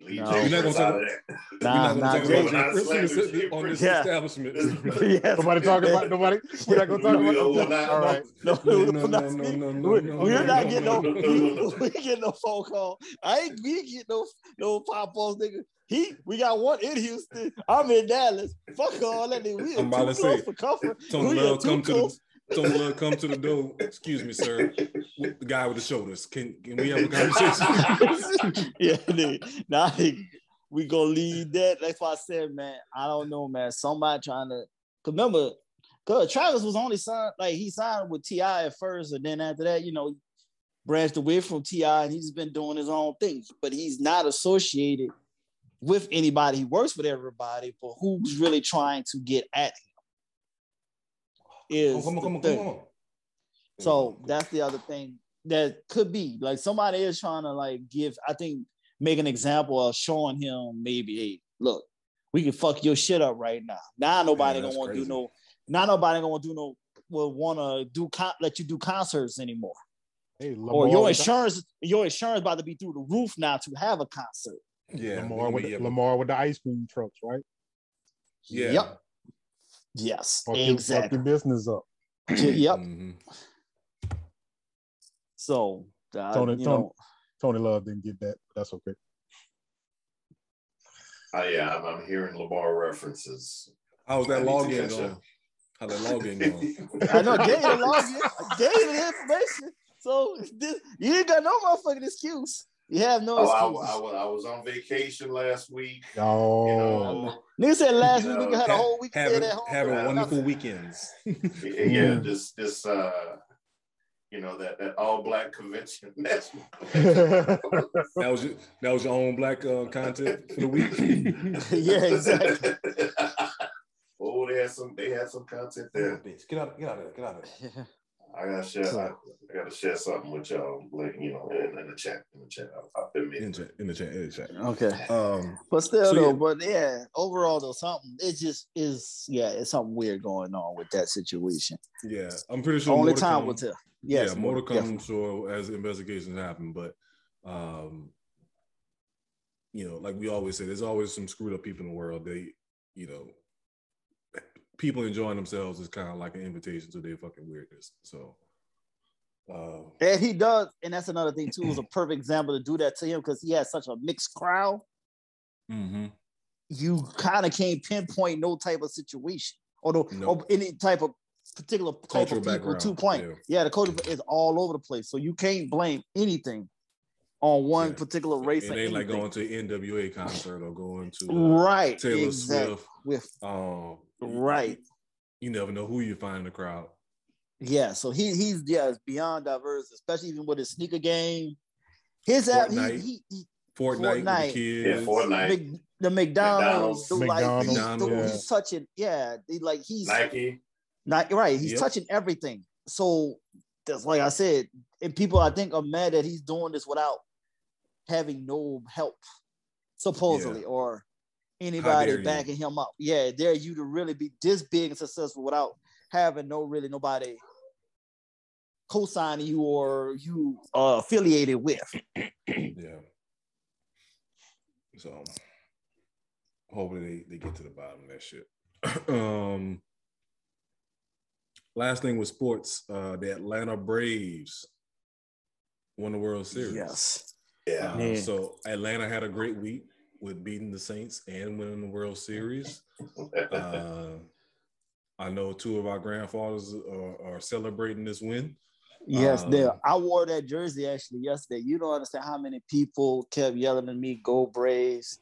Leave No. Jay You're not gonna talk- of that. We're Nah, not nah, gonna talk about Jay on this, Jay on this Yeah. establishment. yes. Nobody talking about nobody. We're not gonna talk about. will not- All right. No, No, no, no, no, no, no, no, no, we- no, We're not no, getting no, we get no phone call. I ain't we get no no pop ups, nigga. He we got one in Houston. I'm in Dallas. Fuck all that nigga. We I'm are about too to close say, for comfort. Tony We are Love too come to the Love come to the door. Excuse me, sir. The guy with the shoulders. Can can we have a conversation? yeah, nigga. Nah, we gonna leave that. That's why I said, man. I don't know, man. Somebody trying to cause remember, cause Travis was only signed like he signed with T.I. at first, and then after that, you know, branched away from T.I., and he's been doing his own thing. But he's not associated with anybody. He works with everybody, but who's really trying to get at him? Is come on, the come on, thing. come on. So that's the other thing that could be like somebody is trying to like give, I think, make an example of showing him maybe, hey, look, we can fuck your shit up right now. Now nobody Yeah, gonna want to do no, now nobody gonna do no, will want to do con- let you do concerts anymore. Hey, or your with the- insurance, your insurance about to be through the roof now to have a concert. yeah, Lamar with, yeah, the, Lamar with the ice cream trucks, right? yeah. Yep. Yes, Fuck your, fuck exactly. your business up. yep. Mhm. So, uh, Tony- you Tony- know, Tony Love didn't get that. But that's okay. Oh, yeah, I'm, I'm hearing Lamar references. How's I that need to login catch going? How that login going? I know, gave you the login, I gave you the information. So this, you ain't got no motherfucking excuse. You have no Oh, excuse. I, I, was- I was on vacation last week. Oh, You know, Nigga said last week know, nigga had a whole week having at home. having doing wonderful nothing. weekends. yeah, this this uh, you know that that all black convention. That's That was your, that was your own black uh, content for the week. yeah, exactly. oh, they had some they had some content there. Bitch, get out, get out of there, get out of there. I gotta share. I, I, gotta share something with y'all, like you know, in, in the chat. In the chat, I'll, I'll in, the chat, in the chat, in the chat. Okay. Um, but still, so though, yeah. but yeah, overall, though, something it just is. Yeah, it's something weird going on with that situation. yeah, I'm pretty sure. Only more time come. will tell. Yes, yeah, more to come, definitely. Sure, as investigations happen. But, um, you know, like we always say, there's always some screwed up people in the world. They, you know, people enjoying themselves is kind of like an invitation to their fucking weirdness. So, uh, And he does, and that's another thing too. Is a perfect example to do that to him because he has such a mixed crowd. mhm. You kind of can't pinpoint no type of situation or, no, Nope. or any type of particular type Cultural of people background, to point. yeah. Yeah. the culture is all over the place, so you can't blame anything on one Yeah. particular race. it or ain't like going to an NWA concert or going to uh, right, Taylor exactly. Swift. With Um, right, You never know who you find in the crowd. yeah. So he he's yeah, it's beyond diverse, especially even with his sneaker game. His app, he, Fortnite. he, he Fortnite, with Fortnite. the kids. Yeah, Fortnite, Mc, the McDonald's, McDonald's. the, like he's, McDonald's, the- yeah. he's touching, yeah, he, like he's Nike. not right. He's Yep. touching everything. So that's like I said, and people I think are mad that he's doing this without having no help, supposedly, or dare anybody you. backing him up. Yeah, dare you to really be this big and successful without having no really nobody co-signing you or you uh, affiliated with. Yeah. So hopefully they, they get to the bottom of that shit. um last thing with sports, uh the Atlanta Braves won the World Series. Yes. Yeah. Uh, so Atlanta had a great week with beating the Saints and winning the World Series. Uh, I know two of our grandfathers are, are celebrating this win. Yes, Um, there. I wore that jersey actually yesterday. You don't understand how many people kept yelling at me, "Go Braves!"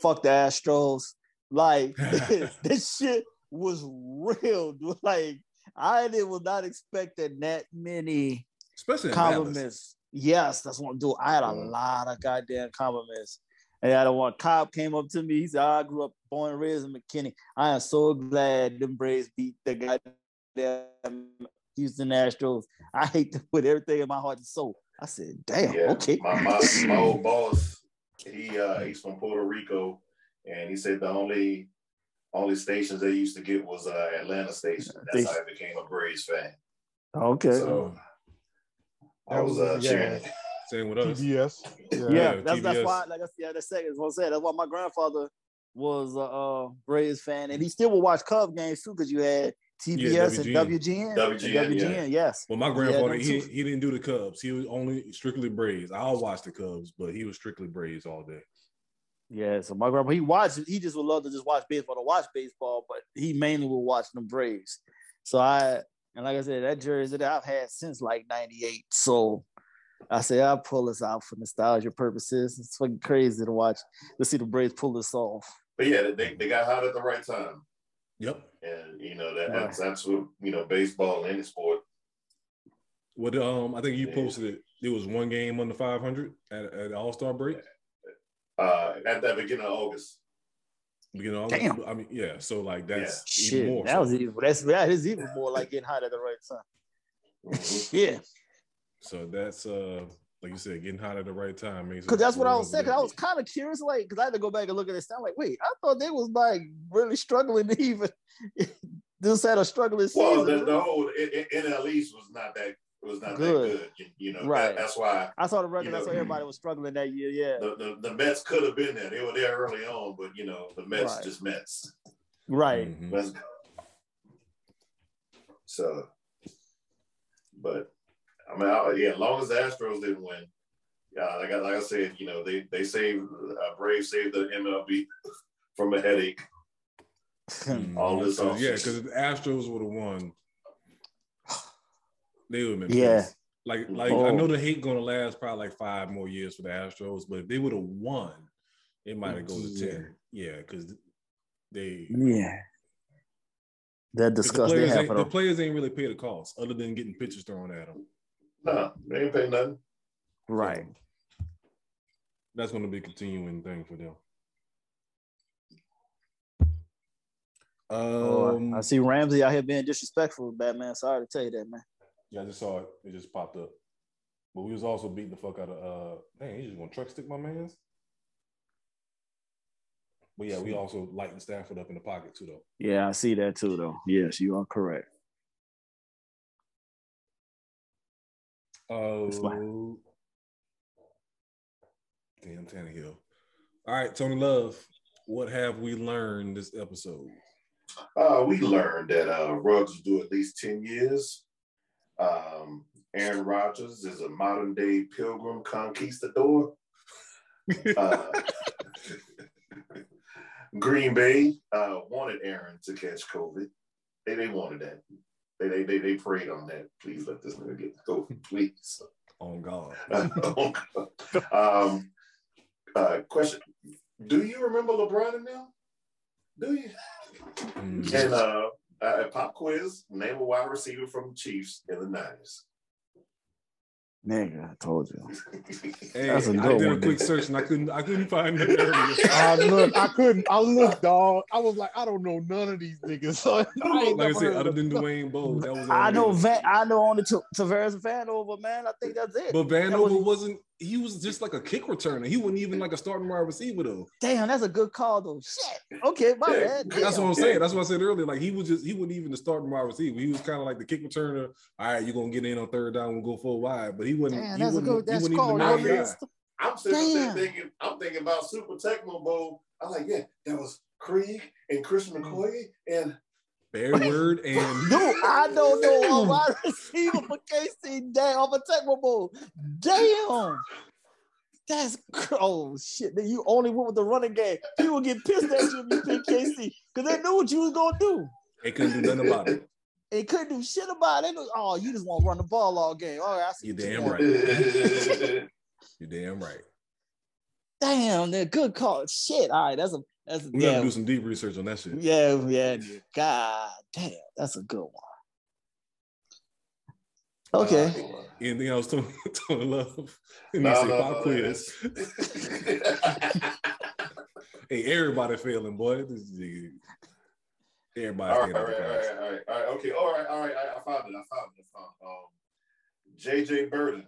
Fuck the Astros. Like this shit was real. dude. Like I did was not expecting that that many Especially compliments. Yes, that's what I'm doing. I had a lot of goddamn compliments. And I had a one cop came up to me. He said, I grew up born and raised in McKinney. I am so glad them Braves beat the goddamn Houston Astros. I hate to put everything in my heart and soul. I said, damn, Yeah, okay. My, my, my old boss, he uh, he's from Puerto Rico, and he said the only only stations they used to get was uh, Atlanta station. That's how I became a Braves fan. Okay. So I was uh, Yeah. cheering. Same with us. TBS. yeah, yeah, that's that's TBS. why. Like I yeah, that's second. What I said. That's why my grandfather was a uh, Braves fan, and he still would watch Cub games too, because you had TBS and WGN. WGN. WGN, and yeah. Yes. Well, my grandfather, he, he didn't do the Cubs. He was only strictly Braves. I'll watch the Cubs, but he was strictly Braves all day. Yeah, so my grandpa he watched. He just would love to just watch baseball to watch baseball, but he mainly would watch them Braves. So I and like I said, that jersey that I've had since like '98. So I say I'll pull this out for nostalgia purposes. It's fucking crazy to watch to see the Braves pull this off. But yeah, they, they got hot at the right time, Yep. and you know that, Right. that's that's what you know baseball any sport. What um I think you posted it. It was one game under 500 at, at All Star break. Uh, at the beginning of August. Beginning of Damn. I mean, yeah. So like that's Shit, even more. that so. was even that's that is even more like getting hot at the right time. Mhm. Yeah, So that's uh like you said, getting hot at the right time. makes because that's what I was saying. over 'cause I was kind of curious, like, because I had to go back and look at this. I'm like, wait, I thought they was like really struggling to even just had a struggling Well, season. the, the whole I- I- NL East was not that was not Good. that good. You, you know, Right. that, that's why I saw the record. You that's why everybody was struggling that year. Yeah, the, the, the Mets could have been there. They were there early on, but you know, the Mets Right. just Mets. right. Mhm. So, but I mean, I, yeah, as long as the Astros didn't win, yeah, like I, like I said, you know, they they saved uh, Braves saved the MLB from a headache. All this 'Cause, yeah, because if the Astros would have won, they would have been Yeah. pissed. Like, like I Oh. know the hate gonna last probably like five more years for the Astros, but if they would have won, it might have gone to Yeah. ten. Yeah, because they yeah. That 'cause the disgust they players, have ain't, for the players ain't really paid the cost other than getting pitches thrown at them. No, they ain't pay nothing. Right. That's gonna be a continuing thing for them. Oh, Um, I see Ramsey out here being disrespectful, Batman. Sorry to tell you that, man. Yeah, I just saw it. It just popped up. But we was also beating the fuck out of uh dang, he's just gonna truck stick my man's. But yeah, we also lightened Stafford up in the pocket too though. Yeah, I see that too, though. Yes, you are correct. Oh That's why. damn Tannehill. All right, Tony Love. What have we learned this episode? Uh, we learned that uh, Ruggs will do at least 10 years. Um, Aaron Rodgers is a modern day pilgrim conquistador. Uh, Green Bay uh, wanted Aaron to catch COVID. They, they wanted that. They, they, they, they prayed on that. Please let this nigga get COVID, please. On God. um, uh, question: Do you remember LeBron and them? Do you? Mm. And uh, uh, pop quiz: Name a wide receiver from the Chiefs in the nineties. Nigga, I told you. Hey, That's a I good did a one, quick dude. search and I couldn't I couldn't find it earlier. I looked, I couldn't, I looked, dog. I was like, I don't know none of these niggas. So I Like I said, heard other than. Dwayne Bowe, that was I know it is. Van, I know only T- Tavares Vanover, man. I think that's it. But That Vanover was- wasn't. He was just like a kick returner. He wasn't even like a starting wide receiver though. Damn, that's a good call though. Shit. Okay, my Yeah, bad. That's what I'm saying. That's what I said earlier. Like he was just he wasn't even the starting wide receiver. He was kind of like the kick returner. All right, you're gonna get in on third down and go full wide. But he wasn't. Damn, he that's a wasn't, good. That's wasn't called. even I main mean, guy. I'm sitting there thinking, I'm thinking about Super Tecmo Bowl. I'm like, yeah, that was Krieg and Christian mm. Okoye and Barry Word and Dude, I don't know a wide receiver for KC. Damn, I'm a technical bowl. Damn. That's cr- oh shit. That you only went with the running game. People get pissed at you if you pick KC because they knew what you was gonna do. they couldn't do nothing about it. They couldn't do shit about it. They knew, oh, you just want to run the ball all game. All right, I see You're what you damn right. You're damn right. Damn, they're good call. Shit. All right, that's a that's a We gotta do some deep research on that shit. yeah, yeah. God damn, that's a good one. Okay. Uh, Anything else, Tony, Tony Love? Let me No, see. no, Pop no, quiz. it's- Hey, everybody failing, boy. This is- Everybody all right, failing. all right, all right, all right, all right, okay, all right, all right. I, I found it. I found it. I found it. Um, J.J. Birden,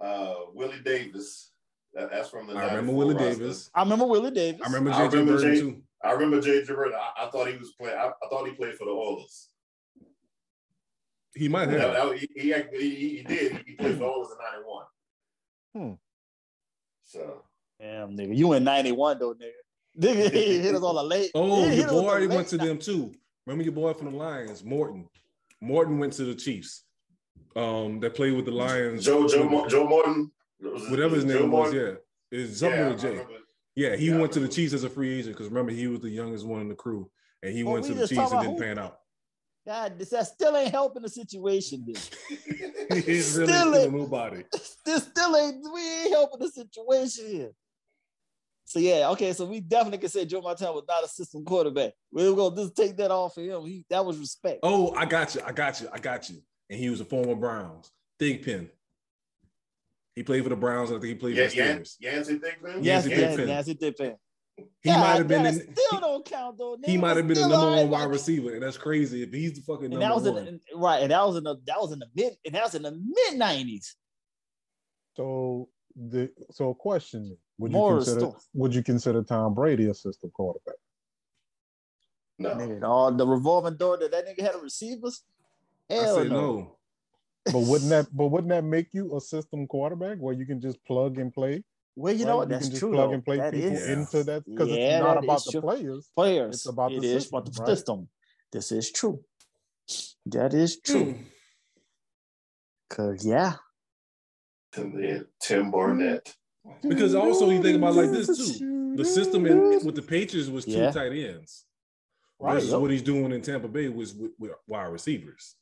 uh, Willie Davis. That, that's from the. I remember Willie roster. Davis. I remember Willie Davis. I remember I JJ remember Bird too. I remember J.J. Birden. I, I thought he was playing. I, I thought he played for the Oilers. He might have. that- he, he, he, he did. He played for the Oilers in '91. Hmm. So Damn, nigga, you in '91 though, nigga. Nigga, he hit us on a late. Oh, he your boy a went to night. them too. Remember your boy from the Lions, Morton. Morton went to the Chiefs. Um, that played with the Lions. Joe Joe Joe Morton, was whatever his Joe name was, Morton? yeah, it's something Yeah, with I a J. Yeah, he Yeah, went to the. Chiefs as a free agent because remember he was the youngest one in the crew, and he Well, went we to the Chiefs and talking didn't about pan out. God, this that still ain't helping the situation. Then. He's really Still still ain't- nobody. this still ain't. We ain't helping the situation here. So yeah, okay. So we definitely can say Joe Montana was not a system quarterback. We're gonna just take that off of him. He, that was respect. Oh, I got you. I got you. I got you. And he was a former Browns. Thigpen. He played for the Browns. and I think he played Yeah, for the Steelers. Yancey Thigpen. yes, Yancey yes, Thigpen. yes, it did. He might have been. that In, still don't count though. he might have been the number one wide receiver, and that's crazy. If he's the fucking And number that was one, in right, and that was in the that was in the mid and that was in the mid nineties. So the so a question: Would you More consider sto- would you consider Tom Brady a system quarterback? No, Nigga, all the revolving door that that nigga had a receivers. I Hell say no. no. But wouldn't that but wouldn't that make you a system quarterback where you can just plug and play? Well, you right? know what? you That's can just true. plug though. and play That people is- into that because Yeah, it's not about the true. players. players. It's about the It is about the system, right? system. This is true. That is true. Mm. Cause yeah, Tim, yeah, Tim Barnett. Because also you think about like this too. The system in, with the Patriots was two Yeah. tight ends. Right. Versus what he's doing in Tampa Bay was with, with wide receivers.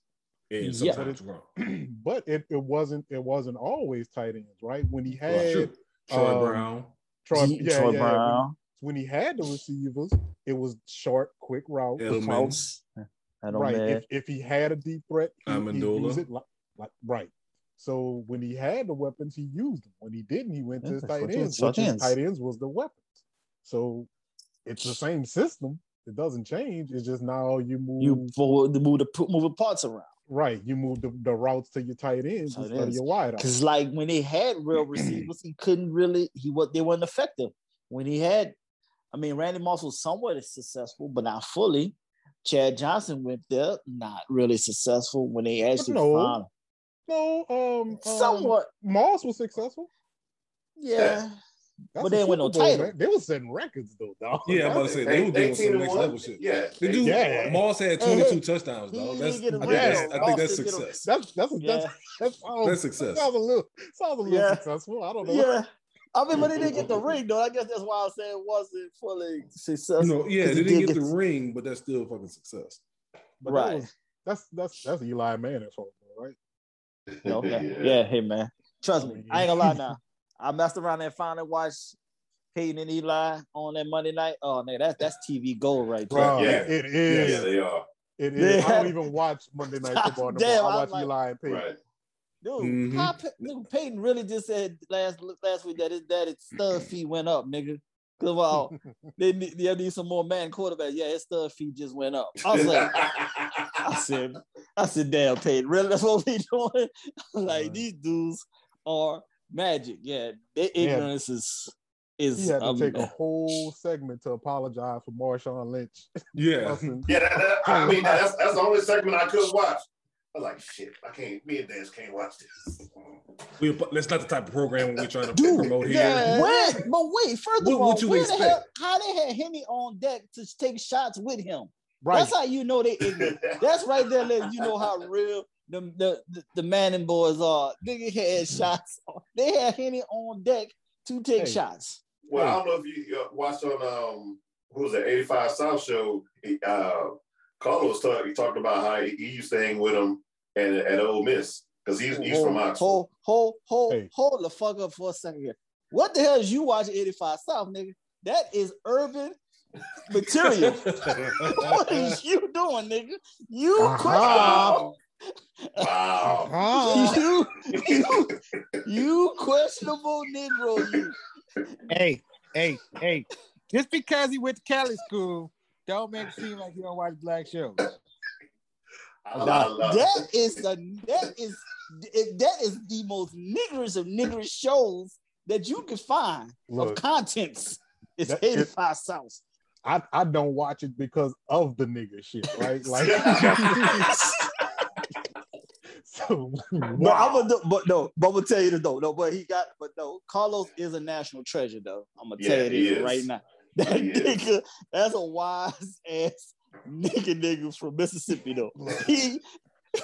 And Yeah. sometimes wrong. but it, it wasn't it wasn't always tight ends, right? When he Well, had true. Troy um, Brown. Troy, yeah, Troy yeah, Brown, When, when he had the receivers, it was short, quick route. Edelman. Mouse. I don't right. know. If, if he had a deep threat, he, he Amendola. used it like, like right. So when he had the weapons, he used them. When he didn't, he went to his tight ends. Which tight his ends. tight ends was the weapons. So it's the same system. It doesn't change. It's just now you move you move the move the move the parts around. Right, you move the, the routes to your tight ends Tight instead of your wide. Because like when they had real receivers, he couldn't really he what they weren't effective. When he had, I mean, Randy Moss was somewhat successful, but not fully. Chad Johnson went there, not really successful when they actually no. found No, um, um, somewhat. Moss was successful. Yeah. That's But they a ain't win no Super title. man. They were setting records though, dog. Yeah, I'm about to say they were doing some 18 next one. level shit. Yeah. The dude, Yeah. Moss had uh-huh. 22 hey, touchdowns, he dog. That's, I think that's, though. I think that's didn't a- success. That's that's Yeah. that's that sounds, That's success. Sounds a little sounds a little Yeah. successful. I don't know. Yeah. I mean, but they didn't get the ring though. I guess that's why I said it wasn't fully successful. You know, yeah, 'Cause they didn't did get the ring, but that's still fucking success. But that Right. was- that's that's that's Eli Manning's fault, right? No, okay. yeah. hey man. Trust me, I ain't gonna lie now. I messed around and finally watched Peyton and Eli on that Monday night. Oh man, that's that's TV gold right there. Bro, Yeah. it is. Yeah, they are. It is. I don't even watch Monday Night Football no Damn, more. I I watch was like- Eli and Peyton. Right. Dude, Mhm. how dude, Peyton really just said last last week that his daddy's stud fee went up, nigga. Cause well, they need, they need some more man quarterback. Yeah, his stud fee just went up. I was like, I said, I said, damn, Peyton, really? That's what we doing? like Right. these dudes are magic. Yeah, their ignorance is is He had to um, take a whole segment to apologize for Marshawn Lynch. Yeah. Yeah, that, that, I mean, that's, that's the only segment I could watch. I was like, shit, I can't, me and Dance can't watch this. We, that's not the type of program we're trying to Dude, promote here. yeah. Where, but wait, first of What- all, what you where expect? the hell, how they had Henny on deck to take shots with him? Right. That's how you know they ignorant. That's right there, let you know how real the the the, the Manning boys are. Nigga had shots. They had Henny on deck to take Hey. shots. Well, I don't know if you uh, watched on um who was that 85 South show. Uh, Karlous talked. He talked about how he, he used to hang with him and at Ole Miss because he's he's from hold, Oxford. hold, hold, hold, Hey. hold the fuck up for a second here. What the hell is you watching 85 South, nigga? That is urban material. what is you doing, nigga? You Uh-huh. Wow! You, you, you questionable Negro. You. Hey, hey, hey. Just because he went to Cali school, don't make it seem like you don't watch black shows. I, I Now, love that is the that is that is the most niggerish of niggerish shows that you can find of contents. It's That- it- 85 South. I, I don't watch it because of the nigga shit, right? Like, so But I'm wow. gonna but no, but I'm gonna tell you this though. No, but he got but no, Karlous is a national treasure though. I'm gonna tell Yeah, you this right now. That He is. nigga, that's a wise ass nigga nigga from Mississippi though. He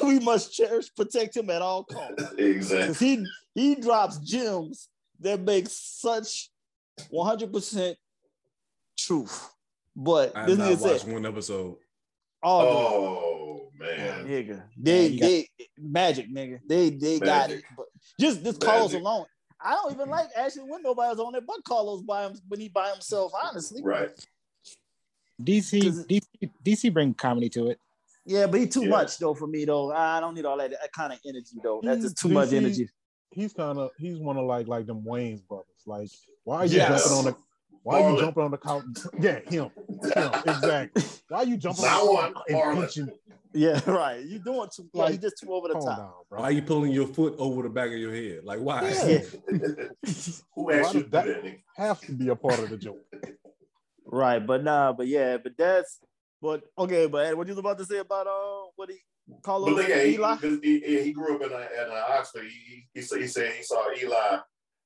we must cherish, protect him at all costs. exactly. He he drops gems that make such 100% truth. But I this have not is watched it. one episode. Oh, Oh man, nigga. They you got- they magic, nigga. They they got it. But just this Karlous alone. I don't even like actually when nobody's on there but Karlous by him when he by himself, honestly. right? DC, 'Cause- DC, DC bring comedy to it. Yeah, but he too Yeah. much though for me though. I don't need all that, that kind of energy though. That's just too much energy. He's kind of he's one of like like them Wayans brothers. Like, why are you Yes. jumping on the why are you jumping on the couch? Yeah, him, him, exactly. Why are you jumping Not on one, and Marlon. pinching? Yeah, right. You're doing too yeah, Like, you just too over the top. down, Why are you pulling your foot over the back of your head? Like why? Yeah. Who Why asked you to do that- that? Have to be a part of the joke. Right, but nah, but yeah, but that's but okay, but Ed, what you was about to say about uh what he Karlous But yeah, he, Eli? 'cause he, he, he grew up in uh, at uh, Oxford. He, he, said- he said he saw Eli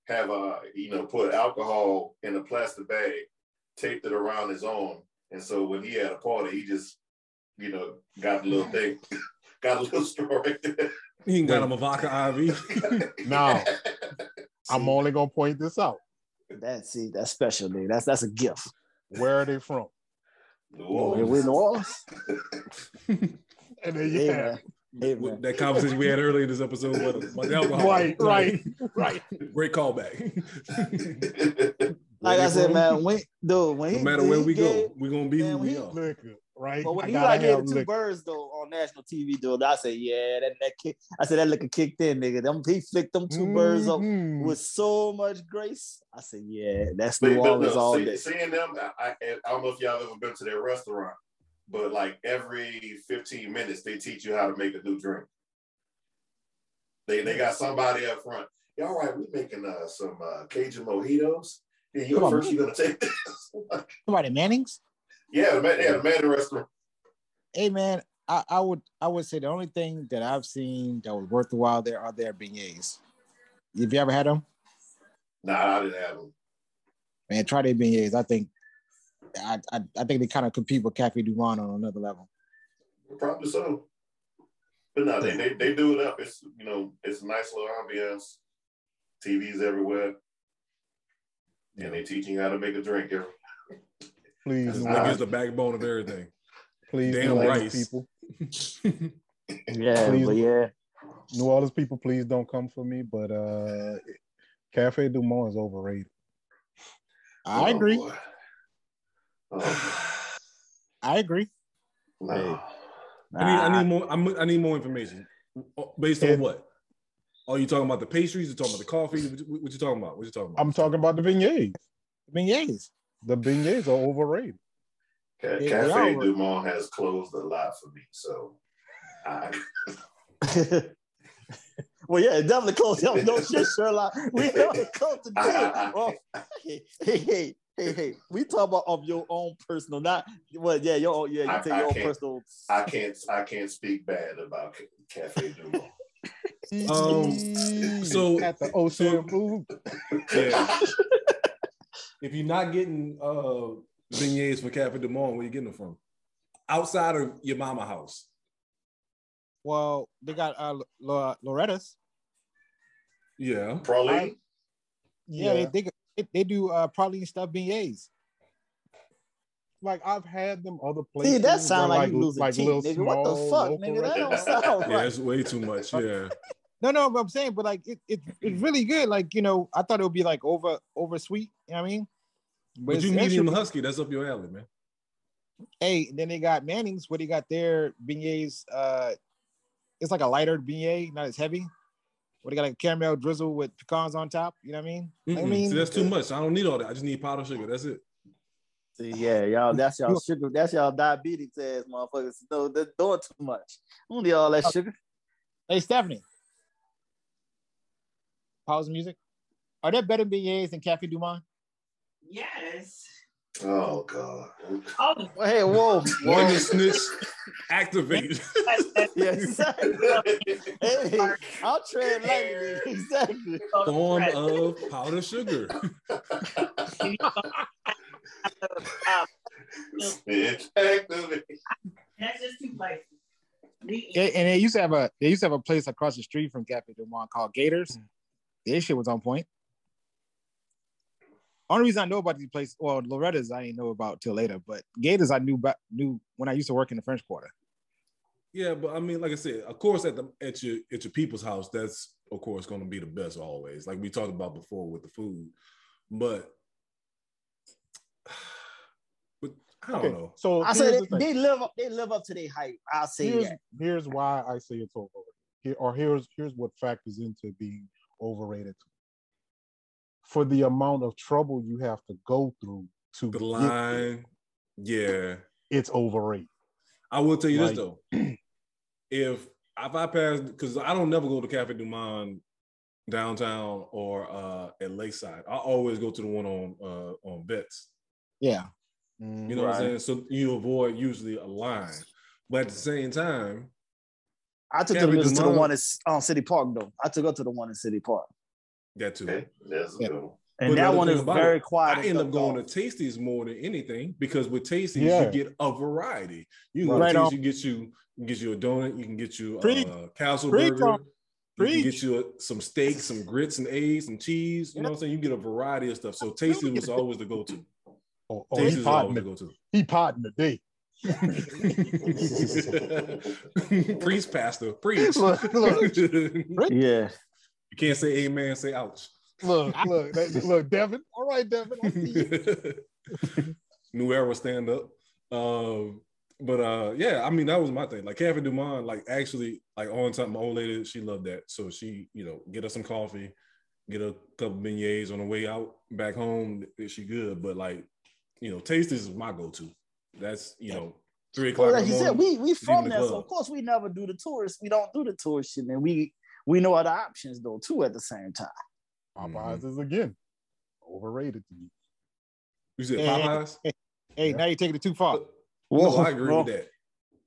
have uh you know put alcohol in a plastic bag, taped it around his arm, and so when he had a party, he just you know got a little thing, got a little story. there. He got him a vodka IV. Now, I'm only gonna point this out. That's see, that's special, dude. That's that's a gift. Where are they from? New Oh, Orleans. we in New Orleans? And there you Hey, have man. Hey, that conversation we had earlier in this episode about, about alcohol. Right, right, right. Great callback. Like I said, man, when dude, when he no matter he where we gave- go, we're gonna be man, who we we- are. Liquor, right? But when I he like gave two liquor. birds though on national TV, dude, I said, yeah, that that kick. I said that liquor kicked in, nigga. Them he flicked them 2 birds up Mhm. with so much grace. I said, yeah, that's But, New but Orleans no, all see- day. seeing them, I, I, I don't know if y'all ever been to their restaurant, but like every 15 minutes they teach you how to make a new drink. They they got somebody up front. Yeah, all right, we're making uh, some uh, Cajun mojitos. Yeah, you first. You're gonna take this. Somebody Manning's. yeah, the man, yeah, the man in the restaurant. Hey man, I, I would I would say the only thing that I've seen that was worth the while there are their beignets. Have you ever had them? Nah, I didn't have them. Man, try their beignets. I think I I, I think they kind of compete with Cafe Du Monde on another level. Probably so. But no, they, they they do it up. It's you know, it's a nice little ambiance. TVs everywhere. And they teaching you how to make a drink every Please, This New nigga is the backbone of everything. please, damn New Orleans rice. people, Yeah, Please. but yeah. New Orleans people, please don't come for me. But uh Cafe Du Monde is overrated. I Oh, agree. boy. Oh, I agree. no. I need, I need more. I'm, I need more information. Based on Yeah. what? Are you talking about the pastries? You talking about the coffee? What, you- what you talking about? What you talking about? I'm talking about the beignets. Beignets. The beignets are overrated. Ca- They- they Cafe are- Du Monde has closed a lot for me, so I, well, yeah, it definitely close. Yo, no shit, Sherlock. We definitely close the I, deal. I, Well, oh, hey, hey, hey, hey, hey. We talk about of your own personal, not well, yeah, your own, yeah, you I- take I your own can't- personal. I can't I can't speak bad about Cafe Du Monde. Um, so- at the ocean so- Yeah. if you're not getting uh beignets for Cafe Du Monde, where you getting them from? Outside of your mama house. Well, they got uh Lo- Loretta's. Yeah. Praline? Yeah, they, they they they do uh praline stuffed beignets. like I've had them other places. See, that sound where, like, you losing like teeth, little nigga. What the fuck, nigga? That don't restaurants. sound Yeah, right. that's way too much. Yeah. No, no, but I'm saying, but like it, it it's really good. Like you know, I thought it would be like over over sweet. You know what I mean? But it's you extra- medium husky, that's up your alley, man. Hey, then they got Manning's where they got there? beignets. Uh, it's like a lighter beignet, not as heavy. Where they got like a caramel drizzle with pecans on top. You know what I mean? I Mm-mm. mean, See, that's too much. I don't need all that. I just need powdered sugar. That's it. See, yeah, y'all, that's y'all sugar, that's y'all diabetes ass motherfuckers. No, they're doing too much. I don't need all that sugar. hey Stephanie, pause the music. Are there better beignets than Cafe Du Monde? Yes. Oh God. Oh, Hey, whoa, One whoa. to snitch, activate. yeah. Hey, I'll tread lightly. Exactly. Form of powdered sugar. Snitch activate. That's just two places. Yeah, and they used to have a they used to have a place across the street from Cafe Du Monde called Gators. Mm. Their shit was on point. Only reason I know about these places, well, Loretta's I didn't know about till later, but Gators I knew about knew when I used to work in the French Quarter. Yeah, but I mean, like I said, of course, at the at your at your people's house, that's of course going to be the best always. Like we talked about before with the food, but but I don't Okay, know. so I said the they, thing. they live up. They live up to their hype. I'll say here's, that. here's why I say it's overrated. Here, or here's here's what factors into being overrated. For the amount of trouble you have to go through to The get there, yeah. it's overrated. I will tell you Like- this though. if if I pass because I don't never go to Cafe Du Monde downtown or uh at Lakeside. I always go to the one on uh on Betts. Yeah. You know what I'm saying? So you avoid usually a line. But at the same time, I took Cafe the to the one in um, City Park though. I took her to the one in City Park, that too. Okay, that's a Yeah. good one. and But that another one is very it, quiet. I end up going off. to Tastee's more than anything because with Tastee's Yeah. you get a variety. You can Right go on. to Tasties, you get you, you get you a donut, you can get you uh, Preach. a castle Preach burger, on. you can get you a, some steak, some grits and eggs, some cheese. You know what I'm saying? You get a variety of stuff. So Tasties was always the go-to. Oh, oh Tasties he potting the it. go-to. He potting today. Priest pastor, priest. Look, look. you can't say amen, say ouch. Look, look, that, look, Devin. All right, Devin. I see you. New era stand up. Um, but uh, yeah, I mean that was my thing. Like Cafe Du Monde, like actually, like on time, my old lady, she loved that. So she, you know, get her some coffee, get a couple beignets on the way out back home. She good, but like, you know, taste is my go-to. That's you know, Three o'clock. Well, like you said, we we from the there, so of course we never do the tourists. We don't do the tourist shit, and we we know other options though too at the same time. Popeyes Mm-hmm. is again overrated to me. You said Hey, Popeyes. Hey, Yeah. now you're taking it too far. No, I agree with that.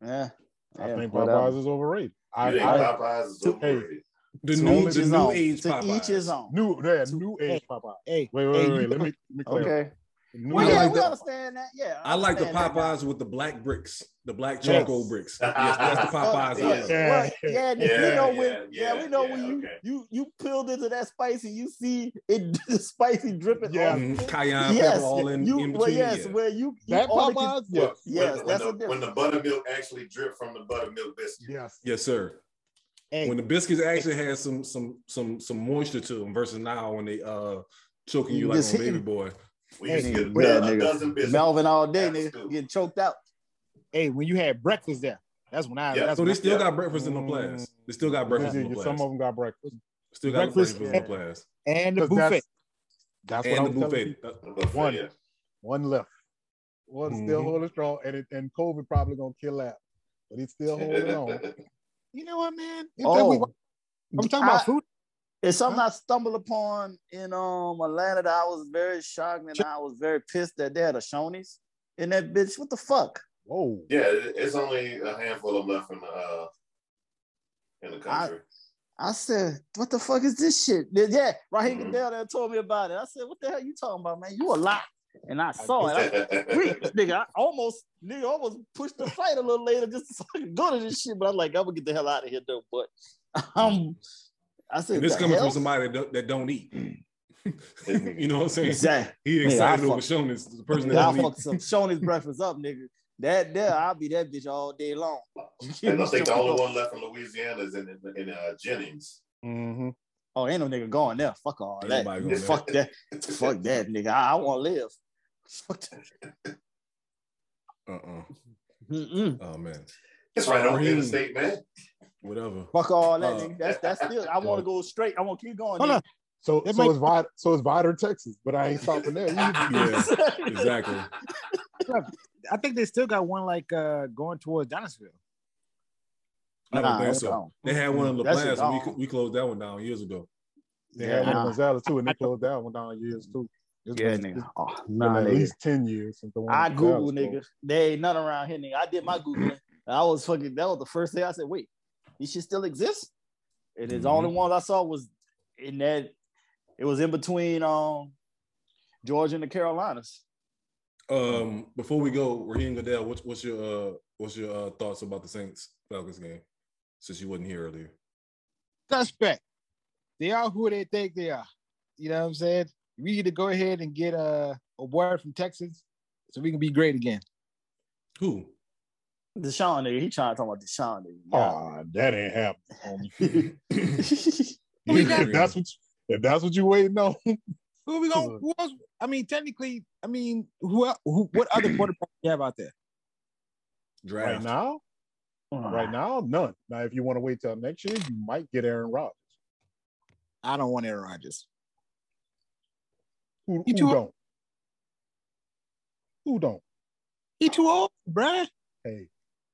Yeah, I yeah, think whatever. Popeyes is overrated. I, You think I Popeyes is to- hey, overrated? The To new, each the new own. age To Popeyes. each his own. new yeah, To- new hey, age Popeyes. Hey, Wait, wait, hey, wait, wait. Let me let me clarify. Okay. New Well, I yeah, like we the- understand that. Yeah, I like the understand that now. Popeyes with the black bricks, the black Yes. charcoal bricks. Yes, that's the Popeyes. I yeah. Yeah. well, yeah, Yeah, we know yeah, when, yeah, yeah, we know yeah, when you okay. you you peeled into that spicy, you see it the spicy dripping Yeah. off. Mhm. Cayenne Yes, pepper all in, you, in well, yes, yeah. where you, you That only can- Popeyes, yes, Yes, when, that's when, the, when the buttermilk actually dripped from the buttermilk biscuit. yes. Yes, sir. Hey, When the biscuits actually had some some some some moisture to them versus now when they uh choking you You like just on baby boy. We used to get yeah, a, nigga. dozen biscuits. Melvin all day, That's nigga, getting choked out. hey, when you had breakfast there, that's when I. Yeah. That's So when they I- still Yeah. got breakfast in the class. They still got breakfast Yeah, in the some of them got breakfast. Still got breakfast, breakfast in the class. and the buffet. That's, that's what I And was the telling buffet. you. Uh, One. yeah. One left. One still Mhm. holding strong, and it, and COVID probably gonna kill that, but he's still holding on. You know what, man? It's Oh, we- I'm talking about food. It's something I stumbled upon in um Atlanta that I was very shocked and I was very pissed that they had a Shoney's in that bitch. What the fuck? Whoa. Yeah, it's only a handful of them left in the uh in the country. I said, what the fuck is this shit? Yeah, Raheem Mhm. Goodell there told me about it. I said, what the hell you talking about, man? You a lot. And I saw it. I, we, nigga, I almost nigga almost pushed the fight a little later just so I could go to this shit. But I'm like, I'm gonna get the hell out of here though. But um I said And this coming hell? from somebody that don't, that don't eat. you know what I'm saying? Exactly. He excited I over fuck- showing this the person Nigga, that I'll don't some Shoney's breakfast up, nigga. That there, I'll be that bitch all day long. and I think the only one left in Louisiana is in in, in uh, Jennings. Mm-hmm. Oh, ain't no nigga going there. Fuck all Ain't that. nobody going Fuck that. Fuck that, nigga. I, I want to live. Fuck that. Uh-uh. Mm-mm. Oh man. It's right on the Raheem. interstate, man. Whatever. Fuck all that, Uh, nigga. That's that's still. I want to go straight. I want to keep going. Hold on. So It so might- it's Vidor, so it's Vidor, Texas, but I ain't stopping there. Yeah, exactly. I think they still got one like uh going towards Donisville. I don't Nah, think so. gone. They had one in La That shit Plaza. and We, we closed that one down years ago. They Yeah, had one nah. in Gonzales too, and they closed that one down years too. It's Yeah, been- nigga. Oh, been nah, at least ten years since the one. I in Google, Gonzales nigga. closed. There ain't none around here, nigga. I did my Googling. I was fucking, that was the first thing I said, wait, these shit still exist? And the Mhm. only one I saw was in that, it was in between um Georgia and the Carolinas. Um, before we go, Raheem Goodell, what's what's your uh what's your uh, thoughts about the Saints Falcons game? Since you wasn't here earlier. Suspect. They are who they think they are. You know what I'm saying? We need to go ahead and get a, a word from Texas so we can be great again. Who? Deshaun, nigga. He trying to talk about Deshaun, nigga. Oh, that ain't happening. We got- if that's what you, if that's what you waiting on, Who we going who else? I mean, technically, I mean, who, el- who what other quarterback you have out there? Draft. right now, right now, none. Now, if you want to wait till next year, you might get Aaron Rodgers. I don't want Aaron Rodgers. Who, You who too- don't? Who don't? He too old, bruh. Hey,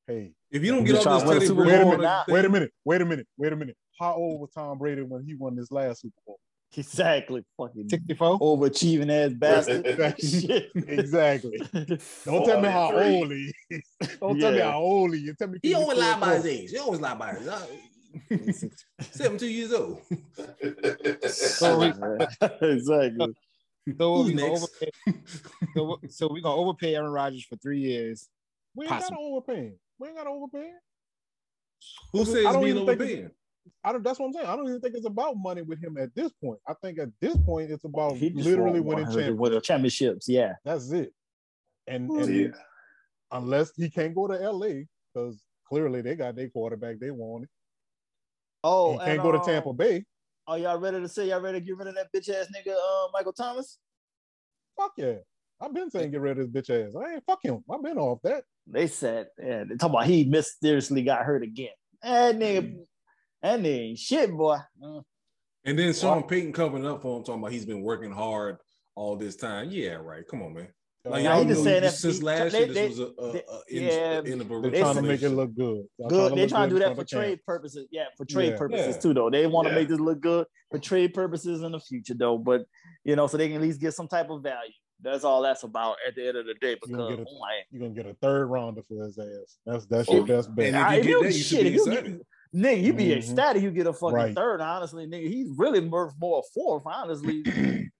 hey. If you don't get trying all to this a Teddy Super Wait a minute. now? Wait a minute. Wait a minute. Wait a minute. How old was Tom Brady when he won his last Super Bowl? Exactly. Fucking 64. overachieving ass bastard. Shit. Exactly. Don't tell me how 43. old he is. Don't tell me how old he is. Tell me He can always still lie by his age. He always lie by his age. Seventy-two years old. So we, exactly. so Who's we gonna overpay. So, so we gonna overpay Aaron Rodgers for three years. We ain't got to Possible. overpay him. We ain't got to overpay him. Who I says don't being even think? I don't. That's what I'm saying. I don't even think it's about money with him at this point. I think at this point it's about He literally want- winning want her to championships. championships. Yeah. That's it. And and Yeah. unless he can't go to LA because clearly they got their quarterback they wanted. Oh, he can't and, go to um, Tampa Bay. Are y'all ready to say y'all ready to get rid of that bitch ass nigga, uh, Michael Thomas? Fuck yeah. I've been saying get rid of this bitch ass. I ain't fuck him. I've been off that. They said, yeah, they talking about he mysteriously got hurt again. That nigga, that nigga ain't shit, boy. Uh, And then Sean Payton covering up for him, talking about he's been working hard all this time. Yeah, right. Come on, man. Like Nah, y'all he just knew saying that since he- last they- year, this they- was a, a, they- a in, yeah, end of a They're trying to make it look good. Y'all good. They're trying to do that for front of trade purposes. Yeah, for trade Yeah. purposes Yeah. too, though. They want to Yeah. make this look good for trade purposes in the future, though. But you know, so they can at least get some type of value. That's all that's about at the end of the day. You gonna Because get a- oh You're gonna get a third rounder for his ass. That's that's Oh, your best bet. and if I- you if get you- that, you shit, if you excited. nigga, you be Mhm. ecstatic. You get a fucking Right. third. Honestly, nigga, he's really worth more a fourth. Honestly,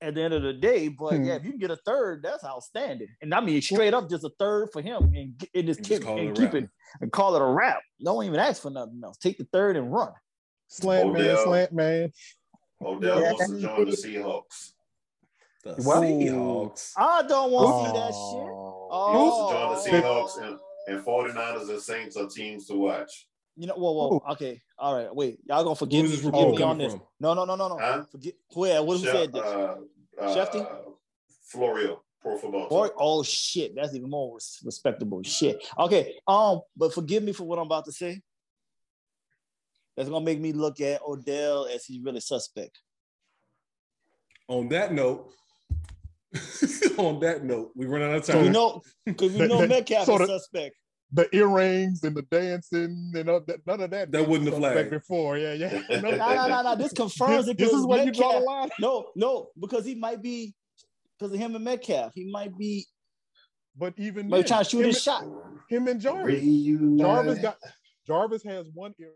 at the end of the day. But Hmm. yeah, if you can get a third, that's outstanding. And I mean, straight up, just a third for him, and, g- and just And keep it and keep it and call it a wrap. Don't even ask for nothing else. Take the third and run. Slant man, slant man. Odell Yeah. wants to join the Seahawks. The What? Seahawks. I don't want to see that shit. Oh. He wants to join the Oh. Seahawks and, and 49ers and Saints are teams to watch. You know, whoa, whoa, okay, all right, wait, y'all gonna forgive Who's me, this forgive report me on coming this. from? No, no, no, no, no. Huh? Forget who? Yeah, what who Chef- said this? Uh, uh, Schefty? Florio, Pro Football. Boy, oh shit, that's even more respectable shit. Okay, um, but forgive me for what I'm about to say. That's gonna make me look at Odell as he's really suspect. On that note, on that note, we run out of So time. we know, because we know Metcalf So is the- suspect. The earrings and the dancing and all that, none of that. That wouldn't have was flagged. before. Yeah, yeah. No, no, no, no. This confirms This, it. This is where you draw the Metcalf- line. No, no, because he might be because of him and Metcalf. He might be But even might be then, trying to shoot him, his shot. him and Jarvis. Reunite. Jarvis got Jarvis has one ear